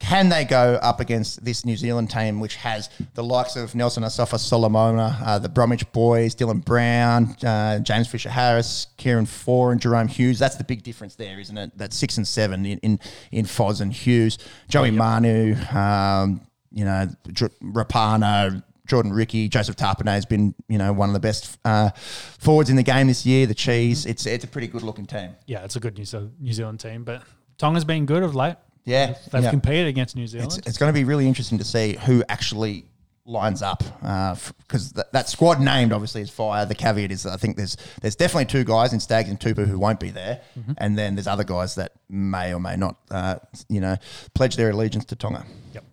Can they go up against this New Zealand team, which has the likes of Nelson Asofa-Solomona, uh, the Bromwich boys, Dylan Brown, uh, James Fisher-Harris, Kieran Foran, and Jahrome Hughes? That's the big difference there, isn't it? That's six and seven in in, in Foz and Hughes. Joey Manu, um, you know, Dr- Rapana, Jordan Riki, Joseph Tapine has been, you know, one of the best uh, forwards in the game this year. The Cheese, it's it's a pretty good looking team. Yeah, it's a good New Zealand team, but Tonga's been good of late. Yeah, They've yeah. competed against New Zealand. It's, it's going to be really interesting to see who actually lines up because that, that squad named obviously is fire. The caveat is that I think there's there's definitely two guys in Staggs and Tupou who won't be there, and then there's other guys that may or may not, uh, you know, pledge their allegiance to Tonga. yep.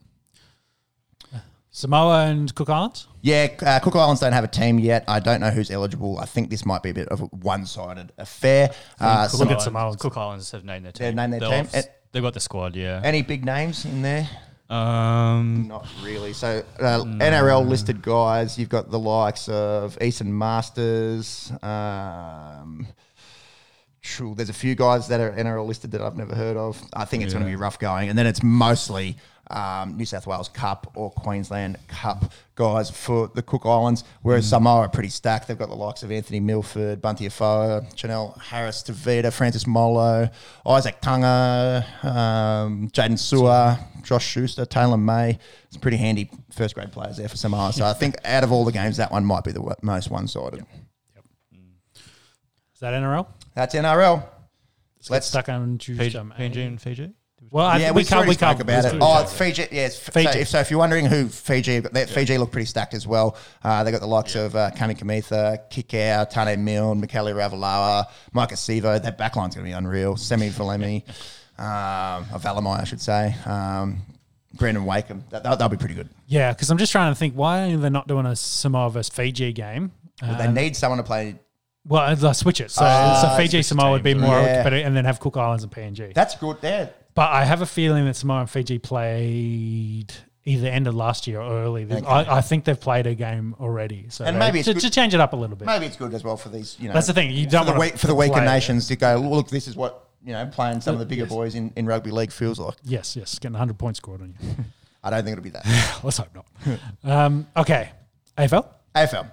Samoa and Cook Islands. Yeah, uh, Cook Islands don't have a team yet. I don't know who's eligible. I think this might be a bit of a one-sided affair. Uh, Cook some- Islands. Samoans. Cook Islands have named their team. They've named their They're team. off- And- they've got the squad, yeah. any big names in there? Um, Not really. So uh, NRL listed guys, you've got the likes of Esan Marsters. Um, true, there's a few guys that are NRL listed that I've never heard of. I think it's going to be rough going, and then it's mostly um, New South Wales Cup or Queensland Cup guys for the Cook Islands. Whereas Samoa are pretty stacked. They've got the likes of Anthony Milford, Bunty Afoa, Chanel Harris, Tavita, Francis Molo, Isaac Tunga, um, Jaydn Su'A, Josh Schuster, Taylor May. It's pretty handy first grade players there for Samoa. So I think out of all the games, that one might be the wo- most one sided. Yep. Is that NRL? That's NRL. Let's Let's stuck on choose Fiji, um, PNG and Fiji. Well, I yeah, think we, we can't. We spoke can't talk about it. Oh, it's Fiji. Yeah, Fiji. So if, so if you're wondering who Fiji, they, Fiji look pretty stacked as well. Uh, they got the likes of uh, Kamikamica, Kikau, Taane Milne, Mikaele Ravalawa, Maika Sivo. That backline's going to be unreal. Semi Valemi, um, or Valamai, I should say. Um, Brandon Wakeham. That, that, that'll be pretty good. Yeah, because I'm just trying to think why are they not doing a Samoa versus Fiji game? But they Um, need someone to play. well, they'll switch it. So, Ah, so Fiji Samoa would be teams, more yeah. competitive, and then have Cook Islands and PNG. That's good there. But I have a feeling that Samoa and Fiji played either end of last year or early. Okay. I, I think they've played a game already. So And maybe it's to, to change it up a little bit. Maybe it's good as well for these. You know, That's the thing. You for don't the wanna for the weaker nations to go. Look, this is what you know playing some of the bigger Yes. boys in, in rugby league feels like. Yes, yes, getting 100 points scored on you. I don't think it'll be that. Let's hope not. um, okay, AFL. AFL.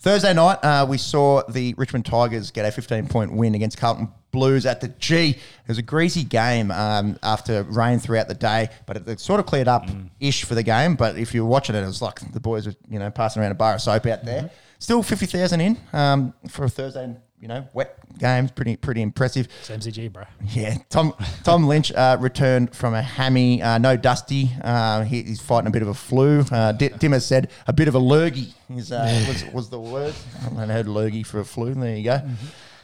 Thursday night, uh, we saw the Richmond Tigers get a 15 point win against Carlton Blues at the G. It was a greasy game um, after rain throughout the day, but it, it sort of cleared up ish for the game. But if you were watching it, it was like the boys were you know passing around a bar of soap out there. Still 50,000 in um, for a Thursday, you know, wet games. Pretty pretty impressive. It's MCG, bro. Yeah, Tom Tom Lynch uh, returned from a hammy. Uh, no Dusty. Uh, he, he's fighting a bit of a flu. Uh, D- Dimma said a bit of a lurgy is, uh, was, was the word. I heard lurgy for a flu. There you go.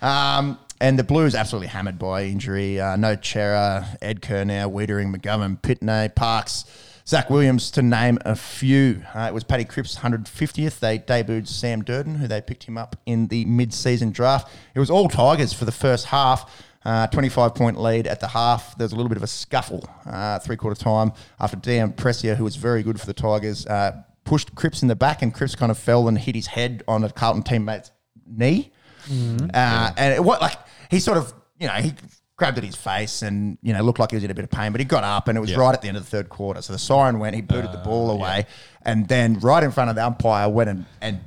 Um, and the Blues absolutely hammered by injury. Uh, no Chera, Ed Curnow, Weitering, McGovern, Pittonet, Parks. Zach Williams, to name a few. Uh, it was Paddy Cripps' 150th. They debuted Sam Durdin, who they picked him up in the mid-season draft. It was all Tigers for the first half. Uh, 25 point lead at the half. There was a little bit of a scuffle uh, three quarter time after Dion Prestia, who was very good for the Tigers, uh, pushed Cripps in the back, and Cripps kind of fell and hit his head on a Carlton teammate's knee. Uh, and it, what like he sort of you know he grabbed at his face and you know looked like he was in a bit of pain, but he got up and it was right at the end of the third quarter. So the siren went, he booted the ah, ball away, and then right in front of the umpire went and, and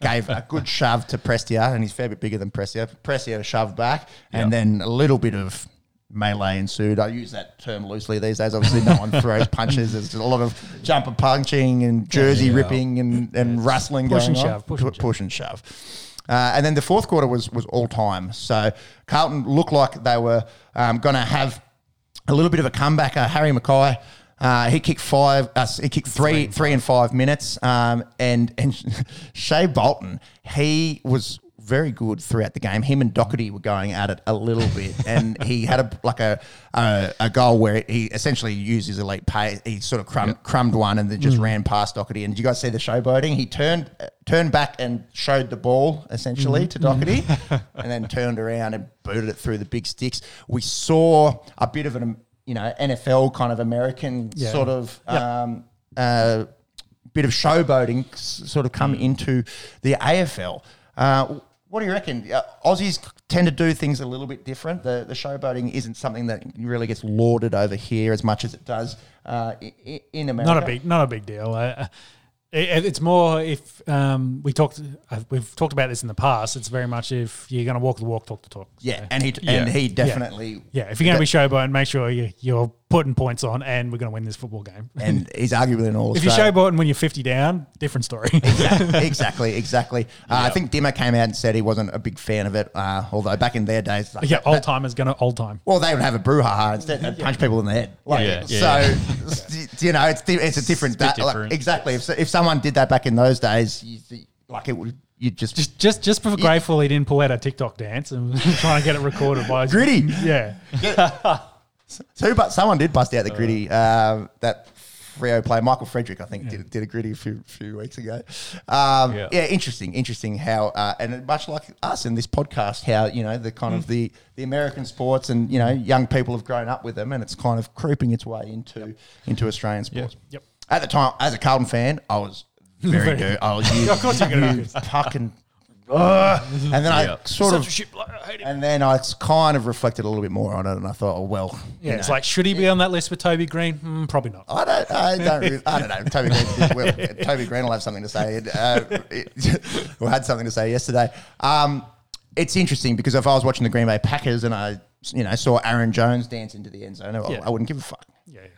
gave a good shove to Prestia, and he's a fair bit bigger than Prestia. Prestia shoved back, and then a little bit of melee ensued. I use that term loosely these days. Obviously, no one throws punches. There's a lot of jumper punching and jersey ripping and, and rustling Push going and on. shove, push and Pu- push and shove. Uh, and then the fourth quarter was was all time. So Carlton looked like they were um, going to have a little bit of a comeback. Uh, Harry McKay. Uh, he kicked five. Uh, he kicked three, three and five minutes. Um, and and Shai Bolton, he was very good throughout the game. Him and Docherty were going at it a little bit, and he had a like a a, a goal where he essentially used his elite pace. He sort of crumb, crumbed one and then just ran past Docherty. And did you guys see the showboating? He turned turned back and showed the ball essentially to Docherty, and then turned around and booted it through the big sticks. We saw a bit of an you know NFL kind of American Yeah. sort of. Yep. Um, uh, bit of showboating sort of come into the AFL. Uh, what do you reckon? Uh, Aussies tend to do things a little bit different. The the showboating isn't something that really gets lauded over here as much as it does uh, i- i- in America. Not a big, not a big deal. Uh, it, it's more if um, we talked, uh, we've talked about this in the past. It's very much if you're going to walk the walk, talk the talk. Yeah, and he and he definitely yeah. If you're going to be showboating, make sure you, you're putting points on, and we're going to win this football game. and he's arguably an all. if you show showboating when you're 50 down, different story. exactly, exactly, exactly. Uh, I think Dimma came out and said he wasn't a big fan of it. Uh, although back in their days, like, yeah, that- old timers going to old time. Well, they would have a brouhaha instead and punch people in the head. Like, Yeah, yeah. so, you know, it's di- it's a different. It's a bit that- like, exactly. If, if someone did that back in those days, you, like it would, you just, Just, just, just for grateful he didn't pull out a TikTok dance and trying to get it recorded by his Gritty. Yeah, so, but someone did bust out the gritty. Uh, that Freo player, Michael Frederick, I think, did, did a gritty a few, few weeks ago. Um, yeah. Yeah. interesting, interesting how, uh, and much like us in this podcast, how you know the kind of the the American sports and you know young people have grown up with them, and it's kind of creeping its way into into Australian sports. Yep. At the time, as a Carlton fan, I was very Very- good. I was you, Of course you're be you fucking. Ugh. And then I Yeah. sort of, Censorship, like, I hate it. and then I kind of reflected a little bit more on it, and I thought, oh well, Yeah, you it's like, should he be on that list with Toby Greene? Mm, probably not. I don't, I don't, really, I don't know. Toby Greene, well, Toby Greene will have something to say. Uh, it, or had something to say yesterday. Um, it's interesting because if I was watching the Green Bay Packers and I, you know, saw Aaron Jones dance into the end zone, I, Yeah. I wouldn't give a fuck. Yeah, yeah.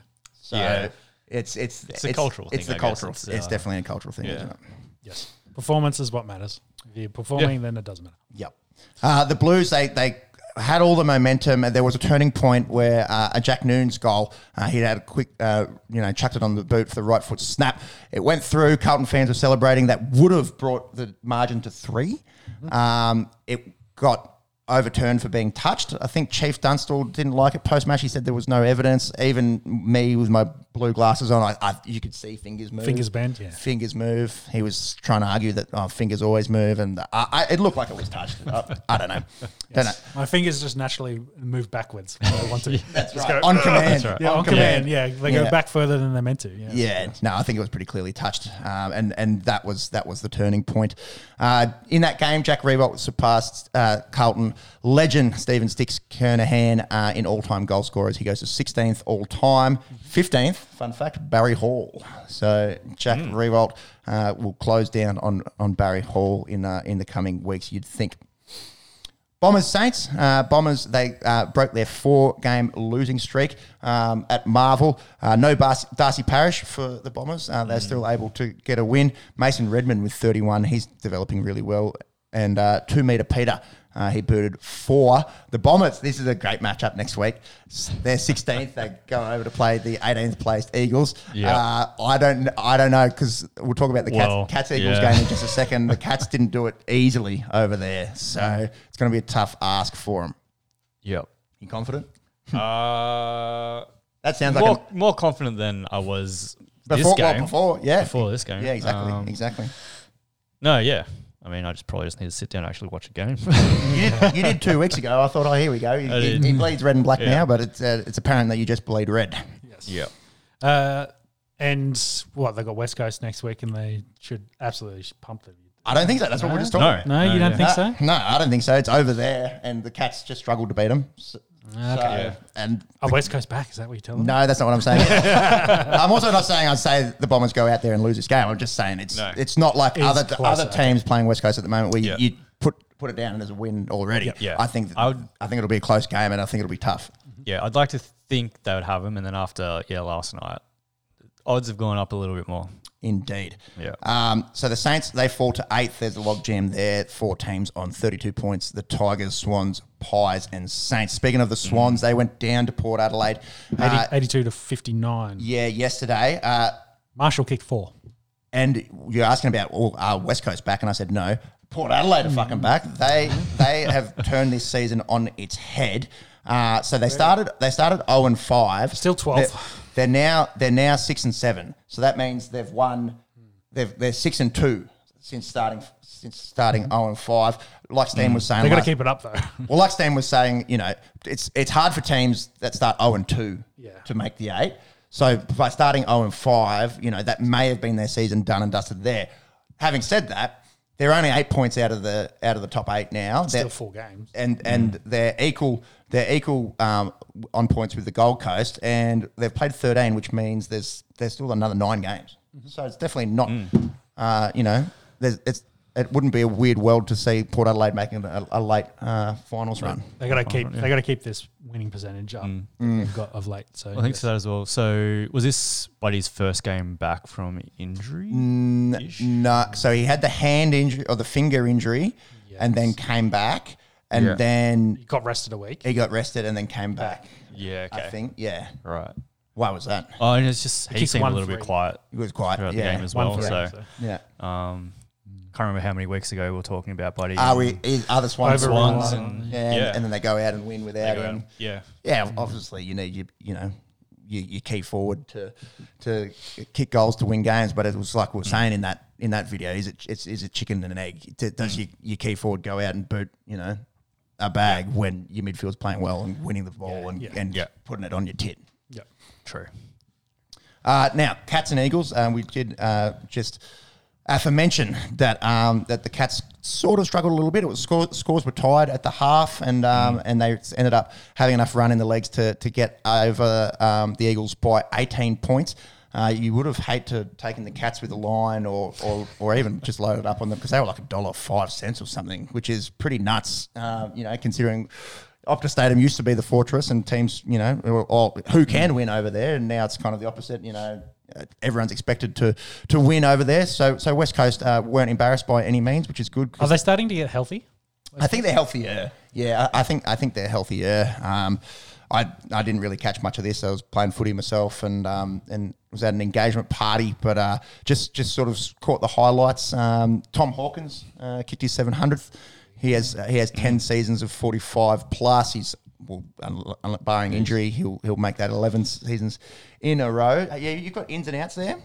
So Yeah. it's it's It's a cultural It's thing, the I guess. cultural. It's, It's, uh, definitely a cultural thing, yeah. isn't it? Yes. Performance is what matters. If you're performing, then it doesn't matter. Yep. Uh, the Blues, they they had all the momentum, and there was a turning point where uh, a Jack Newnes' goal, uh, he had a quick, uh, you know, chucked it on the boot for the right foot snap. It went through. Carlton fans were celebrating. That would have brought the margin to 3 Um, it got overturned for being touched. I think Chief Dunstall didn't like it post match. He said there was no evidence. Even me with my blue glasses on, I, I you could see fingers move. Fingers bend, yeah. Fingers move. He was trying to argue that oh, fingers always move, and I, I, it looked like it was touched. I, I don't know. Don't know. My fingers just naturally move backwards when I want to. That's right. go, on command. right. Yeah, on, command. Yeah, they Yeah. go back further than they're meant to. Yeah. Yeah, no, I think it was pretty clearly touched, um, and and that was that was the turning point. Uh, in that game, Jack Riewoldt surpassed uh, Carlton legend Stephen Sticks Kernahan uh, in all-time goal scorers. He goes to 16th all-time, 15th. Fun fact: Barry Hall. So Jack Riewoldt uh, will close down on on Barry Hall in uh, in the coming weeks. You'd think. Bombers Saints. Uh, Bombers they uh, broke their four-game losing streak um, at Marvel. Uh, no Bar- Darcy Parish for the Bombers. Uh, they're still able to get a win. Mason Redman with 31. He's developing really well. And uh, two meter Peter. Uh, he booted four. The Bombers. This is a great matchup next week. They're 16th. they go over to play the 18th placed Eagles. Yeah. Uh, I don't. I don't know because we'll talk about the Cats, Well, Cats Eagles yeah. game in just a second. The Cats didn't do it easily over there, so it's going to be a tough ask for them. Yep. You confident? Uh, That sounds like more, a, more confident than I was before. this game. Well, before, yeah, Before this game. yeah, exactly, Um, exactly. No, yeah. I mean, I just probably just need to sit down and actually watch a game. You did, you did two weeks ago. I thought, oh, here we go. He, he, he bleeds red and black Yeah. now, but it's uh, it's apparent that you just bleed red. Yes. yeah. Uh, and what they got West Coast next week, and they should absolutely pump them. I don't think so. That's what we're just No. talking. No, you don't yeah. think No, so? no, I don't think so. It's over there, and the Cats just struggled to beat them. So, Okay. so- and Oh, West Coast back. Is that what you're telling me? No, that's not what I'm saying. I'm also not saying I'd say the Bombers go out there and lose this game. I'm just saying it's No. it's not like It's other closer, other teams playing West Coast at the moment where you, Yeah. you put put it down as a win already. Yeah. I think I would- I think it'll be a close game and I think it'll be tough. Yeah, I'd like to think they would have him, and then after yeah last night, odds have gone up a little bit more. Indeed. Yeah. Um, so the Saints they fall to eighth. There's a log jam there. Four teams on 32 points. The Tigers, Swans, Pies, and Saints. Speaking of the Swans, they went down to Port Adelaide. 80, Uh, 82 to 59. yeah, yesterday. Uh, Marshall kicked four. And you're asking about all uh, West Coast back, and I said no. Port Adelaide are fucking back. They they have turned this season on its head. Uh, so they started they started zero and five. Still 12th. They're, now they're now six and seven. So that means they've won. They've they're six and two since starting since starting zero and five. Like Stan was mm. saying, They've got to keep it up though. well, like Stan was saying, you know, it's it's hard for teams that start 0 and 2 Yeah. to make the eight. So by starting 0 and 5, you know, that may have been their season done and dusted there. Having said that, they're only eight points out of the out of the top eight now. Still They're- four games. and and mm. they're equal. They're equal um, on points with the Gold Coast, and they've played thirteen, which means there's there's still another nine games. So it's definitely not. Uh, you know, there's, it's it wouldn't be a weird world to see Port Adelaide making a, a late uh, finals run. They got to keep. yeah. They got to keep this winning percentage up. that They've got of late. So I think yes. so that as well. So was this Buddy's first game back from injury? N- no, so he had the hand injury or the finger injury, and then came back, and Yeah. then He got rested a week. he got rested and then came back. Yeah, okay. I think, yeah. Right. Why was that? Oh, and it's just he kicked seemed a one little bit free. quiet He was quiet. throughout yeah. the game as well. for So, so. Yeah. um, can't remember how many weeks ago we were talking about Buddy. Are we? Is, are the Swans Over Swans one. and Yeah, yeah, and then they go out and win without him. yeah. Yeah, obviously you need you you know you, you key forward to to kick goals to win games. But it was like we were saying in that in that video, is it it's is it chicken and an egg? D- Does your, your key forward go out and boot you know a bag when your midfield's playing well and winning the ball and, yeah. and Yeah. putting it on your tit? Yeah. True. Uh, now, Cats and Eagles, um, we did uh, just aforemention that um, that the Cats sort of struggled a little bit. It was score, scores were tied at the half, and um, and they ended up having enough run in the legs to to get over um, the Eagles by 18 points. Uh, you would have hate to taken the Cats with a line, or or, or even just loaded up on them because they were like a dollar five cents or something, which is pretty nuts. Uh, you know, considering. Optus Stadium used to be the fortress, and teams, you know, or, or who can win over there, and now it's kind of the opposite. You know, uh, everyone's expected to to win over there. So, so West Coast uh, weren't embarrassed by any means, which is good. Are they starting to get healthy? I think they're healthier. Yeah, I I think I think they're healthier. Um, I I didn't really catch much of this. I was playing footy myself, and um, and was at an engagement party, but uh, just just sort of caught the highlights. Um, Tom Hawkins uh, kicked his seven hundredth. He has uh, he has ten seasons of forty five plus. He's well, barring injury, he'll he'll make that eleven seasons in a row. Uh, yeah, you've got ins and outs there.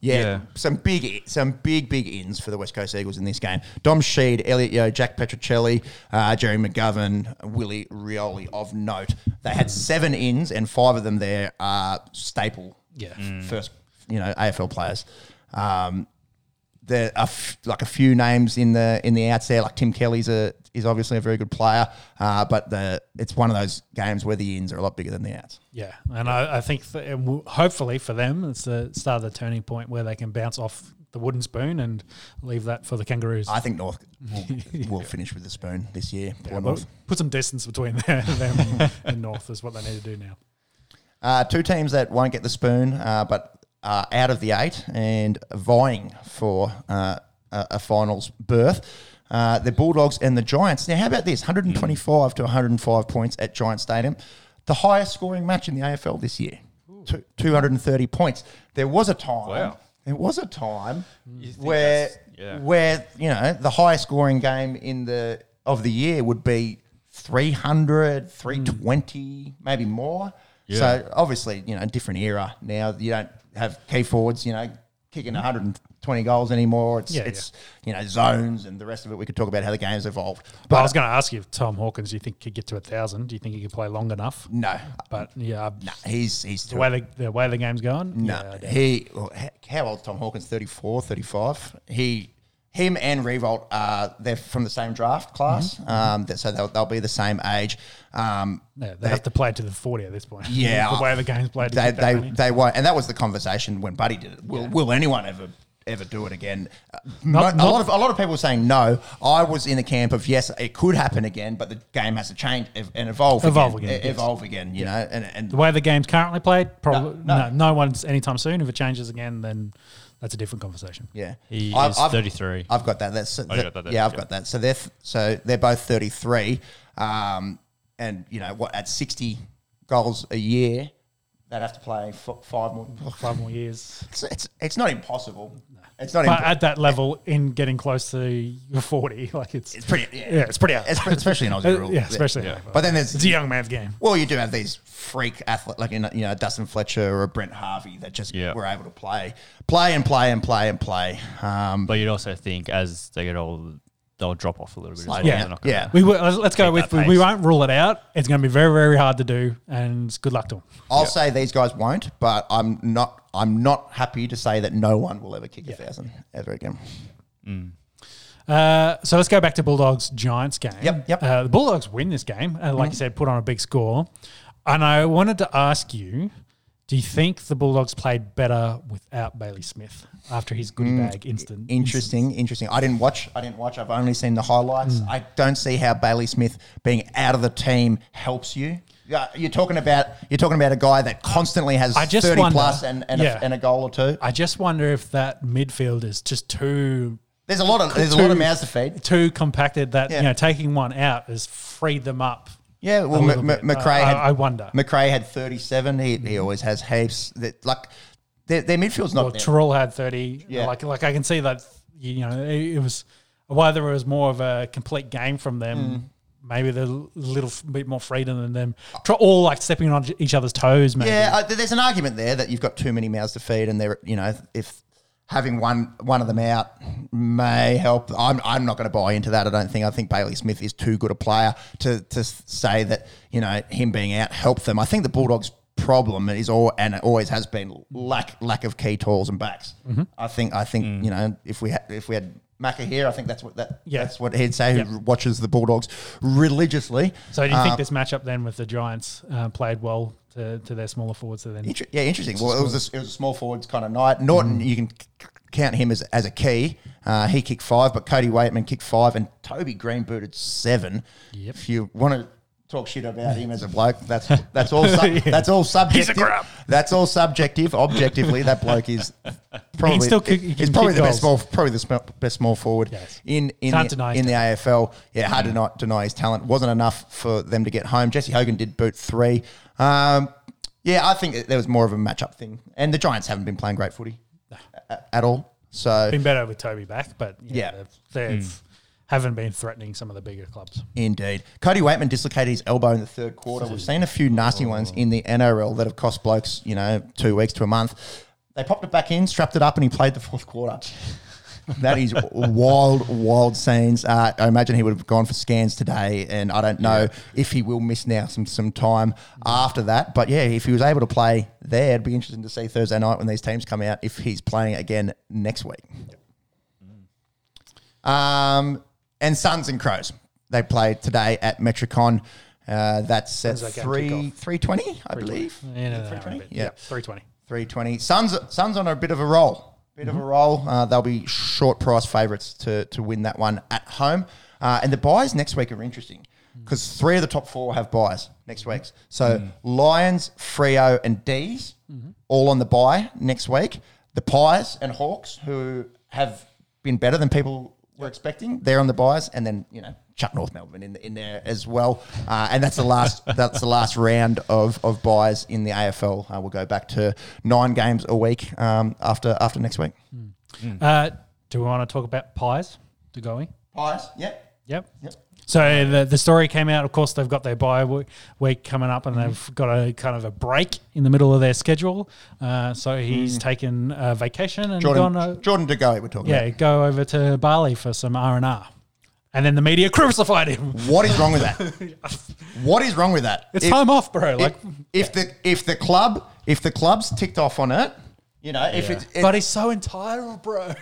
Yeah, Yeah. some big, some big, big ins for the West Coast Eagles in this game. Dom Sheed, Elliot Yeo, Jack Petruccelle, uh, Jerry McGovern, Willie Rioli of note. They had seven ins, and five of them there are staple. Yeah. first, you know, AFL players. Um, there are f- like a few names in the in the outs there, like Tim Kelly's a is obviously a very good player, uh, but the it's one of those games where the ins are a lot bigger than the outs. Yeah, and I, I think will- hopefully for them, it's the start of the turning point where they can bounce off the wooden spoon and leave that for the Kangaroos. I think North will, will finish with the spoon this year. Yeah, North. put some distance between them and, and North is what they need to do now. Uh, two teams that won't get the spoon, uh, but are out of the eight and vying for uh, a, a finals berth. Uh, the Bulldogs and the Giants. Now, how about this? 125 to 105 points at Giant Stadium. The highest scoring match in the AFL this year. Two, 230 points. There was a time. Wow. There was a time where, yeah. where you know the highest scoring game in the of the year would be 300, 320, maybe more. Yeah. So obviously, you know, different era now. You don't have key forwards, you know, kicking 120 goals anymore. It's Yeah, it's you know zones and the rest of it. We could talk about how the game's evolved. But But I was going to ask you, if Tom Hawkins, do you think could get to a thousand? Do you think he could play long enough? no, But yeah, no, he's he's the way the, the way the game's going, no. yeah, he well, how old's Tom Hawkins? 34, 35. He him and Riewoldt are they're from the same draft class, Mm-hmm. um, that, so they'll, they'll be the same age. Um, yeah, they, have to play to the forty at this point. Yeah. the way the game's played. they they, they won't, and that was the conversation when Buddy did it. Will will anyone ever ever do it again? Uh, Not- a not- lot of a lot of people were saying no. I was in the camp of yes, it could happen again, but the game has to change and evolve, Evolve again, again, E- yes. evolve again. You know, and and the way the game's currently played, probably No, no, no. no, one's anytime soon. If it changes again, then that's a different conversation. yeah, He I've- is I've- 33. I've got that. That's you got that yeah, I've yeah. got that. So they're th- so they're both thirty three, um, and you know what? At sixty goals a year, they'd have to play f- five more. Five more years. It's, it's it's not impossible. It's not. But imp- at that level, in getting close to your 40, like it's, it's pretty. Yeah, yeah, it's pretty hard. Es- especially in Aussie Uh, rule. yeah, especially. But then there's It's a young man's game. Well, you do have these freak athlete like you know, you know Dustin Fletcher or Brent Harvey that just Yeah. were able to play, play and play and play and play. Um, But you'd also think as they get older, they'll drop off a little bit. As well. Slide Yeah. They're not gonna- yeah, We will, let's, let's go with we, we won't rule it out. It's going to be very very hard to do, and good luck to them. I'll say these guys won't, but I'm not. I'm not happy to say that no one will ever kick a thousand ever again. Uh, so let's go back to Bulldogs Giants game. Yep, yep. Uh, the Bulldogs win this game, uh, like you said, put on a big score. And I wanted to ask you, do you think the Bulldogs played better without Bailey Smith after his goodie bag instant? Interesting, interesting. I didn't watch. I didn't watch. I've only seen the highlights. Hmm. I don't see how Bailey Smith being out of the team helps you. Yeah, You're talking about you're talking about a guy that constantly has I just thirty wonder- plus and and, yeah. a, and a goal or two. I just wonder if that midfield is just too There's a lot of there's a lot of mouths to feed. too compacted that Yeah. you know taking one out has freed them up. Yeah, well, M- M- Macrae I- had. I wonder. Macrae had 37. He, he always has heaps. That like their, their midfield's not. Well, there. Treloar had thirty. Yeah. like like I can see that you know it, it was whether it was more of a complete game from them. Hmm. Maybe they're a little bit more freedom than them, all like stepping on each other's toes. Maybe. Yeah, uh, there's an argument there that you've got too many mouths to feed, and they're you know if having one one of them out may help. I'm I'm not going to buy into that. I don't think. I think Bailey Smith is too good a player to to say that you know him being out helped them. I think the Bulldogs. Problem is all and it always has been lack lack of key tools and backs. Mm-hmm. I think I think you know if we had if we had Macca here, I think that's what that Yeah. that's what he'd say. Who Yeah. watches the Bulldogs religiously. So do you think Uh, this matchup then with the Giants uh, played well to, to their smaller forwards? So then, Inter- yeah, interesting. Well, it was a, it was a small forwards kind of night. Naughton, Mm. you can c- count him as as a key. Uh, he kicked five, but Cody Weightman kicked five, and Toby Greene booted seven. Yep. If you want to talk shit about him as a bloke, that's that's all sub- that's all subjective. crap. That's all subjective. Objectively, that bloke is probably still kick- he he's probably kick the best small probably the sm- best small forward Yes. in in the, in the AFL. Yeah, hard to not deny his talent. Wasn't enough for them to get home. Jesse Hogan did boot three. Um, yeah, I think there was more of a matchup thing, and the Giants haven't been playing great footy a- at all. So been better with Toby back, but Yeah. yeah, they've, they've haven't been threatening some of the bigger clubs. Indeed. Cody Weightman dislocated his elbow in the third quarter. We've seen a few nasty ones in the NRL that have cost blokes, you know, two weeks to a month. They popped it back in, strapped it up, and he played the fourth quarter. that is wild, wild scenes. Uh, I imagine he would have gone for scans today, and I don't know if he will miss now some some time after that. But yeah, if he was able to play there, it'd be interesting to see Thursday night when these teams come out if he's playing again next week. Um, and Suns and Crows. They play today at Metricon. Uh, that's at that game three kick off? three twenty, I believe. Yeah, no, no, no, 320? a bit. Yeah. three twenty. Three twenty. Suns Suns on a bit of a roll. Bit of a roll. Uh, they'll be short price favourites to to win that one at home. Uh, and the buys next week are interesting because three of the top four have buys next week. So Lions, Freo, and D's all on the buy next week. The Pies and Hawks, who have been better than people were expecting, they're on the buys, and then you know Chuck North Melbourne in in there as well. Uh, and that's the last that's the last round of of buys in the AFL. Uh, we'll go back to nine games a week um, after after next week. Uh, do we want to talk about pies to going? Pies, yep. Yep. Yep. So the the story came out. Of course, they've got their bye week, coming up, and they've got a kind of a break in the middle of their schedule. Uh, so he's Mm. taken a vacation and Jordan gone. Uh, Jordan we're talking yeah, about. go over to Bali for some R and R, and then the media crucified him. What is wrong with that? what is wrong with that? It's If- time off, bro. if- Like, if the if the club if the club's ticked off on it, you know, if it's it, but he's so entitled, bro.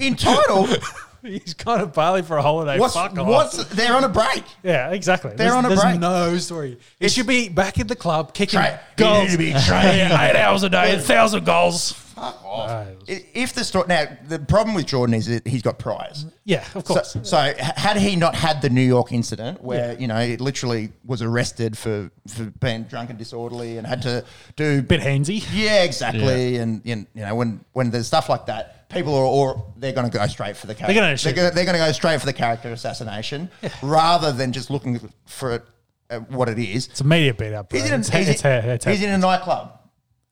entitled, he's of to Bali for a holiday. what's Fuck off. what's they're on a break. Yeah, exactly. They're there's, on a there's break. no story. It should be back in the club, kicking Tra- goals. You need to be training. eight hours a day, a thousand goals. Fuck off. I- If the story now, the problem with Jordan is that he's got priors. Yeah, of course. so h- had he not had the New York incident where you know it literally was arrested for, for being drunk and disorderly and had to do Bit handsy. yeah exactly and you know when when there's stuff like that people are or they're going to go straight for the character They're gonna they're going to go straight for the character assassination rather than just looking for it at what it is. It's a media beat up. He's in, it's, he's, it's, in, it's, he's in a nightclub.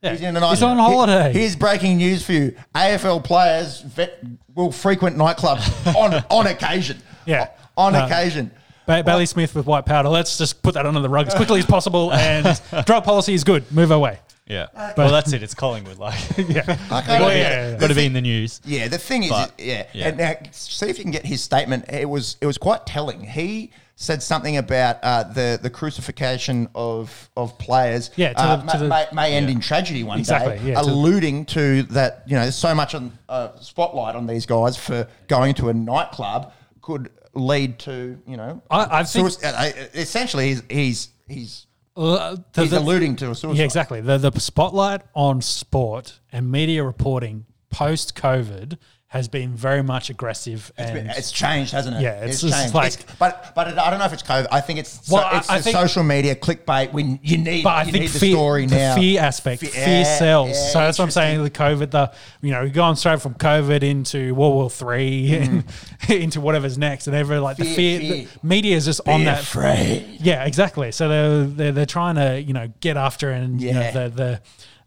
He's in the night. He's on holiday. Here's breaking news for you: AFL players vet, will frequent nightclubs on on occasion. Yeah. on Uh, occasion. Ba- Bailey Smith with white powder. Let's just put that under the rug as quickly as possible. And drug policy is good. Move away. Yeah. well, that's it. It's Collingwood. Like, Yeah. Okay. Well, yeah, yeah, yeah. got to be in the news. Yeah, the thing is, But- yeah, yeah. And now, see if you can get his statement. It was it was quite telling. He said something about uh, the the crucifixion of of players. Yeah, to uh, the- may, the- may, may end Yeah. in tragedy one Exactly, day. yeah, alluding to that, you know, there's so much on uh, spotlight on these guys for going to a nightclub could lead to, you know, I- I think- suic- uh, essentially he's he's he's, Uh, he's the- alluding to a suicide. Yeah, exactly. The the spotlight on sport and media reporting post COVID has been very much aggressive It's, and been- it's changed, hasn't it? Yeah, it's just changed. like- but but it, I don't know if it's COVID. I think it's Well, so, I- it's I the think- social media clickbait when you need. But I you think need the fear, story the now. fear aspect, Fe- fear sells. yeah, so that's what I'm saying. The COVID, the you know, going straight from COVID into World War Three mm. and into whatever's next, and ever like the Fear, fear, fear. the media is just on that. afraid. Yeah, exactly. So they're, they're they're trying to you know get after and you know, Yeah. the the.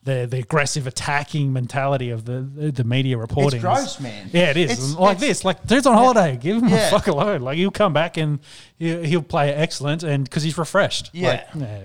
The, the aggressive attacking mentality of the the, the media reporting. is- gross, man. Yeah, it is. It's- like it's- this, like dude's on holiday. Give him Yeah. a fuck alone. Like he'll come back and he'll, he'll play excellent, and because he's refreshed. Yeah. Like, yeah.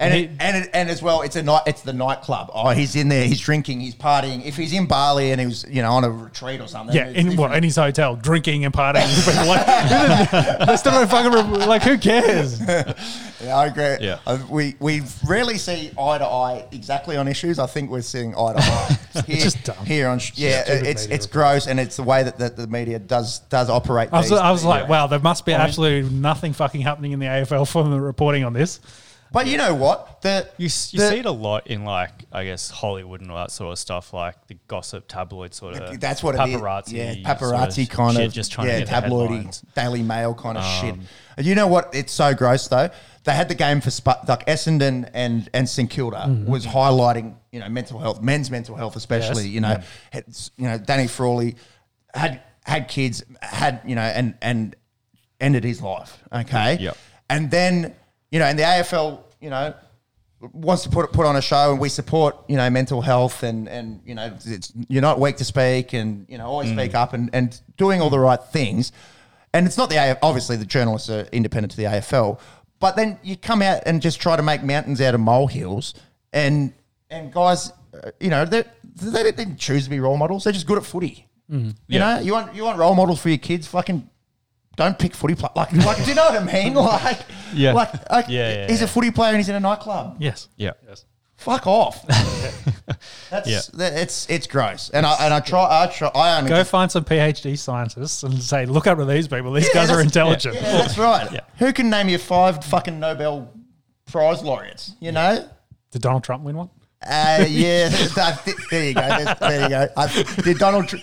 And it, and it, and as well, it's a night. It's the nightclub. Oh, he's in there. He's drinking. He's partying. If he's in Bali and he was, you know, on a retreat or something. Yeah, in, well, different. in his hotel, drinking and partying. with people. like, they still don't fucking like. Who cares? Yeah, I agree. Yeah. Uh, we we rarely see eye to eye exactly on issues. I think we're seeing eye to eye. Here, just dumb. Here on sh- yeah, stupid it's media it's gross and it's the way that, that the media does does operate. I was, these- I was like, wow, there must be absolutely nothing fucking happening in the AFL from the reporting on this. But you know what? The You, s- you the- see it a lot in like I guess Hollywood and all that sort of stuff, like the gossip tabloid sort of. That's what it is. paparazzi. Yeah, sort paparazzi of kind shit, of just trying yeah, to get tabloidy. Daily Mail kind of shit. Um, And you know what? It's so gross though. They had the game for Sp- like Essendon and and St Kilda Mm-hmm. was highlighting you know mental health, men's mental health especially. Yes. You know, had, you know Danny Frawley had had kids, had you know, and and ended his life. Okay. Yep. And then you know, and the AFL, you know, wants to put put on a show, and we support you know mental health, and and you know it's, you're not weak to speak, and you know always speak up, and and doing all the right things. And it's not the AF, obviously the journalists are independent to the AFL, but then you come out and just try to make mountains out of molehills, and and guys, uh, you know they they didn't choose to be role models; they're just good at footy. You Yeah. know, you want you want role models for your kids, fucking. Don't pick footy play like like. do you know what I mean? Like, Yeah. like, like Yeah, yeah, he's a footy player and he's in a nightclub. Yes. Yeah. Yes. Fuck off. That's Yeah. that- it's it's gross. And I and I try I try I only Go just- find some PhD scientists and say, look up to these people. These Yeah, guys are intelligent. Yeah, that's right. Yeah. Who can name you five fucking Nobel Prize laureates? You know. Did Donald Trump win one? Uh, yeah, I thi- there you go. There, there you go. I, did Donald? Tr-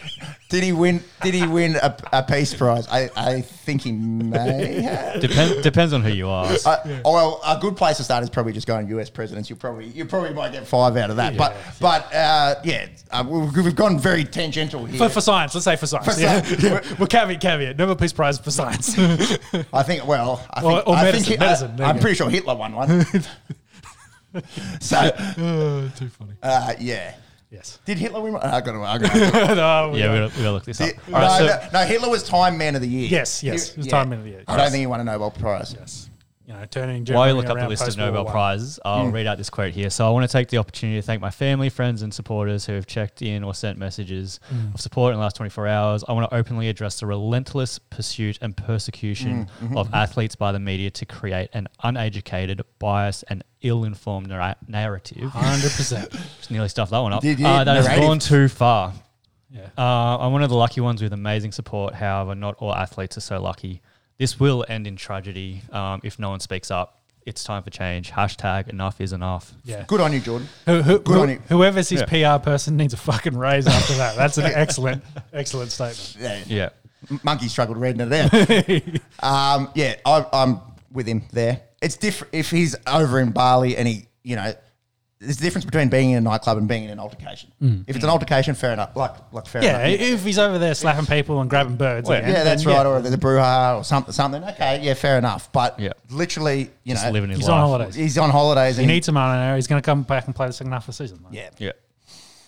Did he win? Did he win a, a peace prize? I, I think he may. Have. Depends depends on who you ask. Uh, oh, well, a good place to start is probably just going US presidents. You probably you probably might get five out of that. but but uh, yeah, uh, we've, we've gone very tangential here. For, for science, let's say for science. For yeah. science, yeah. We're, we're caveat, caveat. Nobel Peace Prize for science. I think. Well, I think. or I medicine, think medicine, there you I'm pretty sure Hitler won one. so too funny. uh, yeah, Yes. did Hitler win? I got to. I got to. no, we yeah, we gotta, we gotta look this up. no, All right, so no, no, Hitler was Time Man of the Year. Yes, yes, he was Time Man of the Year. I don't think he won a Nobel Prize. Yes. You know, turning while you look up the list of Nobel War One. Prizes, I'll read out this quote here. So I want to take the opportunity to thank my family, friends, and supporters who have checked in or sent messages of support in the last 24 hours. I want to openly address the relentless pursuit and persecution of athletes by the media to create an uneducated, biased, and ill-informed narra- narrative. 100%. Just nearly stuffed that one up. Did you? Uh, that has gone too far. Yeah. Uh, I'm one of the lucky ones with amazing support. However, not all athletes are so lucky. This will end in tragedy um, if no one speaks up. It's time for change. Hashtag enough is enough. Yeah. Good on you, Jordan. Who, who, Good on you. whoever's his PR person needs a fucking raise after that. That's an excellent, excellent statement. Yeah. Yeah. M- Monkey struggled reading it out. um, yeah, I, I'm with him there. It's different if he's over in Bali and he, you know, there's a difference between being in a nightclub and being in an altercation. If it's an altercation, fair enough. Like, like fair Yeah, enough. if he's over there slapping people and grabbing birds, Well, again, Yeah, that's then right. Or there's a brouhaha or something. Something. Okay, yeah, fair enough. But Yeah. literally, you Just know, living his He's life. on holidays. he's on holidays. He and needs some money now. He's going to come back and play the second half of the season. though. Yeah. Yeah.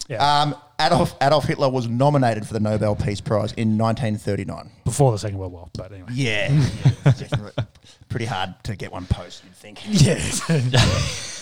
yeah. Um, Adolf Adolf Hitler was nominated for the Nobel Peace Prize in 1939. Before the Second World War, but anyway. Yeah, pretty hard to get one post. You'd think. Yeah.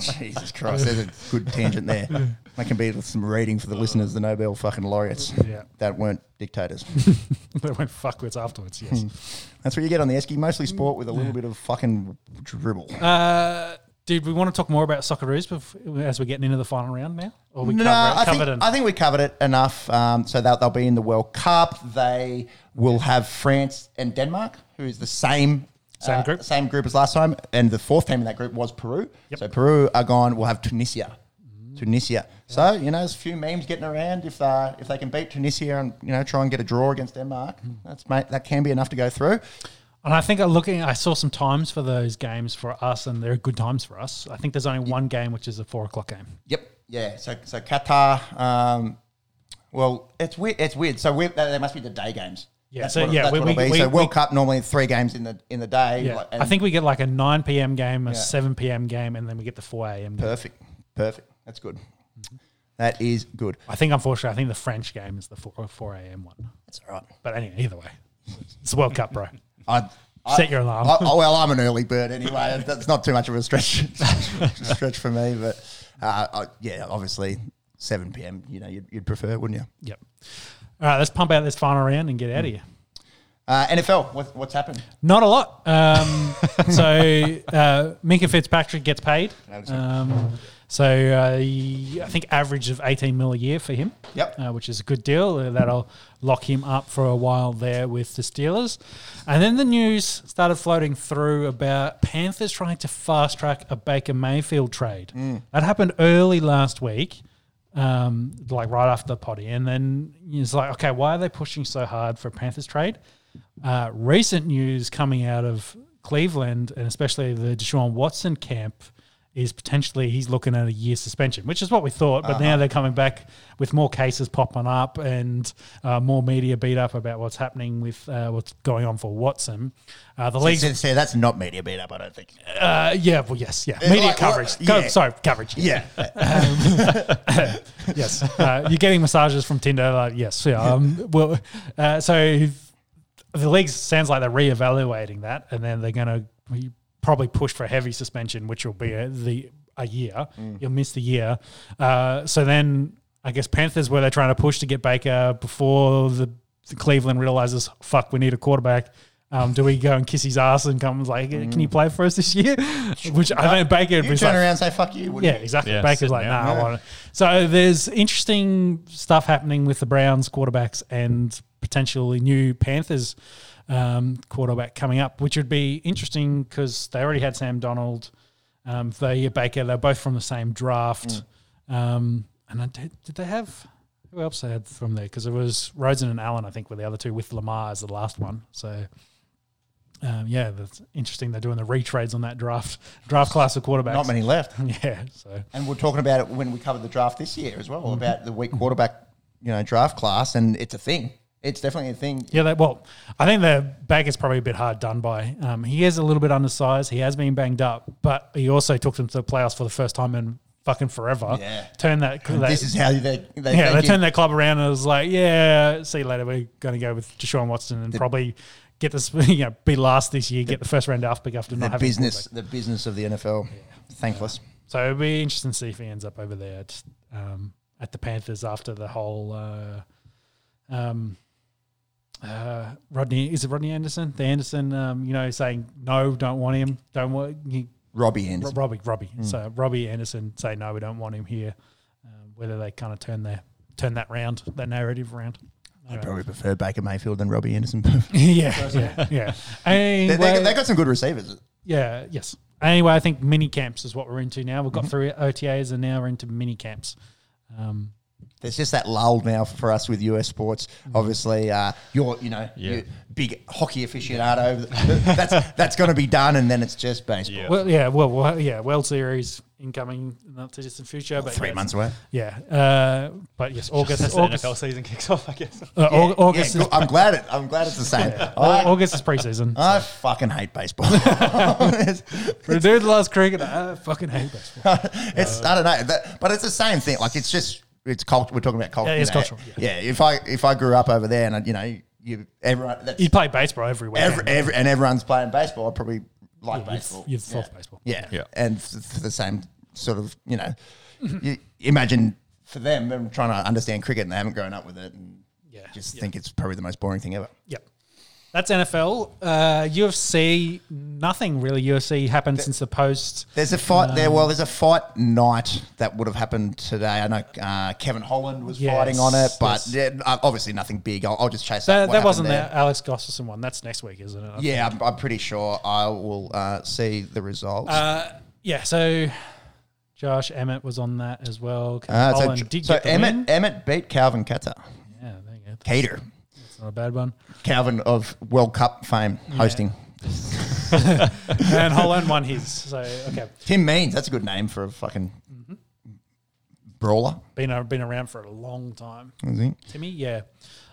Jesus Christ, there's a good tangent there. That can be some reading for the listeners. The Nobel fucking laureates Yeah. that weren't dictators. they went fuckwits afterwards, yes. That's what you get on the Esky. Mostly sport with a little bit of fucking dribble. uh, did we want to talk more about Socceroos bef- as we're getting into the final round now? Or we I covered think, it? I think we covered it enough. Um, so that they'll be in the World Cup. They will have France and Denmark, who is the same Same uh, group. same group as last time. And the fourth team in that group was Peru. Yep. So Peru are gone. We'll have Tunisia. Tunisia. So you know, there's a few memes getting around. If uh, if they can beat Tunisia and you know try and get a draw against Denmark, that's mate, that can be enough to go through. And I think I'm looking, I saw some times for those games for us, and they're good times for us. I think there's only one game, which is a four o'clock game. Yep. Yeah. So so Qatar. Um, well, it's weird. It's weird. So we, they must be the day games. Yeah, That's so what, yeah, that's we- we- be. we- so World Cup normally three games in the in the day. Yeah, like, I think we get like a 9 p.m. game, a Yeah. 7 p.m. game, and then we get the 4 a.m. game. perfect, perfect. That's good. That is good. I think, unfortunately, I think the French game is the 4, 4 a.m. one. That's all right. But anyway, either way, it's the World Cup, bro. I, I, Set your alarm. I, I- well, I'm an early bird anyway. That's not too much of a stretch stretch for me. But uh, I, yeah, obviously 7 p.m. You know, you'd, you'd prefer, wouldn't you? Yep. All right, let's pump out this final round and get out of here. Uh, NFL, what, what's happened? Not a lot. Um, so uh, Minkah Fitzpatrick gets paid. Um, so uh, I think average of 18 mil a year for him. Yep. Uh, which is a good deal. Uh, that'll lock him up for a while there with the Steelers. And then the news started floating through about Panthers trying to fast track a Baker Mayfield trade. That happened early last week. Um, like right after the potty, and then it's like, okay, why are they pushing so hard for Panthers trade? Uh, recent news coming out of Cleveland and especially the Deshaun Watson camp is potentially he's looking at a year suspension, which is what we thought. But now they're coming back with more cases popping up and uh, more media beat up about what's happening with uh, what's going on for Watson. Uh, the league, See, see, that's not media beat up, I don't think. uh, yeah, well, yes, yeah, media like, coverage. what- Co- sorry, coverage. Yeah. yes, uh, you're getting massages from Tinder. Like, yes, yeah. Um, well, uh, so the league sounds like they're reevaluating that, and then they're going to probably push for a heavy suspension, which will be a, the a year. You'll miss the year. Uh, so then, I guess Panthers were they're trying to push to get Baker before the, the Cleveland realizes, fuck, we need a quarterback. Um, do we go and kiss his ass and comes like, can you play for us this year? Which I think Baker You was turn like, around and say, fuck you, yeah, you? exactly. Yeah, Baker's like, out. nah, I want it. So there's interesting stuff happening with the Browns quarterbacks and potentially new Panthers um, quarterback coming up, which would be interesting because they already had Sam Darnold. Um, Baker, they're both from the same draft. Um, and I did, did they have who else they had from there? Because it was Rosen and Allen, I think, were the other two with Lamar as the last one. So. Um, yeah, that's interesting. They're doing the retrades on that draft draft class of quarterbacks. Not many left. Yeah, so And we're talking about it when we covered the draft this year as well, about the weak quarterback, you know, draft class, and it's a thing. It's definitely a thing. yeah, they, well, I think the back is probably a bit hard done by. Um, he is a little bit undersized. He has been banged up, but he also took them to the playoffs for the first time in fucking forever. Yeah. turned that. that this is how they, they yeah, they turned that club around and it was like, yeah, see you later. We're going to go with Deshaun Watson and probably get this, you know, be last this year, get the first round pick after the not business, the business of the NFL. Thankless. So it'll be interesting to see if he ends up over there at, um, at the Panthers after the whole. Uh, um, uh, Rodney is it Rodney Anderson? The Anderson, um, you know, saying no, don't want him, don't want he, Robbie Ro- Anderson. Robbie, Robbie. Hmm. So Robbie Anderson say no, we don't want him here. Um, whether they kind of turn their turn that round, that narrative around. I probably prefer Baker Mayfield than Robbie Anderson. yeah, yeah, yeah. they, Anyway, they, they got some good receivers. yeah, yes. Anyway, I think mini camps is what we're into now. We've got Mm-hmm. through OTAs and now we're into mini camps. Um, There's just that lull now for us with US sports. Obviously, uh, you're you know Yeah. you big hockey aficionado. that's that's going to be done, and then it's just baseball. Yeah. Well, yeah, well, well, yeah, World Series incoming in the not too distant future. But Three yes. months away. Yeah, uh, but yes, August. As the August, NFL season kicks off, I guess. uh, Au- August, Yeah, is, I'm glad it. I'm glad it's the same. Au- I, August is preseason. I fucking hate baseball. it's, For a dude that loves cricket, I fucking hate baseball. it's I don't know, that, but it's the same thing. Like it's just it's culture. We're talking about culture. Yeah, you it's know. cultural, Yeah. if I if I grew up over there and you know you everyone that's You play baseball every weekend. every, every and everyone's playing baseball, I probably like You'd- baseball. You'd yeah. love baseball. Yeah. Yeah. And f- for the same sort of, you know, you imagine for them, them trying to understand cricket and they haven't grown up with it and Yeah. just Yeah. think it's probably the most boring thing ever. Yep. That's NFL. Uh, UFC, nothing really. UFC happened since the post. There's a fight Um, there. Well, there's a fight night that would have happened today. I know uh, Kevin Holland was Yes, fighting on it, but yes. yeah, uh, obviously nothing big. I'll, I'll just chase That, up what that wasn't happened the. Alex Gustafson one. That's next week, isn't it? Yeah, I'm, I'm pretty sure I will uh, see the results. Uh, yeah, so Josh Emmett was on that as well. Uh, so Holland did so get the Emmett, win. Emmett beat Calvin Kattar. Yeah, there you go. Kattar. Not a bad one. Calvin of World Cup fame hosting. and Holland won his. So okay, Tim Means, that's a good name for a fucking Mm-hmm. brawler. been a, been around for a long time. I think. Timmy, yeah.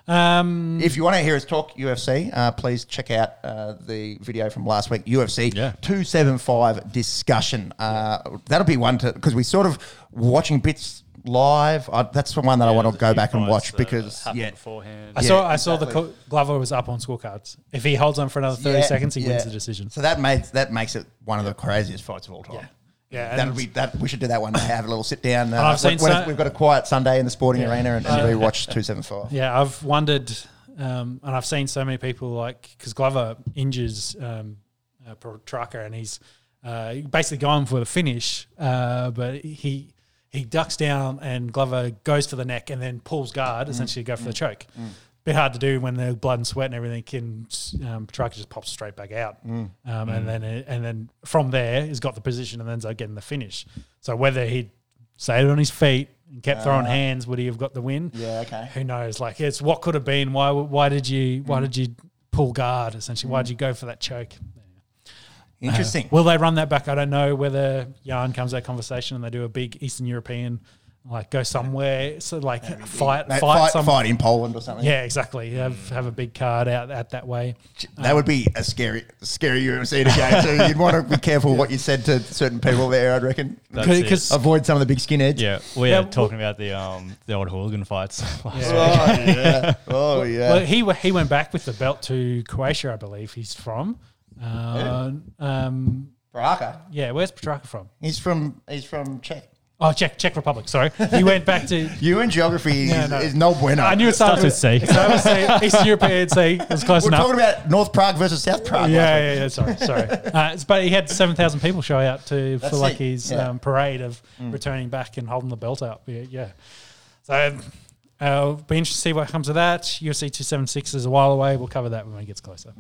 Um, If you want to hear us talk UFC, uh, please check out uh, the video from last week, UFC Yeah. 275 discussion. Uh, that'll be one to, because we sort of watching bits live. I, that's the one that I want to go back and watch because, yeah. beforehand. I Yeah, saw I saw the co- Glover was up on scorecards. If he holds on for another thirty Yeah, seconds, he yeah. wins the decision. So that makes that makes it one of the craziest fights of all time. Yeah, yeah. That'll be that. We should do that one day. Have a little sit down. Uh, I've seen when- when so- we've got a quiet Sunday in the sporting Yeah. arena and, and we watch two seven five. Yeah, I've wondered, um, and I've seen so many people like because Glover injures um, uh, Prochazka, and he's uh, basically going for the finish, uh, but he he ducks down, and Glover goes for the neck, and then pulls guard, mm. essentially to go for the mm. choke. Mm. Bit hard to do when the blood and sweat and everything can. Um, Prochazka just pops straight back out, um, and then uh, and then from there he's got the position and ends up getting the finish. So whether he stayed on his feet and kept throwing ah. hands, would he have got the win? Yeah. Okay. who knows? Like it's what could have been. Why? Why did you? Why did you pull guard? Essentially, why did you go for that choke? Interesting. Will they run that back? I don't know. Whether Jan comes that conversation and they do a big Eastern European, like go somewhere, so like fight, Mate, fight, fight, some. fight in Poland or something. Yeah, exactly. Have have a big card out out that way. That would be a scary, scary UFC to go to. You'd want to be careful what you said to certain people there. I'd reckon. Because Avoid some of the big skinheads. Yeah, we Yeah, are talking about the um the old hooligan fights. last Yeah. week. Oh yeah. Oh yeah. well, he he went back with the belt to Croatia, I believe he's from. Uh, um, Baraka. yeah, where's Petrarca from? He's from. He's from Czech. Oh, Czech Czech Republic. Sorry, he went back to You and geography Yeah, is, no. is no bueno. I knew it started with Starts C. with C. So I would say Eastern European C. It was close We're enough. talking about North Prague versus South Prague. yeah, yeah, yeah. Sorry, sorry. Uh, it's- but he had seven thousand people show out to That's for like it, his yeah. um, parade of returning back and holding the belt up. Yeah, yeah. So uh, be interested to see what comes of that. UFC two seven six is a while away. We'll cover that when it gets closer.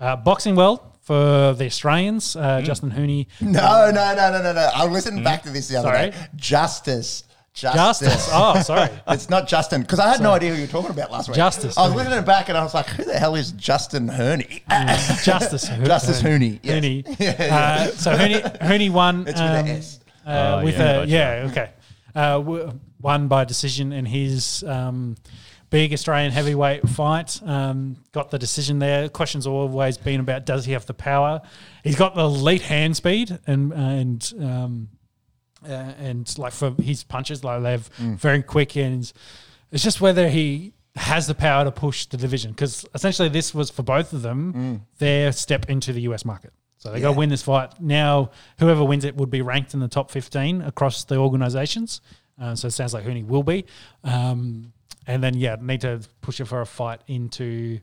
Uh, boxing world for the Australians. Uh, Justin Huni. week. No, no, no, no, no, no. I listened back to this the other Sorry? day. Justis. Justis. Justis. Oh, sorry. It's not Justin because I had no idea who you were talking about last week. Justis. I was listening back and I was like, "Who the hell is Justin Herney?" Justis. Ho- Justis Huni. yes. Huni. Yeah, Uh, so Huni, Huni won. It's with an um, S. Uh, Oh, with yeah, a gotcha. yeah, okay. Uh, w- won by decision in his um, big Australian heavyweight fight. Um, got the decision there. Questions always been about does he have the power? He's got the elite hand speed and and um, uh, and like for his punches, like they're Mm. very quick and it's just whether he has the power to push the division because essentially this was for both of them their step into the US market. So they got Mm. To win this fight. Now, whoever wins it would be ranked in the top 15 across the organizations. Uh, so it sounds like Huni will be. Um, and then, yeah, need to push it for a fight into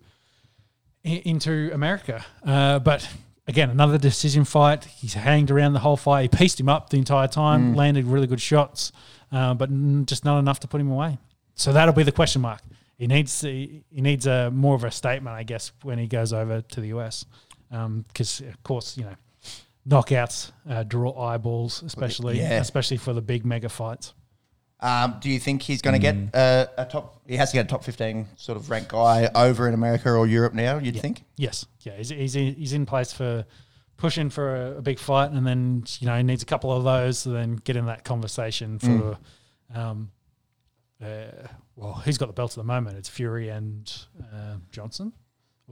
into America. Uh, but again, another decision fight. He's hanged around the whole fight. He pieced him up the entire time, landed really good shots, uh, but n- just not enough to put him away. So that'll be the question mark. He needs he he needs a more of a statement, I guess, when he goes over to the US, because of course you know knockouts uh, draw eyeballs, especially Yeah. especially for the big mega fights. Um, do you think he's going to Mm. get uh, a top? He has to get a top fifteen sort of rank guy over in America or Europe now. You'd think. Yes, yeah, he's he's in, he's in place for pushing for a, a big fight, and then you know he needs a couple of those to then get in that conversation for. Um, uh, well, who's got the belt at the moment? It's Fury and uh, Johnson.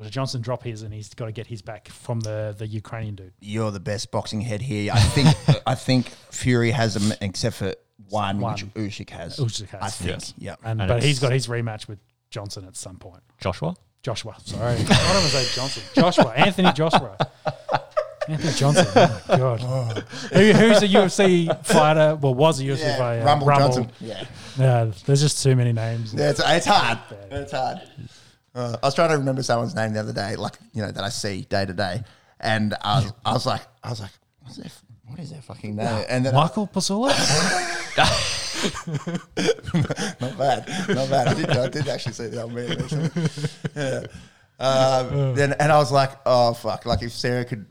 Did Johnson drop his and he's got to get his back from the, the Ukrainian dude? You're the best boxing head here. I think I think Fury has them except for one, One. which Usyk has. Usyk has, I think. yes. Yeah. And, And but he's got his rematch with Johnson at some point. Joshua. Joshua, sorry. I don't want to say Johnson. Joshua, Anthony Joshua. Anthony Johnson. Oh my God. Who, who's a UFC fighter? Well, was a UFC Yeah, fighter. Rumble, Johnson. Yeah. Yeah, there's just too many names. Yeah, it's, it's hard. It's hard. Uh, I was trying to remember someone's name the other day, like you know that I see day to day, and I was, I was like, I was like, what's their, what is their fucking name? And then Michael Pasula? not bad, not bad. I did, I did actually see the old man. Yeah. Um, then and I was like, oh fuck! Like if Sarah could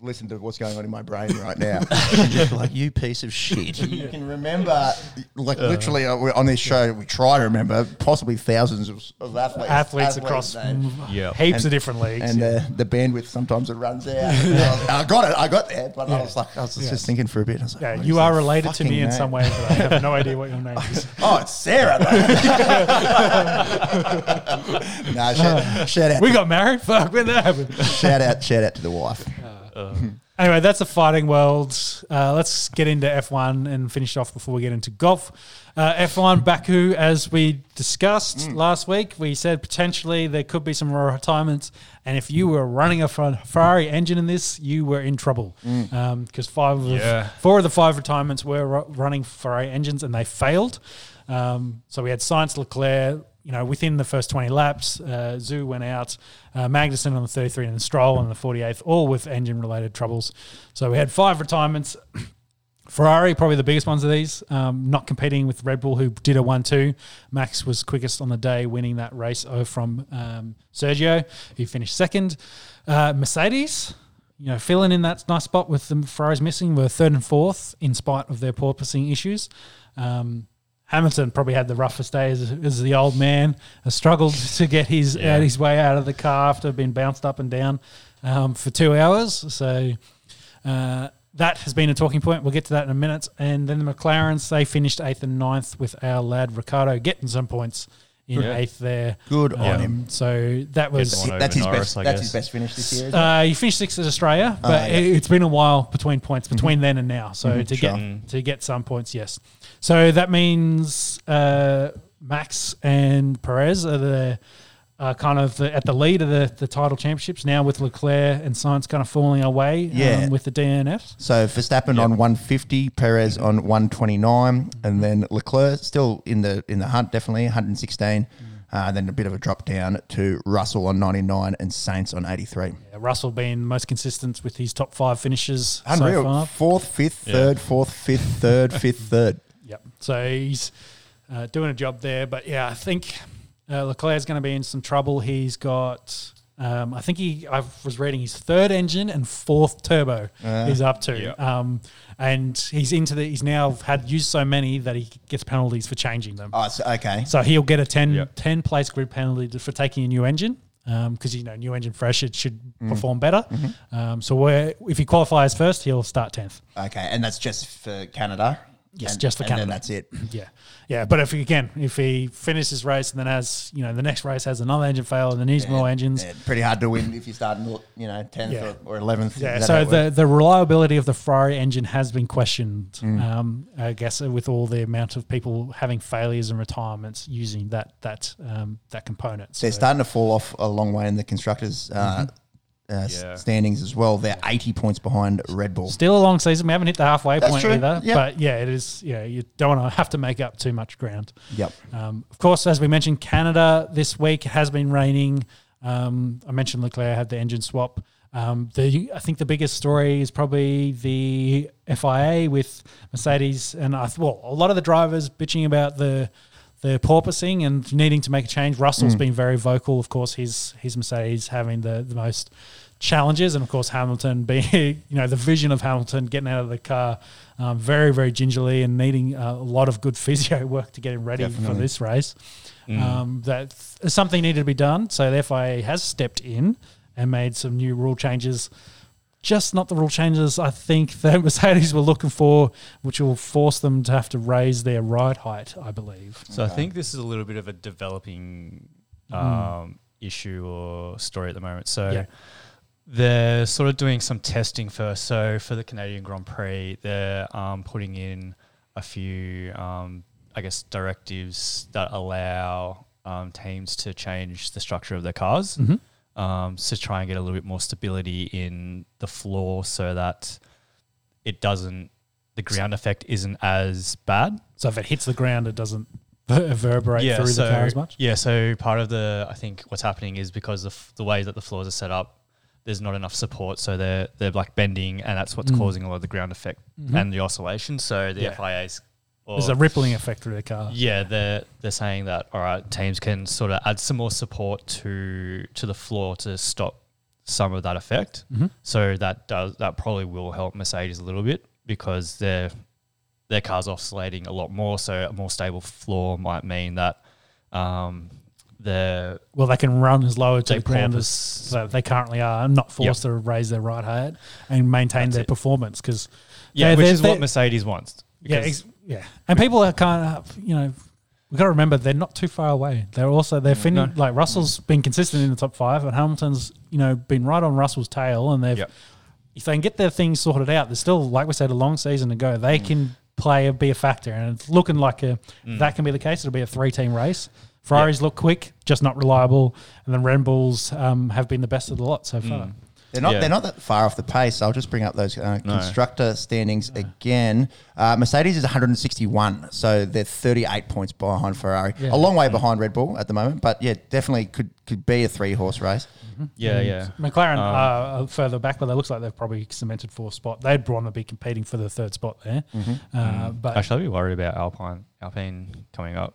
listen to what's going on in my brain right now, she'd just like, you piece of shit. You can remember, like literally uh, we're on this show, we try to remember possibly thousands of, of athletes, Athletes across names. Yeah. heaps And- of different leagues. and yeah. uh, the bandwidth sometimes it runs out. And I, got it, I got there, but I was like, I was just thinking for a bit. I was like, Yeah, you are related to me fucking in some way, but I have no idea what your name is. Oh, it's Sarah. no, shout, shout out, We got married? Fuck, when that happened? shout out, shout out to the wife. Anyway, that's the fighting world. Uh, let's get into F1 and finish off before we get into golf. Uh, F1 Baku, as we discussed last week, we said potentially there could be some retirements, and if you were running a Fer- Ferrari engine in this, you were in trouble because five, of, Yeah. four of the five retirements were ru- running Ferrari engines, and they failed. Um, so we had Sainz Leclerc, you know, within the first 20 laps, uh, Zhou went out, uh, Magnussen on the 33 and Stroll on the 48th, all with engine related troubles. So we had five retirements. Ferrari, probably the biggest ones of these, um, not competing with Red Bull, who did a 1 2. Max was quickest on the day, winning that race over from um, Sergio, who finished second. Uh, Mercedes, you know, filling in that nice spot with the Ferraris missing, were third and fourth in spite of their porpoising issues. Um, Hamilton probably had the roughest day as, as the old man. Has struggled to get his Yeah. out his way out of the car after being bounced up and down um, for two hours. So uh, that has been a talking point. We'll get to that in a minute. And then the McLarens they finished eighth and ninth with our lad Ricciardo getting some points in Yeah. eighth there. Good Um, on him. So that was Get them on That's his Norris, best. I That's guess. his best finish this year. isn't it? uh, he finished sixth at Australia, but Ah, yeah. it, it's been a while between points between then and now. So Mhm, to sure. get to get some points, yes. So that means uh, Max and Perez are the uh, kind of the, at the lead of the, the title championships now, with Leclerc and Sainz kind of falling away Yeah. um, with the DNFs. So Verstappen on 150, Perez on 129, and then Leclerc still in the in the hunt, definitely 116. Uh, then a bit of a drop down to Russell on 99 and Sainz on 83. Yeah, Russell being most consistent with his top five finishes so far. Fourth, fifth, Yeah. third, fourth, fifth, third, fifth, third. Yep. So he's uh, doing a job there. But yeah, I think uh, Leclerc's going to be in some trouble. He's got, um, I think he, I was reading his third engine and fourth turbo Uh, he's up to. yeah. Um, and he's into the, he's now had used so many that he gets penalties for changing them. Oh, so, okay. So he'll get a 10, Yeah. 10 place grid penalty for taking a new engine. Because you know, new engine fresh, it should perform better. Um, so where if he qualifies first, he'll start tenth. Okay, and that's just for Canada. Yes, And- just then Canada. that's it. Yeah, yeah. But if he, again, if he finishes race and then has you know the next race has another engine fail and then needs more engines, Yeah, pretty hard to win if you start in you know tenth Yeah. or eleventh. yeah. So the the reliability of the Ferrari engine has been questioned. Mm. Um, I guess with all the amount of people having failures and retirements using that that um, that component. they're starting to fall off a long way in the constructors. Uh, uh, Yeah. standings as well. They're 80 points behind Red Bull. Still a long season. We haven't hit the halfway That's point true. either. Yep. But yeah, it is. Yeah, you don't want to have to make up too much ground. Yep. Um, of course, as we mentioned, Canada this week has been raining. Um, I mentioned Leclerc had the engine swap. Um, the I think the biggest story is probably the FIA with Mercedes, and I th- well, a lot of the drivers bitching about the the porpoising and needing to make a change. Russell's been very vocal. Of course, his his Mercedes having the the most challenges, and of course Hamilton being you know the vision of Hamilton getting out of the car um, very very gingerly and needing a lot of good physio work to get him ready for this race. Mm. Um, that something needed to be done, so the FIA has stepped in and made some new rule changes. just not the rule changes I think that Mercedes were looking for, which will force them to have to raise their ride height, I believe. So I think this is a little bit of a developing Mm. um, issue or story at the moment. So Yeah. They're sort of doing some testing first. So for the Canadian Grand Prix, they're um, putting in a few, um, I guess, directives that allow um, teams to change the structure of their cars Mhm. um, to try and get a little bit more stability in the floor so that it doesn't, the ground effect isn't as bad. So if it hits the ground, it doesn't reverberate through the car as much. Yeah, so part of the I think what's happening is because the f- the way that the floors are set up, there's not enough support, so they're they're like bending, and that's what's Mm. causing a lot of the ground effect Mhm. and the oscillation. So the Yeah. FIA's There's a rippling effect through the car. yeah, they're they're saying that all right, teams can sort of add some more support to to the floor to stop some of that effect. Mhm. So that does that probably will help Mercedes a little bit because their their car's oscillating a lot more. So a more stable floor might mean that um, the Well, they can run as low to the ground as they currently are, and not forced to raise their ride height and maintain That's their it. performance. Because yeah, they're- which they're- is what Mercedes wants. yeah, ex- yeah, and people are kind of you know. We've got to remember they're not too far away. They're also they're fin- No. like Russell's been consistent in the top five, and Hamilton's you know been right on Russell's tail, and they've Yep. if they can get their things sorted out, there's still like we said a long season to go. They can play a be a factor, and it's looking like a Mm. that can be the case. It'll be a three team race. Ferraris look quick, just not reliable, and then Red Bulls um, have been the best of the lot so far. Mm. They're not. Yeah. They're not that far off the pace. I'll just bring up those uh, No. constructor standings again. Uh, Mercedes is 161, so they're 38 points behind Ferrari. Yeah. A long way behind Red Bull at the moment, but yeah, definitely could could be a three horse race. yeah, And yeah. McLaren Um, are further back, but it looks like they've probably cemented fourth spot. They'd want to be competing for the third spot there. Uh, but Actually, I'd be worried about Alpine Alpine coming up.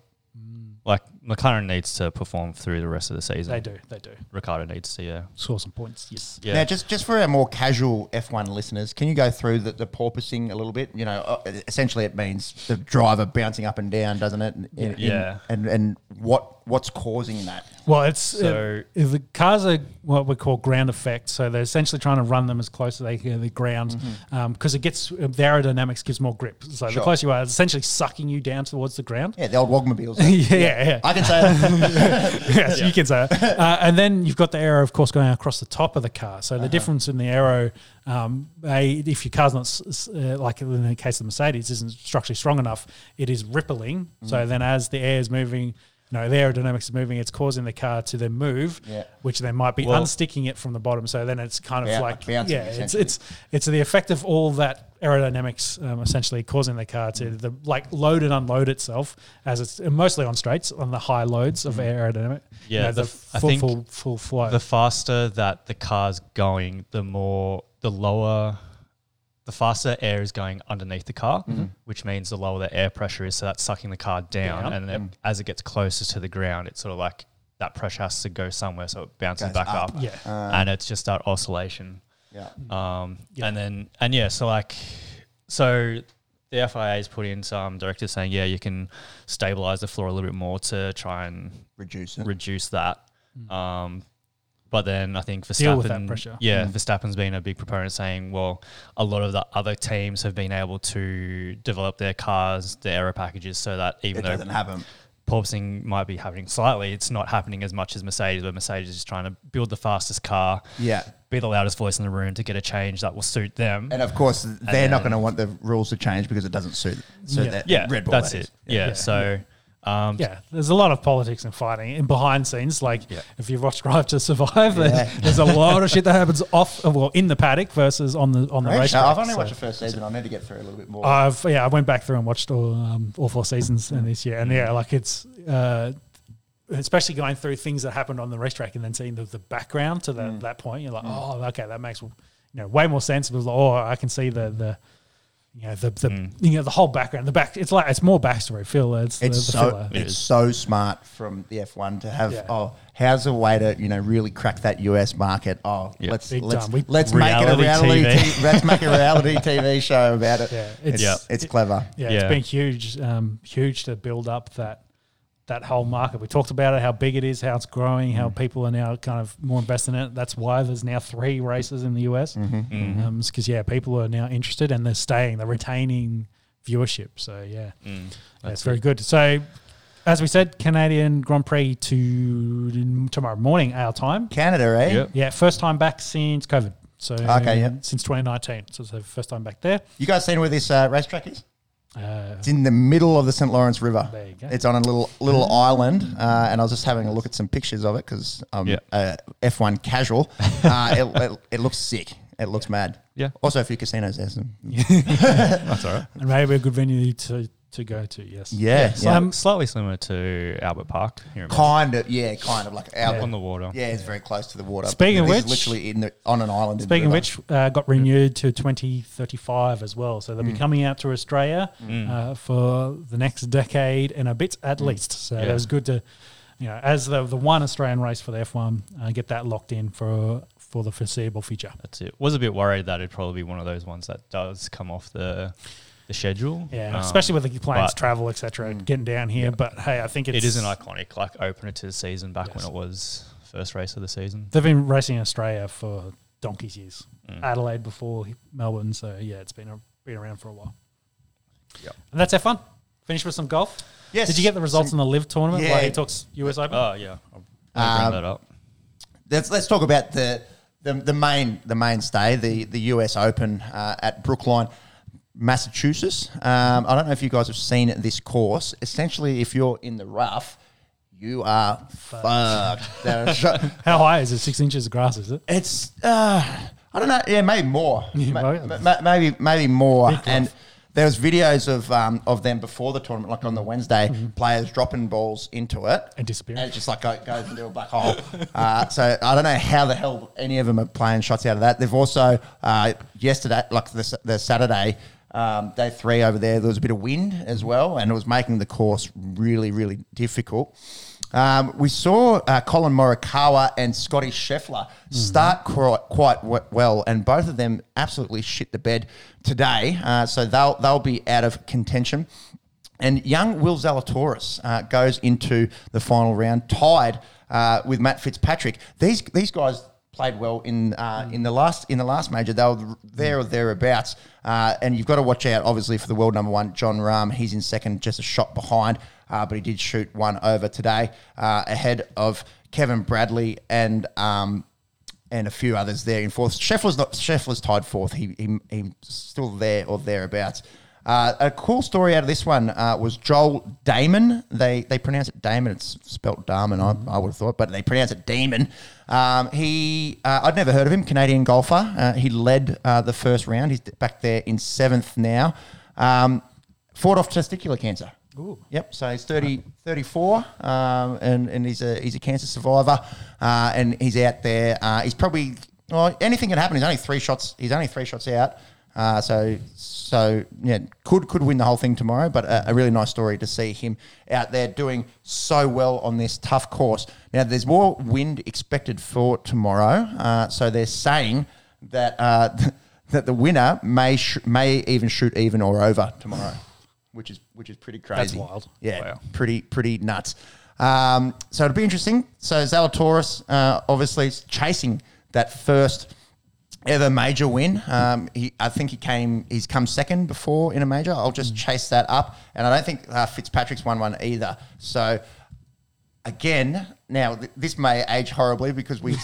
Like McLaren needs to perform through the rest of the season. they do, they do Ricciardo needs to, yeah, score some points. Yes. yeah. Now, just just for our more casual F1 listeners, can you go through the, the porpoising a little bit? You know, uh, essentially it means the driver bouncing up and down, doesn't it? In- in- Yeah. and and what what's causing that? Well, it's So- if the cars are what we call ground effect, so they're essentially trying to run them as close as they can to the ground because it gets uh, the aerodynamics gives more grip. So the closer you are, it's essentially sucking you down towards the ground. Yeah, the old Wogmobiles. yeah, yeah, yeah. I can say that. yes, you can say that. Uh, and then you've got the aero, of course, going across the top of the car. So the difference in the aero, um, a, if your car's not, uh, like in the case of the Mercedes, isn't structurally strong enough, it is rippling. So then as the air is moving, no, the aerodynamics is moving, it's causing the car to then move, Yeah. which then might be Well- unsticking it from the bottom. So then it's kind of Yeah, like, bouncing, yeah, it's, it's, it's the effect of all that aerodynamics um, essentially causing the car to the like load and unload itself as it's mostly on straights on the high loads of aerodynamic. Yeah, you know, the the, f- I full, think full full flow. the faster that the car's going, the more the lower, the faster air is going underneath the car, which means the lower the air pressure is. So that's sucking the car down, Down. and then as it gets closer to the ground, it's sort of like that pressure has to go somewhere, so it bounces Goes back up. up, yeah, and it's just that oscillation. yeah. Um, Yeah. and then and yeah, so like, so the FIA FIA's put in some directives saying, yeah, you can stabilize the floor a little bit more to try and Reduce it. reduce that. Um, but then I think Verstappen, Deal with that pressure. yeah, mm. Verstappen's been a big proponent saying, well, a lot of the other teams have been able to develop their cars, their aero packages, so that it even though doesn't have porpoising might be happening slightly, it's not happening as much as Mercedes, where Mercedes is trying to build the fastest car, Yeah. be the loudest voice in the room to get a change that will suit them. And of course, they're not going to want the rules to change because it doesn't suit, suit Yeah. that yeah, Red Bull. that's that it. is. Yeah, Yeah. so um, yeah. There's a lot of politics and fighting in behind scenes. Like Yeah. if you've watched Drive to Survive, Yeah. there's, there's a lot of shit that happens off, well, in the paddock versus on the on the Right? race. No, I've only watched the first season. I need to get through a little bit more. I've yeah, I went back through and watched all um, all four seasons in this year, and yeah, like it's uh, especially going through things that happened on the racetrack and then seeing the, the background to the, that point. You're like, oh, okay, that makes you know way more sense. It was like, oh, I can see the the you know the the Mm. you know the whole background. The back, it's like it's more backstory. Phil, it's, it's the, the so filler. It's is. so smart from the F1 to have Yeah. oh how's a way to you know really crack that US market oh Yeah. let's Big let's. We- let's make it a Reality reality TV. t- let's make a reality TV show about it Yeah, it's it's- it's clever Yeah, Yeah. it's been huge, um, huge to build up that that whole market. We talked about it, how big it is, how it's growing, how people are now kind of more invested in it. That's why there's now three races in the US. Mm-hmm. Because yeah, people are now interested and they're staying, they're retaining viewership. So yeah, Mm, yeah it's very good. So as we said, Canadian Grand Prix to tomorrow morning our time. Canada, eh? Yep. Yeah, first time back since COVID. So Okay, yeah. since 2019. So it's the first time back there. You guys seen where this uh, racetrack is? Uh, It's in the middle of the St. Lawrence River. There you go. It's on a little little island, uh, and I was just having a look at some pictures of it because I'm Yeah. a F1 casual. Uh, it, it, it looks sick. It looks mad. Yeah. Also, a few casinos there. Some, That's all right. and maybe a good venue to, to go to, yes. yeah, So, yeah. um, slightly similar to Albert Park here in kind of. Yeah, kind of like out on the water. Yeah, it's very close to the water. Speaking of which- literally in the, on an island. Speaking of which, uh, got renewed to 2035 as well. So they'll Mm. be coming out to Australia uh, for the next decade and a bit at least. So Yeah. that was good to, you know, as the, the one Australian race for the F1, uh, get that locked in for for the foreseeable future. That's it. Was a bit worried that it'd probably be one of those ones that does come off the the schedule. Yeah, Um, especially with the planes, travel, etc., getting down here. But hey, I think it's, it is an iconic like opener to the season back when it was first race of the season. They've been racing in Australia for donkey's years. Mm. Adelaide before Melbourne, so yeah, it's been a, been around for a while. Yeah, And that's our fun. Finish with some golf. Yes. Did you get the results Some- in the LIV tournament? Yeah. Like he talks US Open. Oh yeah, I'll, I'll Um, bring that up. let's let's talk about the the, the main the mainstay the the US Open uh, at Brookline, Massachusetts. Um, I don't know if you guys have seen this course. Essentially, if you're in the rough, you are fucked. How high is it? Six inches of grass, is it? it's uh, I don't know. Yeah, maybe more. Yeah, Ma- maybe. ma- maybe maybe more. Big And rough. there was videos of um, of them before the tournament, like on the Wednesday, Mm-hmm. players dropping balls into it And disappearing. and it just like go, goes into a black hole. Uh, so I don't know how the hell any of them are playing shots out of that. They've also uh, yesterday, like the, the Saturday. Um, day three over there, there was a bit of wind as well, and it was making the course really, really difficult. Um, we saw uh, Collin Morikawa and Scotty Scheffler start quite, quite w- well, and both of them absolutely shit the bed today. Uh, so they'll they'll be out of contention. And young Will Zalatoris uh, goes into the final round, tied uh, with Matt Fitzpatrick. These these guys played well in uh, in the last in the last major. They were there or thereabouts. Uh, and you've got to watch out, obviously, for the world number one, Jon Rahm. He's in second, just a shot behind, uh, but he did shoot one over today, uh, ahead of Kevin Bradley and. Um, and a few others there in fourth. Scheffler's not Scheffler's tied fourth. He, he he's still there or thereabouts. Uh, a cool story out of this one uh, was Joel Dahmen. They they pronounce it Damon. It's spelt Damon. I, I would have thought, but they pronounce it Damon. Um, he uh, I'd never heard of him. Canadian golfer. Uh, he led uh, the first round. He's back there in seventh now. Um, fought off testicular cancer. Ooh. Yep. So he's 30, 34, um, and and he's a he's a cancer survivor, uh, and he's out there. Uh, he's probably well, anything can happen. He's only three shots. He's only three shots out. Uh, so so yeah, could could win the whole thing tomorrow. But a, a really nice story to see him out there doing so well on this tough course. Now there's more wind expected for tomorrow. Uh, so they're saying that uh, that the winner may sh- may even shoot even or over tomorrow which is which is pretty crazy. That's wild. Yeah, Wow. pretty pretty nuts. Um, so it'll be interesting. So Zalatoris uh, obviously is chasing that first ever major win. Um, he, I think he came. He's come second before in a major. I'll just chase that up, and I don't think uh, Fitzpatrick's won one either. So again, now th- this may age horribly because we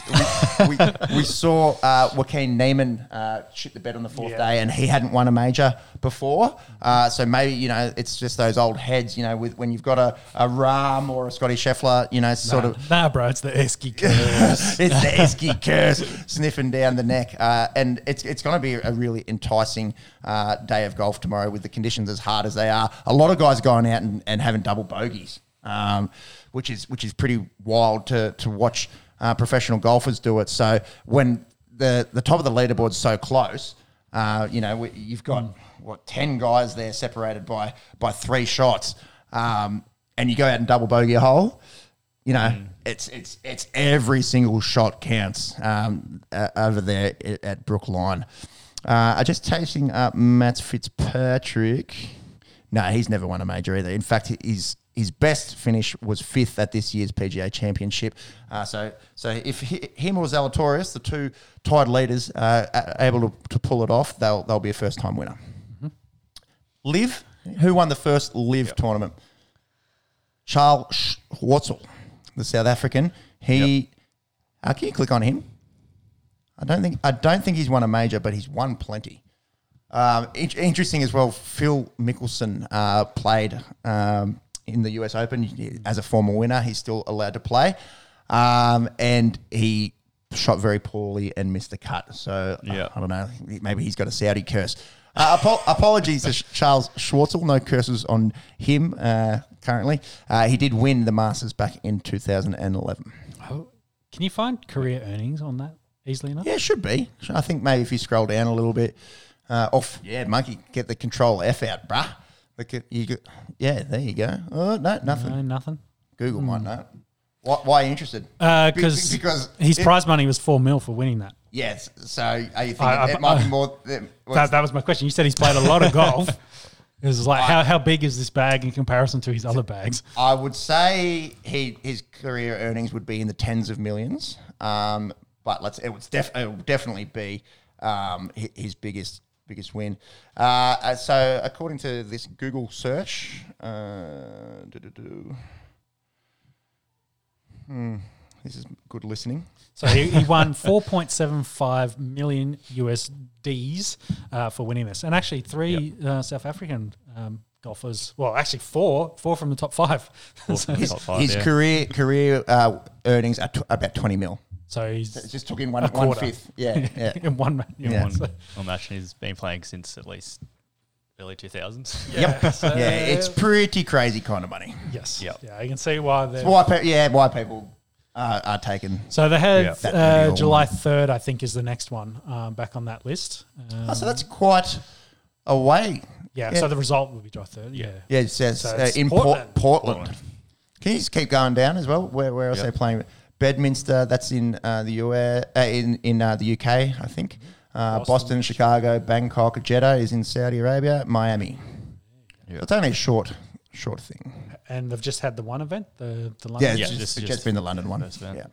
we, we, we saw uh, Joaquin Niemann uh, shit the bed on the fourth Yeah. day, and he hadn't won a major before. Uh, so maybe you know it's just those old heads, you know, with when you've got a, a Rahm or a Scotty Scheffler, you know, sort nah, of nah, bro, it's the Esky curse. it's the Esky curse sniffing down the neck. Uh, and it's it's going to be a really enticing uh, day of golf tomorrow with the conditions as hard as they are. A lot of guys going out and, and having double bogeys, um, which is which is pretty wild to to watch uh, professional golfers do it. So when the the top of the leaderboard's so close, uh, you know we- you've got what ten guys there separated by by three shots, um, and you go out and double bogey a hole you know, it's it's it's every single shot counts um, uh, over there at, at Brookline. Uh, I just chasing up Matt Fitzpatrick. No, he's never won a major either. In fact, he's his best finish was fifth at this year's PGA Championship. Uh, so, so if he, him or Zalatoris, the two tied leaders, uh, are able to, to pull it off, they'll they'll be a first time winner. Liv, who won the first LIV tournament? Charles Schwartzel, the South African. He, uh, can you click on him? I don't think I don't think he's won a major, but he's won plenty. Um, interesting as well. Phil Mickelson uh, played um, in the U.S. Open as a former winner. He's still allowed to play, um, and he shot very poorly and missed the cut. So Yeah. I, I don't know. Maybe he's got a Saudi curse. Uh, apo- apologies to Charles Schwartzel. No curses on him uh, currently. Uh, he did win the Masters back in 2011. Oh, can you find career earnings on that easily enough? Yeah, it should be. I think maybe if you scroll down a little bit, uh, off. Yeah, monkey, get the control F out, bruh. Look at you. Go, yeah, there you go. Oh no, nothing. No, nothing. Google might know. Why, why are you interested? Uh, Be- cause because his it- prize money was four mil for winning that. Yes. So are you thinking I- I- it might I- be more? That, That, that was my question. You said he's played a lot of golf. It was like, how, how big is this bag in comparison to his other bags? I would say he his career earnings would be in the tens of millions. Um, but let's it would def, it would definitely be um, hi- his biggest biggest win. Uh, uh, so according to this Google search, uh. Hmm, this is good listening. So he, he won 4.75 million USDs uh, for winning this. And actually, three uh, South African um, golfers, well, actually, four, four from the top five. so, His, Top five, his yeah. career career uh, earnings are t- about twenty mil. So he's It just took in one A one quarter. fifth. Yeah, yeah. in one man. in Yeah. one- so- Well, match he's been playing since at least early 2000s. Yep. yeah, it's pretty crazy kind of money. yes. Yep. Yeah, I can see why they're. Why? Pe- yeah, why people uh, are taken. So they had Yeah. That uh, July 3rd, I think, is the next one um, back on that list. Um, Oh, so that's quite a way. yeah, yeah. so the result will be July 3rd. Yeah. Yeah, it says So uh, it's in Portland. Portland. Portland. Portland. Can you just keep going down as well? Where, where else Yep. are they playing? Bedminster. That's in uh, the US, uh, in in uh, the UK, I think. Uh, Boston. Boston. Chicago, Bangkok, Jeddah is in Saudi Arabia, Miami. Yeah. It's only a short, short thing. And they've just had the one event, the, the Yeah, London. it's Yeah, just, just- it's just just been the London one. first. Yeah.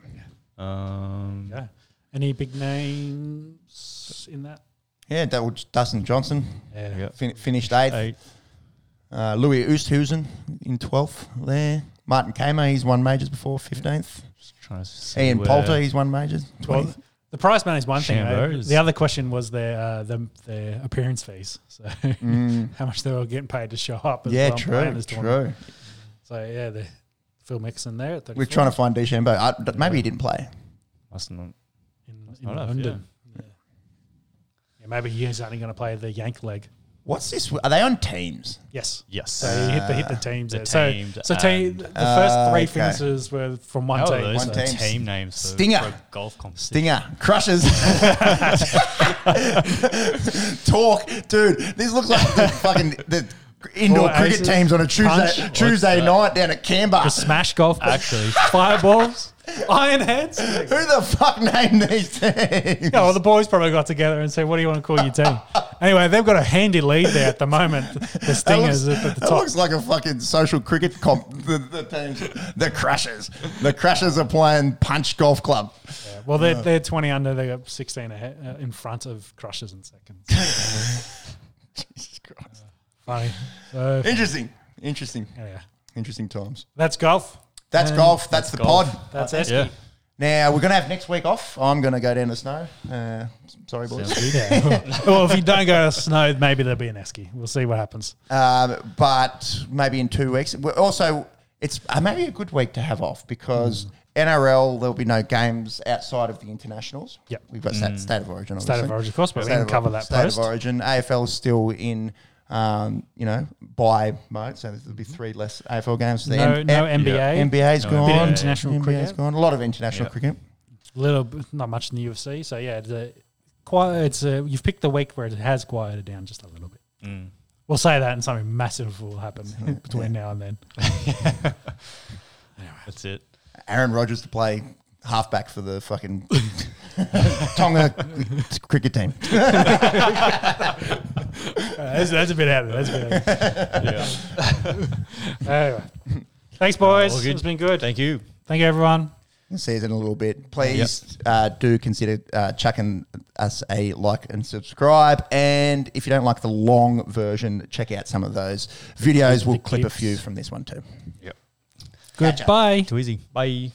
Um, Yeah. Any big names in that? Yeah, that was Dustin Johnson Yeah. Yeah. fin- finished eighth. eight. Uh, Louis Oosthuizen in 12th there. Martin Kaymer, he's won majors before, 15th. Just trying to see Ian where- Poulter, he's won majors, 20th. Well, the prize money is one thing. Chambeau uh, The other question was their uh, the, their appearance fees. So how much they were getting paid to show up. as Mm. yeah, well and play in true, this tournament. true. So yeah, the Phil Mixon there. At We're trying to find DeChambeau. I, d- maybe he didn't play. Must not. in, in not have, London. Yeah. Yeah, maybe he's only going to play the yank leg. What's this? Are they on teams? Yes. Yes. So he hit the hit the teams. the there. So so team, and- the first Uh, three okay. finishes were from one oh, team. those One are team. team names. For, Stinger. for a golf competition. Stinger, Crushers, Talk, dude. This looks like the fucking the indoor Four cricket aces, teams on a Tuesday punch. Tuesday What's night down at Canberra. The smash golf, Actually, fireballs, iron heads. Who the fuck named these teams? Yeah, well, the boys probably got together and said, "What do you want to call your team?" anyway, they've got a handy lead there at the moment. The That Stingers looks, at the that top. looks like a fucking social cricket comp. The, the teams, the Crushers. The Crushers are playing Punch Golf Club. Yeah, Well, they're, they're 20 under. They got 16 ahead, uh, in front of Crushers in second. Jesus Christ. Funny. So, Interesting. Interesting. yeah, Interesting times. that's golf. That's And golf. That's, the golf. pod. That's yeah. Esky. Now we're gonna have next week off. I'm gonna go down to snow. Uh, sorry, boys. Sounds good. Yeah. well, if you don't go to snow, maybe there'll be an Esky. We'll see what happens. Um, but maybe in two weeks. We're also, it's uh, maybe a good week to have off because NRL there'll be no games outside of the internationals. Yep. we've got state, state of origin. State of. Origin, of course, but we State can cover that State post. of origin. AFL is still in, um, you know, bye mode, so there'll be three less AFL games. The No, N- no N- NBA. NBA's No gone. NBA. International NBA's cricket. gone. A lot of international Yeah. cricket. little, not much in the UFC. So yeah, the, quiet. It's a, you've picked the week where it has quieted down just a little bit. Mm. We'll say that, and something massive will happen between now and then. That's it. Aaron Rodgers to play halfback for the fucking Tonga cricket team. That's, that's a bit out of there. That's a bit out there. Yeah. Anyway, Thanks, boys. all. It's been good. Thank you. Thank you, everyone. See you in a little bit. Please uh, do consider uh, chucking us a like and subscribe. And if you don't like the long version, check out some of those videos. We'll clip a few from this one too. Yep. Goodbye. Too easy. Bye.